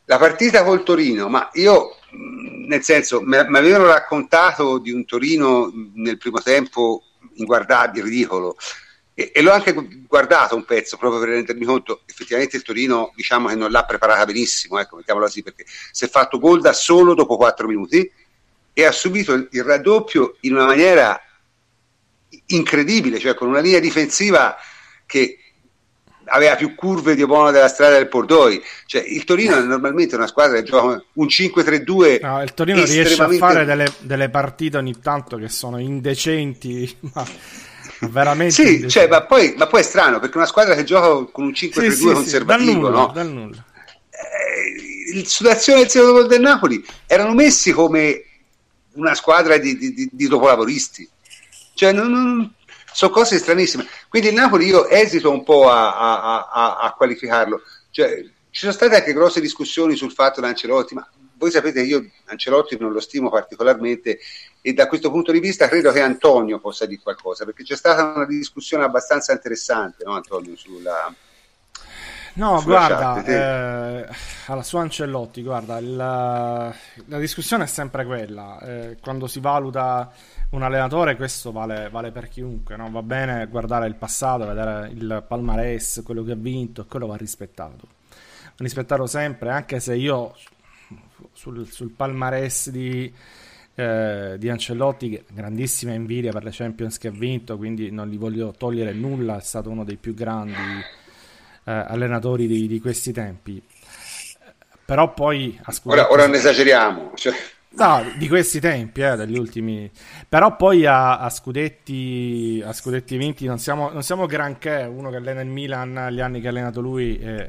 La partita col Torino, ma io, nel senso, mi avevano raccontato di un Torino nel primo tempo inguardabile, ridicolo. E, e, l'ho anche guardato un pezzo proprio per rendermi conto, effettivamente il Torino diciamo che non l'ha preparata benissimo, ecco, mettiamolo così, perché si è fatto gol da solo dopo 4 minuti e ha subito il raddoppio in una maniera incredibile, cioè con una linea difensiva che aveva più curve di buona della strada del Pordoi. Cioè, il Torino è normalmente una squadra che gioca un 5-3-2. No, il Torino riesce a fare delle, delle, partite ogni tanto che sono indecenti, [laughs] ma veramente. sì, indecenti. Cioè, ma, poi, ma, poi, è strano perché una squadra che gioca con un 5-3-2 sì, sì, conservativo, sì, nulla, no? Dal nulla. Eh, sull'azione del secondo gol del Napoli erano messi come una squadra di, di, di, di dopolavoristi. Cioè, non, non, sono cose stranissime. Quindi il Napoli io esito un po' a, a, a, a qualificarlo. Cioè, ci sono state anche grosse discussioni sul fatto di Ancelotti, ma voi sapete io Ancelotti non lo stimo particolarmente e da questo punto di vista credo che Antonio possa dire qualcosa, perché c'è stata una discussione abbastanza interessante, no Antonio, sulla... No, guarda, eh, alla sua Ancelotti, guarda, la, la, discussione è sempre quella. Eh, quando si valuta un allenatore, questo vale, vale per chiunque, no? va bene guardare il passato, vedere il palmarès, quello che ha vinto, quello va rispettato. Va rispettato sempre, anche se io sul, sul palmarès di, eh, di Ancelotti, grandissima invidia per le Champions che ha vinto, quindi non gli voglio togliere nulla, è stato uno dei più grandi eh, allenatori di, di, questi tempi. Però poi... Ora, ora ne esageriamo. Cioè... No, di questi tempi, eh, degli ultimi. Però poi a, a, scudetti, a scudetti vinti non siamo, non siamo granché. Uno che allena il Milan gli anni che ha allenato lui. Eh,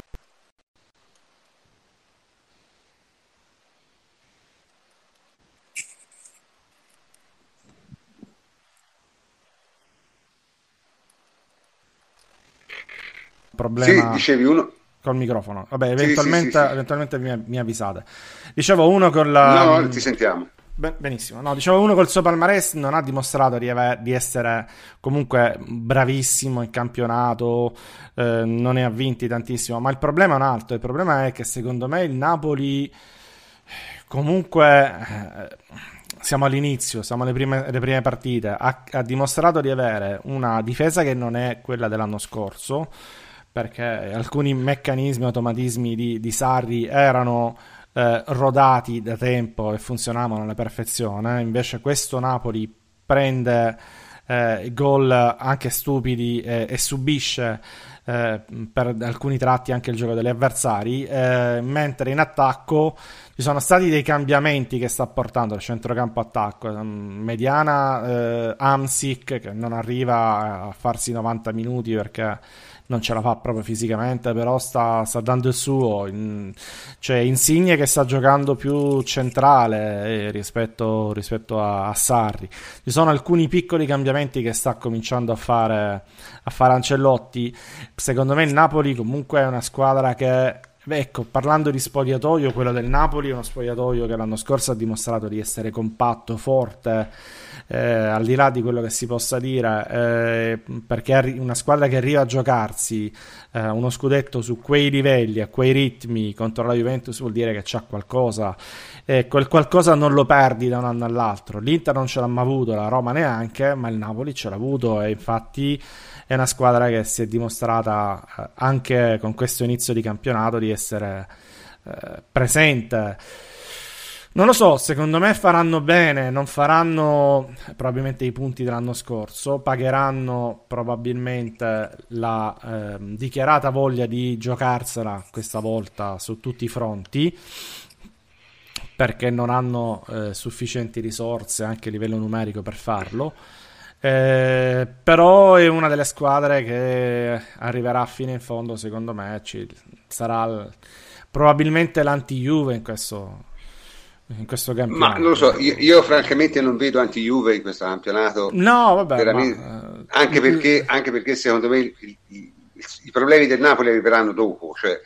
problema. Sì, dicevi uno. Col microfono. Vabbè, eventualmente, sì, sì, eventualmente mi, mi, avvisate. Dicevo uno con la. No, ti sentiamo. benissimo. No, dicevo uno col suo palmarès non ha dimostrato di, aver, di essere comunque bravissimo in campionato, eh, non ne ha vinti tantissimo. Ma il problema è un altro. Il problema è che secondo me il Napoli comunque. Eh, siamo all'inizio, siamo alle prime, alle prime partite. Ha, ha dimostrato di avere una difesa che non è quella dell'anno scorso perché alcuni meccanismi, automatismi di, di Sarri erano eh, rodati da tempo e funzionavano alla perfezione, invece questo Napoli prende eh, gol anche stupidi e, e subisce eh, per alcuni tratti anche il gioco degli avversari, eh, mentre in attacco ci sono stati dei cambiamenti che sta portando il centrocampo attacco. Mediana eh, Amsic che non arriva a farsi 90 minuti perché non ce la fa proprio fisicamente, però sta, sta dando il suo. In, cioè, Insigne che sta giocando più centrale eh, rispetto, rispetto a, a, Sarri. Ci sono alcuni piccoli cambiamenti che sta cominciando a fare, a fare Ancellotti. Secondo me il Napoli comunque è una squadra che Ecco, parlando di spogliatoio, quello del Napoli è uno spogliatoio che l'anno scorso ha dimostrato di essere compatto, forte, eh, al di là di quello che si possa dire, eh, perché una squadra che arriva a giocarsi eh, uno scudetto su quei livelli, a quei ritmi contro la Juventus vuol dire che c'ha qualcosa e quel qualcosa non lo perdi da un anno all'altro. L'Inter non ce l'ha mai avuto, la Roma neanche, ma il Napoli ce l'ha avuto e infatti è una squadra che si è dimostrata eh, anche con questo inizio di campionato di essere eh, presente non lo so, secondo me faranno bene, non faranno probabilmente i punti dell'anno scorso, pagheranno probabilmente la eh, dichiarata voglia di giocarsela questa volta su tutti i fronti perché non hanno eh, sufficienti risorse anche a livello numerico per farlo. Eh, però è una delle squadre che arriverà fino in fondo, secondo me, ci sarà l- probabilmente l'anti-Juve in questo, in questo campionato. Ma non lo so, io, io francamente non vedo anti-Juve in questo campionato. No, vabbè. Ma, eh, anche, perché, anche, perché, secondo me i, i, i, problemi del Napoli arriveranno dopo. Cioè,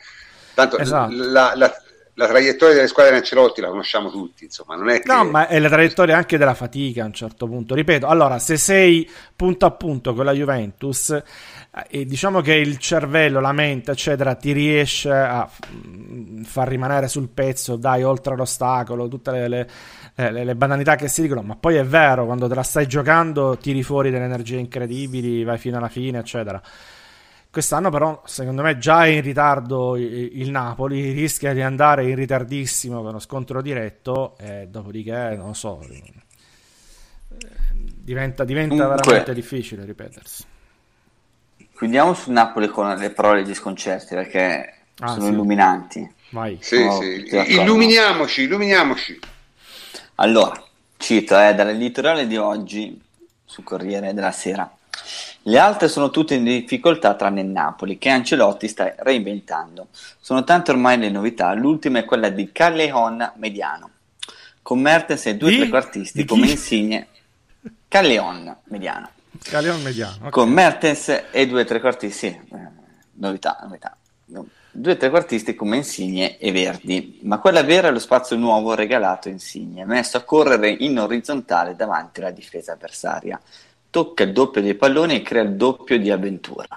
tanto esatto. la, la, la, traiettoria delle squadre di Ancelotti la conosciamo tutti, insomma, non è che... No, ma è la traiettoria anche della fatica a un certo punto. Ripeto, allora, se sei punto a punto con la Juventus e diciamo che il cervello, la mente, eccetera, ti riesce a mm, far rimanere sul pezzo, dai, oltre l'ostacolo, tutte le, le, le, le, banalità che si dicono, ma poi è vero, quando te la stai giocando tiri fuori delle energie incredibili, vai fino alla fine, eccetera. Quest'anno però, secondo me, già è in ritardo il, Napoli, rischia di andare in ritardissimo con uno scontro diretto e dopodiché, non lo so, diventa, diventa Dunque. veramente difficile ripetersi. Chiudiamo sul Napoli con le parole di sconcerti perché ah, sono sì. illuminanti. Vai. Sì, sì. Illuminiamoci, illuminiamoci. Allora, cito eh, dall'editoriale di oggi su Corriere della Sera. Le altre sono tutte in difficoltà tranne il Napoli, che Ancelotti sta reinventando. Sono tante ormai le novità, l'ultima è quella di Callejon mediano, con Mertens e due trequartisti come insigne. Callejon mediano Scaleo mediano. Okay. Con Mertens e due trequartisti, sì, eh, novità, novità. Due trequartisti come Insigne e Verdi, ma quella vera è lo spazio nuovo regalato Insigne, messo a correre in orizzontale davanti alla difesa avversaria. Tocca il doppio dei palloni e crea il doppio di avventura.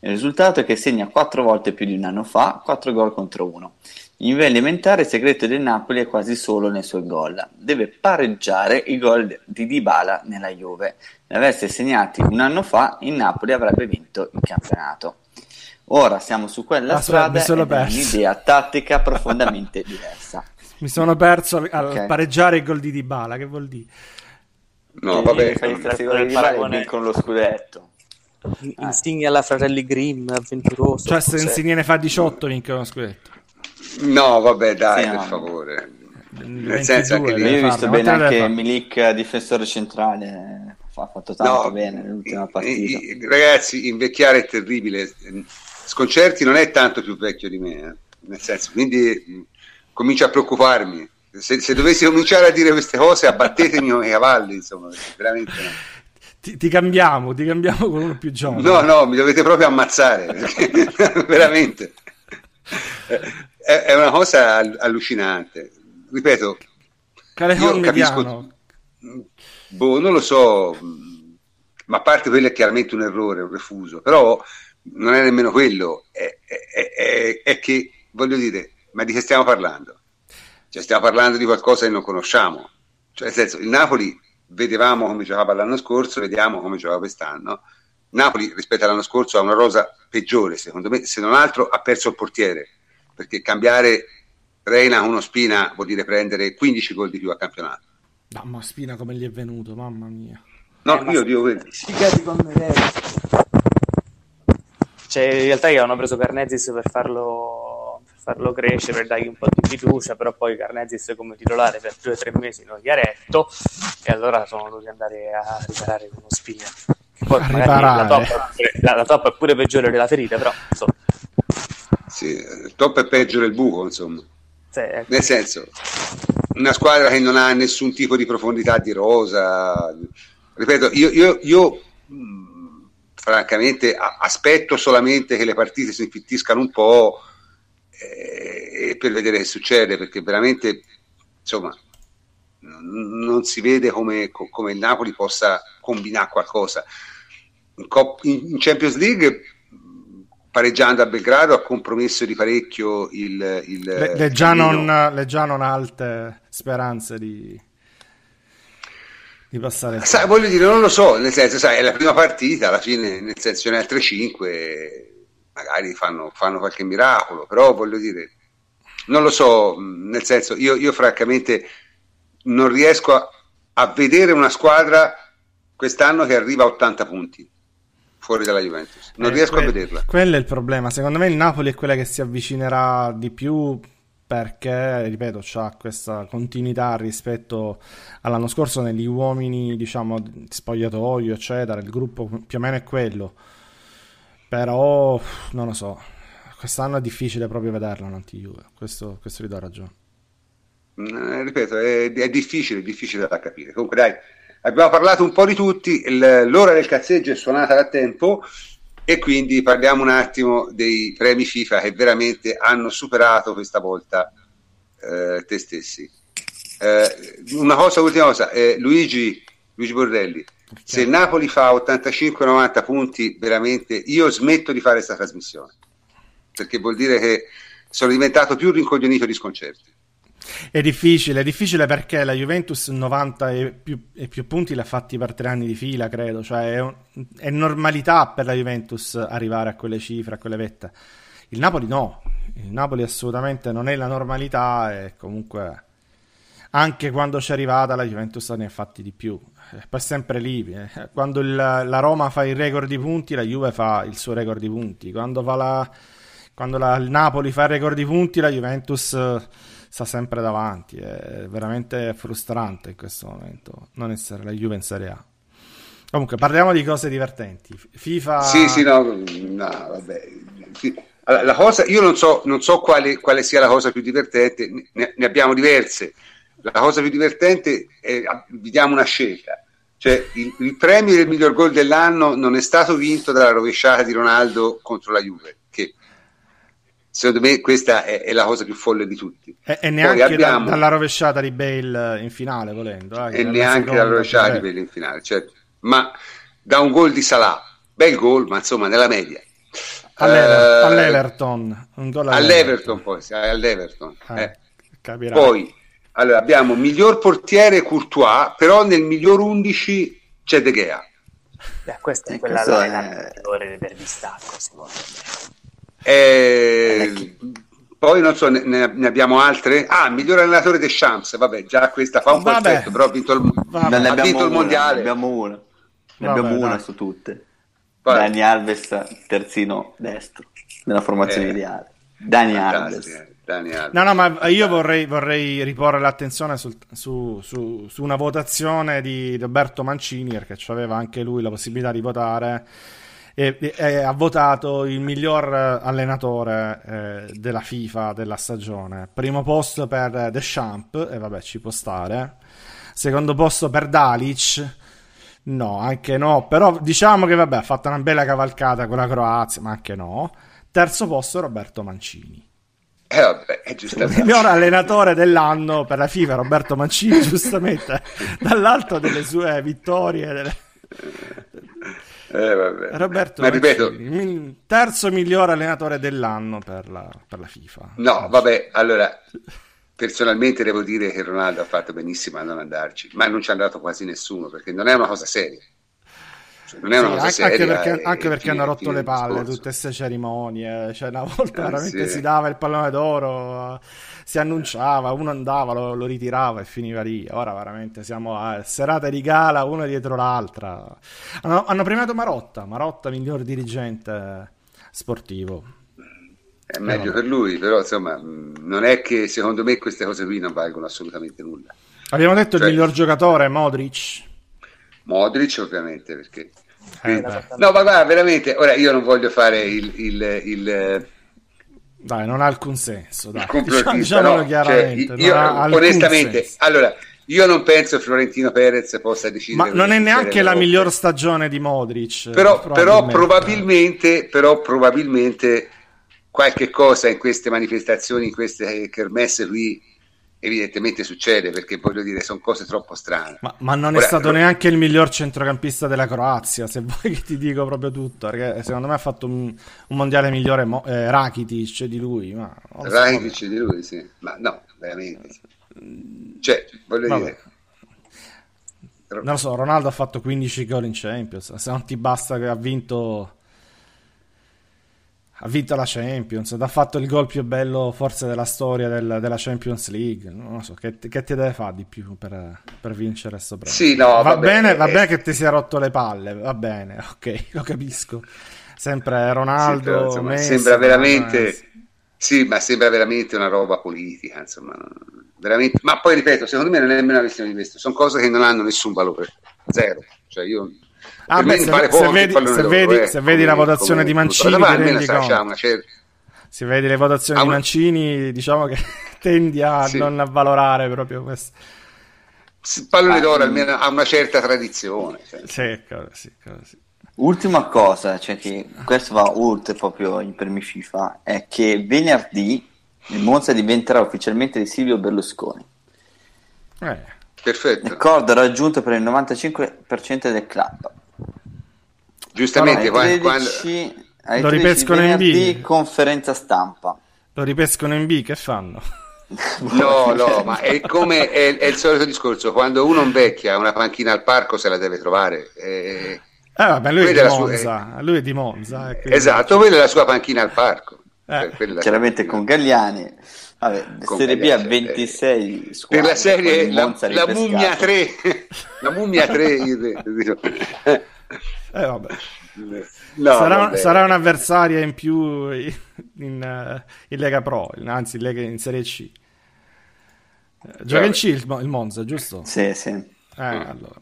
Il risultato è che segna quattro volte più di un anno fa, quattro gol contro uno. In livello elementare il segreto del Napoli è quasi solo nei suoi gol. Deve pareggiare i gol di Dybala nella Juve. Ne avesse segnati un anno fa, il Napoli avrebbe vinto il campionato. Ora siamo su quella Ah, strada mi sono ed un'idea tattica profondamente [laughs] diversa. Mi sono perso al, al Ok. pareggiare il gol di Dybala, che vuol dire? No, E vabbè, fai il gol di Dybala e vincono lo scudetto. Insigne alla fratelli Grimm, avventuroso. Cioè, se? Insigne ne fa 18 vincono lo scudetto. No, vabbè, dai, Sì, per no. favore. Nel 22 senso anche lì- ho visto bene ne anche? Milik, difensore centrale, ha fatto tanto bene nell'ultima partita. i- i- ragazzi, invecchiare è terribile. Sconcerti non è tanto più vecchio di me, eh. nel senso, quindi mh, comincio a preoccuparmi. Se, se dovessi cominciare a dire queste cose, abbattetemi [laughs] i cavalli, insomma, veramente no. Ti, ti cambiamo, ti cambiamo con uno più giovane. No, no, mi dovete proprio ammazzare, [laughs] veramente [laughs] è, è una cosa all- allucinante. Ripeto, Calehon io capisco, boh, non lo so, ma a parte quello è chiaramente un errore, un refuso, però non è nemmeno quello, è, è- è- è che, voglio dire, ma di che stiamo parlando? Cioè, stiamo parlando di qualcosa che non conosciamo. Cioè, nel senso, il Napoli vedevamo come giocava l'anno scorso, vediamo come gioca quest'anno. Napoli rispetto all'anno scorso ha una rosa peggiore, secondo me, se non altro ha perso il portiere, perché cambiare Reina uno Spina vuol dire prendere 15 gol di più a campionato. Mamma Spina come gli è venuto, mamma mia. No, Eh, ma io dico quello. Cioè, in realtà io hanno preso Carnezis per farlo, per farlo crescere, per dargli un po' di fiducia, però poi Carnezis come titolare per due o tre mesi non gli ha retto e allora sono dovuti andare a riparare con uno spina. Poi. La, top, è pure- la, la top è pure peggiore della ferita, però insomma, Sì, il top è peggio del buco, insomma. cioè, ecco. Nel senso, una squadra che non ha nessun tipo di profondità di rosa. Ripeto, io, io- io, mh, francamente a- aspetto solamente che le partite si infittiscano un po' eh, per vedere che succede, perché veramente, insomma, n- non si vede come, co- come il Napoli possa combinare qualcosa. In, Cop- in- Champions League pareggiando a Belgrado ha compromesso di parecchio il, il Le, le già, non, le già non alte speranze di, di passare Sai, voglio dire, non lo so, nel senso, sai, è la prima partita, alla fine, nel senso, ne altre 5, magari fanno, fanno qualche miracolo, però voglio dire, non lo so, nel senso, io, io francamente non riesco a, a vedere una squadra quest'anno che arriva a 80 punti fuori dalla Juventus, non Eh, riesco que- a vederla. Quello è il problema. Secondo me il Napoli è quella che si avvicinerà di più perché, ripeto, c'ha questa continuità rispetto all'anno scorso negli uomini, diciamo, di spogliatoio, eccetera. Il gruppo più o meno è quello. Però, non lo so. Quest'anno è difficile proprio vederla un anti-Juve. Questo, questo vi do ragione. Eh, ripeto, è, è difficile, è difficile da capire. Comunque, dai, abbiamo parlato un po' di tutti. il- l'ora del cazzeggio è suonata da tempo e quindi parliamo un attimo dei premi FIFA che veramente hanno superato questa volta eh, te stessi. Eh, una cosa, ultima cosa, eh, Luigi, Luigi Borrelli. Se il Napoli fa 85-90 punti, veramente io smetto di fare questa trasmissione perché vuol dire che sono diventato più rincoglionito di sconcerti. È difficile, è difficile perché la Juventus 90 e più, e più punti l'ha fatti per tre anni di fila, credo. Cioè, è, un- è normalità per la Juventus arrivare a quelle cifre, a quelle vette. Il Napoli no, il Napoli assolutamente non è la normalità e comunque anche quando c'è arrivata la Juventus ne ha fatti di più. È sempre lì. eh. Quando il- la Roma fa il record di punti, la Juve fa il suo record di punti. Quando, la, quando la- il Napoli fa il record di punti, la Juventus sta sempre davanti. È veramente frustrante in questo momento non essere la Juve in Serie A. Comunque, parliamo di cose divertenti. FIFA. Sì, sì, no, no, vabbè. Allora, la cosa, io non so, non so quale, quale sia la cosa più divertente, ne, ne abbiamo diverse. La cosa più divertente è, vi diamo una scelta. Cioè, il, il, premio del miglior gol dell'anno non è stato vinto dalla rovesciata di Ronaldo contro la Juve, secondo me questa è, è la cosa più folle di tutti. E, e neanche abbiamo... da, dalla rovesciata di Bale in finale, volendo. Eh, e neanche dalla rovesciata di Bale in finale, certo. Ma da un gol di Salah, bel gol, ma insomma nella media. All'Ever- uh, all'Everton, un gol all'Everton, all'Everton poi, all'Everton. Eh, eh. Poi allora, abbiamo miglior portiere Courtois, però nel miglior 11 c'è De Gea. Beh, questa è quella là, è... la per distacco, secondo me. Eh, poi non so, ne, ne, abbiamo altre? Ah, miglior allenatore De Champs, vabbè, già questa fa un po' effetto, però ha vinto il, ha vinto il mondiale. Ne abbiamo una, ne vabbè, abbiamo una su tutte. Vai. Dani Alves, terzino destro, nella formazione eh, ideale. Dani Alves. Daniel. No, no, ma io vorrei, vorrei riporre l'attenzione sul, su, su, su, una votazione di Roberto Mancini, perché aveva anche lui la possibilità di votare. E, e, ha votato il miglior allenatore eh, della FIFA della stagione. Primo posto per Deschamps, e vabbè, ci può stare. Secondo posto per Dalic. No, anche no. Però diciamo che vabbè, ha fatto una bella cavalcata con la Croazia, ma anche no. Terzo posto Roberto Mancini. Eh, vabbè, il miglior allenatore dell'anno per la FIFA, Roberto Mancini, [laughs] giustamente, dall'alto delle sue vittorie. Delle... Eh, Roberto Ma Mancini, terzo miglior allenatore dell'anno per la, per la FIFA. No, vabbè, allora, personalmente devo dire che Ronaldo ha fatto benissimo a non andarci, ma non ci è andato quasi nessuno, perché non è una cosa seria. Cioè, non è una cosa seria, anche perché, e, anche perché hanno rotto le palle tutte queste cerimonie. Cioè, una volta eh, veramente sì. si dava il pallone d'oro, si annunciava, uno andava, lo, lo, ritirava e finiva lì. Ora veramente siamo a serate di gala una dietro l'altra. Hanno, hanno premiato Marotta, Marotta miglior dirigente sportivo. È meglio no. per lui, però insomma, non è che secondo me queste cose qui non valgono assolutamente nulla. Abbiamo detto cioè, il miglior giocatore, Modric. Modric ovviamente perché eh, no, ma guarda, veramente, ora io non voglio fare il, il, il dai, non ha alcun senso. Dai. Diciamo, diciamolo no, chiaramente. Cioè, io, onestamente, senso. allora, io non penso che Florentino Perez possa decidere. Ma non è neanche la miglior stagione di Modric. Però, probabilmente. Però, probabilmente, però probabilmente qualche cosa in queste manifestazioni, in queste kermesse qui evidentemente succede perché voglio dire sono cose troppo strane. Ma, ma non Ora, è stato no... neanche il miglior centrocampista della Croazia se [laughs] vuoi che ti dico proprio tutto perché secondo me ha fatto un, un mondiale migliore mo, eh, Rakitic di lui ma Rakitic so. Di lui sì. Ma no veramente cioè voglio Vabbè. dire non lo so Ronaldo ha fatto 15 gol in Champions se non ti basta che ha vinto ha vinto la Champions, ha fatto il gol più bello forse della storia del, della Champions League. Non so, che, che ti deve fare di più per, per vincere questo premio? Sì, no, va, va bene, va bene che ti sia rotto le palle, va bene, [laughs] ok, lo capisco. Sempre Ronaldo, però, insomma, Messi, sembra veramente... Sì, ma sembra veramente una roba politica, insomma, veramente... Ma poi ripeto, secondo me non è nemmeno una questione di questo, sono cose che non hanno nessun valore, zero. Cioè io Ah, beh, se, se, vedi, se, vedi, eh, se vedi la votazione di Mancini, ti rendi conto. Certa... Se vedi le votazioni ah, di Mancini, diciamo che [laughs] tendi a sì. non avvalorare proprio questo. Il pallone ah, d'oro almeno ha una certa tradizione. Cioè. Sì, sì, sì. Ultima cosa, cioè che questo va oltre proprio i premi FIFA, è che venerdì il Monza diventerà ufficialmente di Silvio Berlusconi. Eh. Perfetto. L'accordo raggiunto per il 95% del club. Giustamente, allora, quando, 13, lo ripescono in B. Conferenza stampa. Lo ripescono in B, che fanno? [laughs] No, no, ma è come è, è, il solito discorso: quando uno invecchia una panchina al parco se la deve trovare. Eh, eh vabbè, lui, è di Monza, sua, lui è di Monza. Quindi... Esatto, quella è la sua panchina al parco. Eh. Chiaramente con Gagliani. Vabbè, Serie B a 26 eh, squadre. Per la serie la, [laughs] la mummia 3. la mummia 3. Eh, vabbè. No, sarà, sarà un'avversaria in più in, in, in, Lega Pro, anzi in, Lega, in Serie C. Gioca in C il, il, Monza, giusto? Sì, sì. Eh, mm. allora.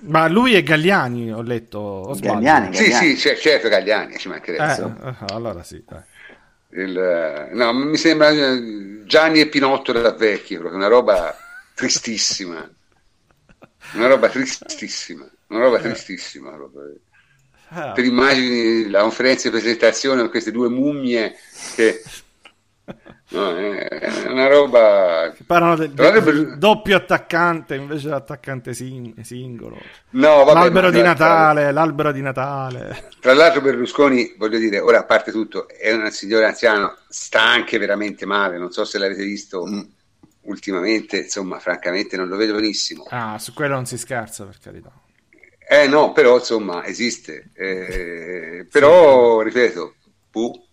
Ma lui è Galliani, ho letto. Ho Galliani, Galliani, Sì, sì, certo, Galliani, ci mancherebbe. Eh, allora sì, dai. Il, no, mi sembra eh, Gianni e Pinotto da vecchi, proprio una roba tristissima. [laughs] Una roba tristissima, una roba tristissima. Ah. Per immagini la conferenza di presentazione con queste due mummie che No, è una roba. Parlano del, del doppio attaccante invece dell'attaccante sing- singolo. No, vabbè, l'albero di Natale, tra... l'albero di Natale. Tra l'altro, Berlusconi, voglio dire, ora a parte tutto, è un signore anziano, sta anche veramente male. Non so se l'avete visto mm. Ultimamente, insomma, francamente, non lo vedo benissimo. Ah, su quello non si scherza, per carità. Eh no, però insomma esiste. Eh, però, ripeto, puh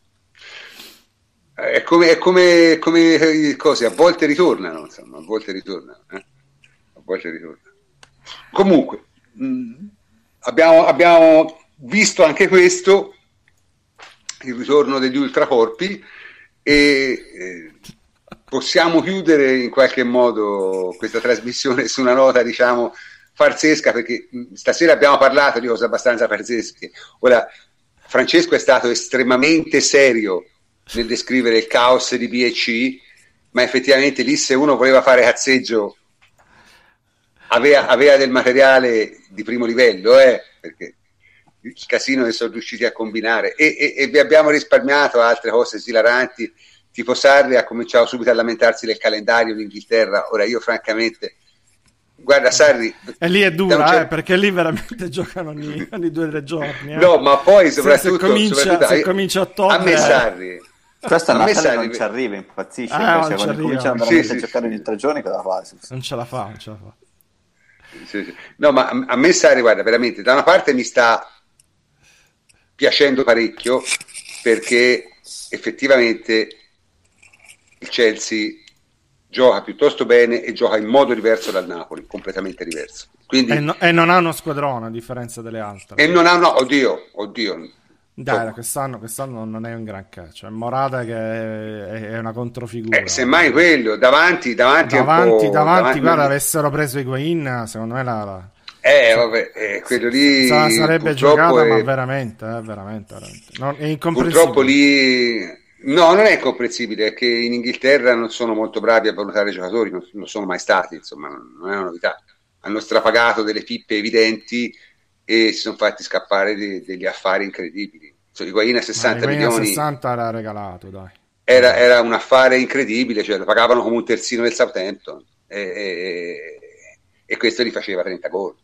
è come, è come, come cose, a volte ritornano, insomma, a volte ritornano. Eh? A volte ritornano. Comunque, mh, mm, abbiamo, abbiamo visto anche questo, il ritorno degli ultracorpi, e eh, possiamo chiudere in qualche modo questa trasmissione su una nota, diciamo, farsesca, perché stasera abbiamo parlato di cose abbastanza farsesche. Ora, Francesco è stato estremamente serio nel descrivere il caos di BC, ma effettivamente lì se uno voleva fare cazzeggio aveva, aveva del materiale di primo livello, eh, perché il casino che sono riusciti a combinare e, e, e, vi abbiamo risparmiato altre cose esilaranti, tipo Sarri ha cominciato subito a lamentarsi del calendario d'Inghilterra, ora io francamente Guarda, Sarri. E lì è dura, eh, perché lì veramente [laughs] giocano ogni, ogni due o tre giorni. Eh. No, ma poi soprattutto. Se, se comincia, soprattutto, se comincia a ottobre. A me Sarri. Questo a Natale non ci arriva, impazzisce. Ah, invece, quando cominciano veramente sì, a giocare ogni tre giorni, cosa fa? Non ce la fa, non ce la fa. Sì, sì. No, ma a me Sarri, guarda, veramente, da una parte mi sta piacendo parecchio perché effettivamente il Chelsea gioca piuttosto bene e gioca in modo diverso dal Napoli, completamente diverso. Quindi... E, no, e non ha uno squadrone a differenza delle altre. E non ha, no, oddio, oddio, dai, quest'anno, quest'anno, non è un granché. Cioè, Morata che è, è una controfigura. Eh, semmai quello, davanti, davanti, davanti, davanti, davanti guarda, avessero preso Higuain, secondo me la... la... Eh, vabbè, eh, quello lì Sa, sarebbe giocata, è... ma veramente, eh, veramente, veramente. Non, è incomprensibile. Purtroppo lì no, non è incomprensibile, è che in Inghilterra non sono molto bravi a valutare i giocatori, non, non sono mai stati, insomma, non è una novità. Hanno strapagato delle pippe evidenti e si sono fatti scappare de- degli affari incredibili. Cioè, Higuain a 60 Higuain milioni 60 era regalato, dai. Era, era, un affare incredibile, cioè lo pagavano come un terzino del Southampton e, e, e questo gli faceva 30 gol,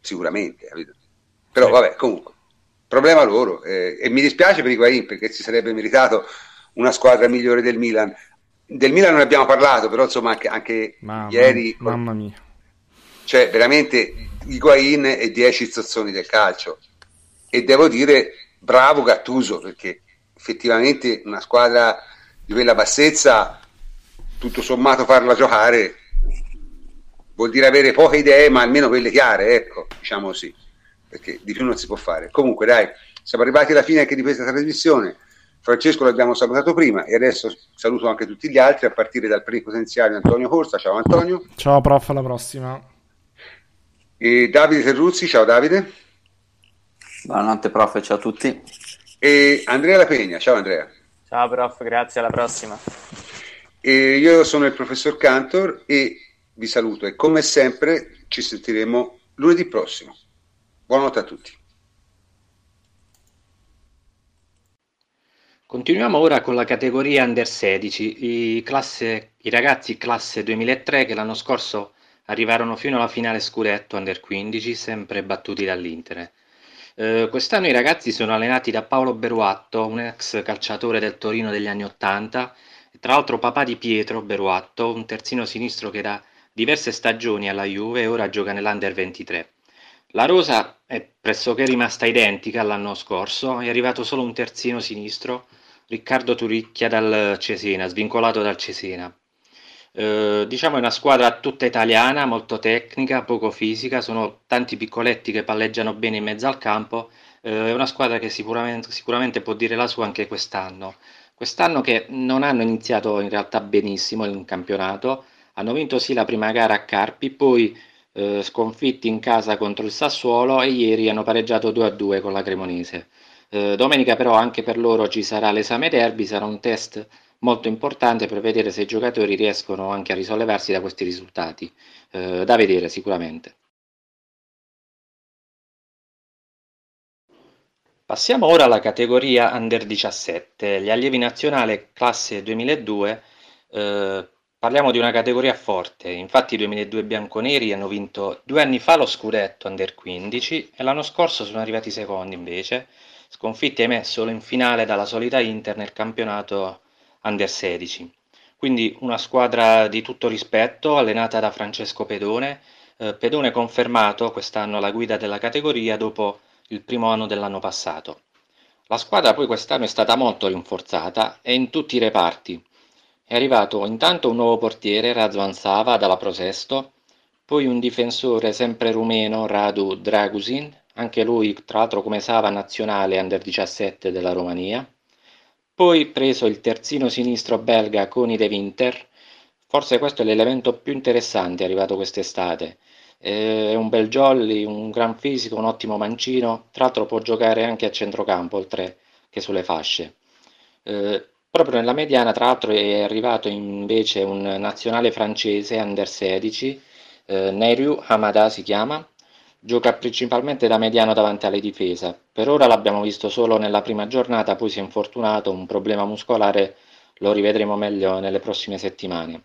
sicuramente. Capito? Però sì. vabbè, comunque, problema loro. Eh, e mi dispiace per Higuain perché si sarebbe meritato una squadra migliore del Milan. Del Milan non abbiamo parlato, però insomma anche, anche mamma, ieri... Mamma mia. Cioè, veramente Higuain e 10 zozzoni del calcio. E devo dire, bravo Gattuso, perché effettivamente una squadra di quella bassezza, tutto sommato farla giocare, vuol dire avere poche idee, ma almeno quelle chiare, ecco, diciamo così, perché di più non si può fare. Comunque, dai, siamo arrivati alla fine anche di questa trasmissione. Francesco l'abbiamo salutato prima e adesso saluto anche tutti gli altri a partire dal plenipotenziario Antonio Corsa. Ciao Antonio. Ciao prof, alla prossima. E Davide Terruzzi, ciao Davide. Buonanotte prof, ciao a tutti. E Andrea La Pegna, ciao Andrea. Ciao prof, grazie, alla prossima. E io sono il professor Cantor e vi saluto e come sempre ci sentiremo lunedì prossimo. Buonanotte a tutti. Continuiamo ora con la categoria Under 16, i, classe, i ragazzi classe 2003 che l'anno scorso arrivarono fino alla finale scudetto under 15, sempre battuti dall'Inter. Eh, quest'anno i ragazzi sono allenati da Paolo Beruatto, un ex calciatore del Torino degli anni 80, e tra l'altro papà di Pietro Beruatto, un terzino sinistro che da diverse stagioni alla Juve e ora gioca nell'Under 23. La rosa è pressoché rimasta identica all'anno scorso, è arrivato solo un terzino sinistro, Riccardo Turicchia dal Cesena, svincolato dal Cesena. Eh, diciamo è una squadra tutta italiana, molto tecnica, poco fisica, sono tanti piccoletti che palleggiano bene in mezzo al campo, eh, è una squadra che sicuramente, sicuramente può dire la sua anche quest'anno. Quest'anno che non hanno iniziato in realtà benissimo in campionato, hanno vinto sì la prima gara a Carpi, poi eh, sconfitti in casa contro il Sassuolo e ieri hanno pareggiato 2-2 con la Cremonese. Eh, domenica però anche per loro ci sarà l'esame derby, sarà un test molto importante per vedere se i giocatori riescono anche a risollevarsi da questi risultati. Eh, da vedere sicuramente. Passiamo ora alla categoria Under 17. Gli allievi nazionale classe 2002 eh, parliamo di una categoria forte, infatti i 2002 bianconeri hanno vinto due anni fa lo scudetto Under 15 e l'anno scorso sono arrivati secondi invece, sconfitti ahimè solo in finale dalla solita Inter nel campionato Under 16. Quindi una squadra di tutto rispetto, allenata da Francesco Pedone, eh, Pedone confermato quest'anno alla guida della categoria dopo il primo anno dell'anno passato. La squadra poi quest'anno è stata molto rinforzata e in tutti i reparti. È arrivato intanto un nuovo portiere, Razvan Sava, dalla Prosesto, poi un difensore sempre rumeno, Radu Dragusin, anche lui tra l'altro come Sava nazionale under 17 della Romania. Poi preso il terzino sinistro belga Coni De Winter, forse questo è l'elemento più interessante arrivato quest'estate, è un bel jolly, un gran fisico, un ottimo mancino, tra l'altro può giocare anche a centrocampo oltre che sulle fasce. Eh, proprio nella mediana, tra l'altro, è arrivato invece un nazionale francese under 16, eh, Neriu Hamada si chiama, gioca principalmente da mediano davanti alle difese. Per ora l'abbiamo visto solo nella prima giornata, poi si è infortunato, un problema muscolare, lo rivedremo meglio nelle prossime settimane.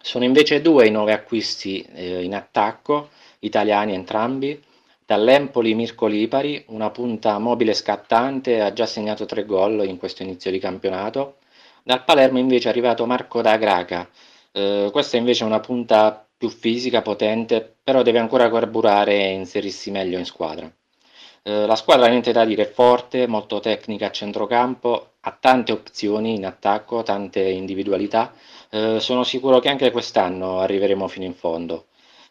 Sono invece due i nuovi acquisti eh, in attacco, italiani entrambi. Dall'Empoli Mirko Lipari, una punta mobile scattante, ha già segnato tre gol in questo inizio di campionato. Dal Palermo invece è arrivato Marco da Graca. Eh, questa invece è una punta più fisica, potente, però deve ancora carburare e inserirsi meglio in squadra. Eh, la squadra, niente da dire, è forte, molto tecnica a centrocampo, ha tante opzioni in attacco, tante individualità eh, sono sicuro che anche quest'anno arriveremo fino in fondo.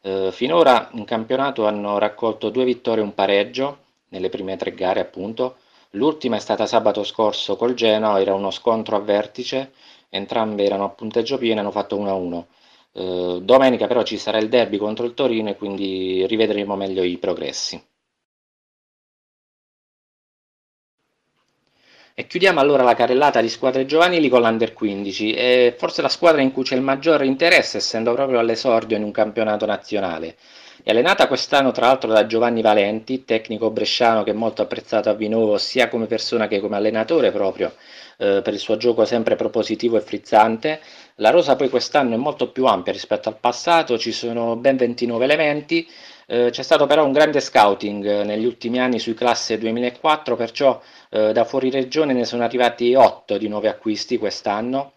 Eh, finora in campionato hanno raccolto due vittorie e un pareggio nelle prime tre gare, appunto. L'ultima è stata sabato scorso col Genoa, era uno scontro a vertice, entrambe erano a punteggio pieno e hanno fatto 1-1. Eh, domenica però ci sarà il derby contro il Torino e quindi rivedremo meglio i progressi. E chiudiamo allora la carrellata di squadre giovanili con l'Under 15, e forse la squadra in cui c'è il maggiore interesse, essendo proprio all'esordio in un campionato nazionale. È allenata quest'anno tra l'altro da Giovanni Valenti, tecnico bresciano che è molto apprezzato a Vinovo sia come persona che come allenatore proprio, eh, per il suo gioco sempre propositivo e frizzante. La rosa poi quest'anno è molto più ampia rispetto al passato, ci sono ben 29 elementi, eh, c'è stato però un grande scouting eh, negli ultimi anni sui classe 2004, perciò eh, da fuori regione ne sono arrivati 8 di nuovi acquisti quest'anno.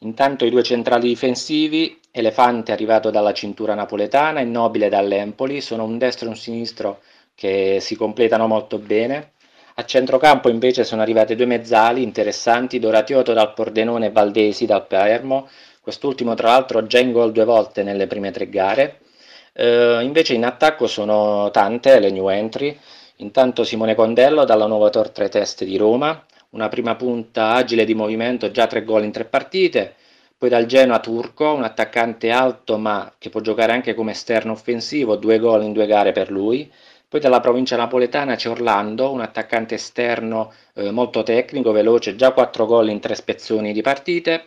Intanto i due centrali difensivi, Elefante arrivato dalla cintura napoletana e Nobile dall'Empoli, sono un destro e un sinistro che si completano molto bene. A centrocampo invece sono arrivate due mezzali interessanti, Doratioto dal Pordenone e Valdesi dal Palermo, quest'ultimo tra l'altro già in gol due volte nelle prime tre gare. Eh, invece in attacco sono tante le new entry, Intanto Simone Condello dalla Nuova Tor Tre Teste di Roma, una prima punta agile di movimento, già tre gol in tre partite. Poi dal Genoa Turco, un attaccante alto ma che può giocare anche come esterno offensivo, due gol in due gare per lui. Poi dalla provincia napoletana c'è Orlando, un attaccante esterno eh, molto tecnico, veloce, già quattro gol in tre spezzoni di partite.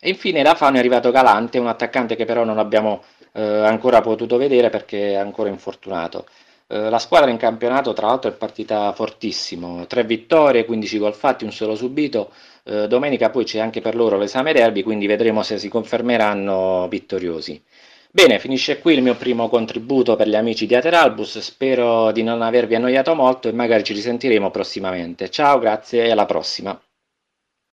E infine da Fano è arrivato Galante, un attaccante che però non abbiamo eh, ancora potuto vedere perché è ancora infortunato. Eh, la squadra in campionato, tra l'altro, è partita fortissimo: tre vittorie, 15 gol fatti, un solo subito. Eh, domenica poi c'è anche per loro l'esame derby, quindi vedremo se si confermeranno vittoriosi. Bene, finisce qui il mio primo contributo per gli amici di Ateralbus. Spero di non avervi annoiato molto e magari ci risentiremo prossimamente. Ciao, grazie e alla prossima.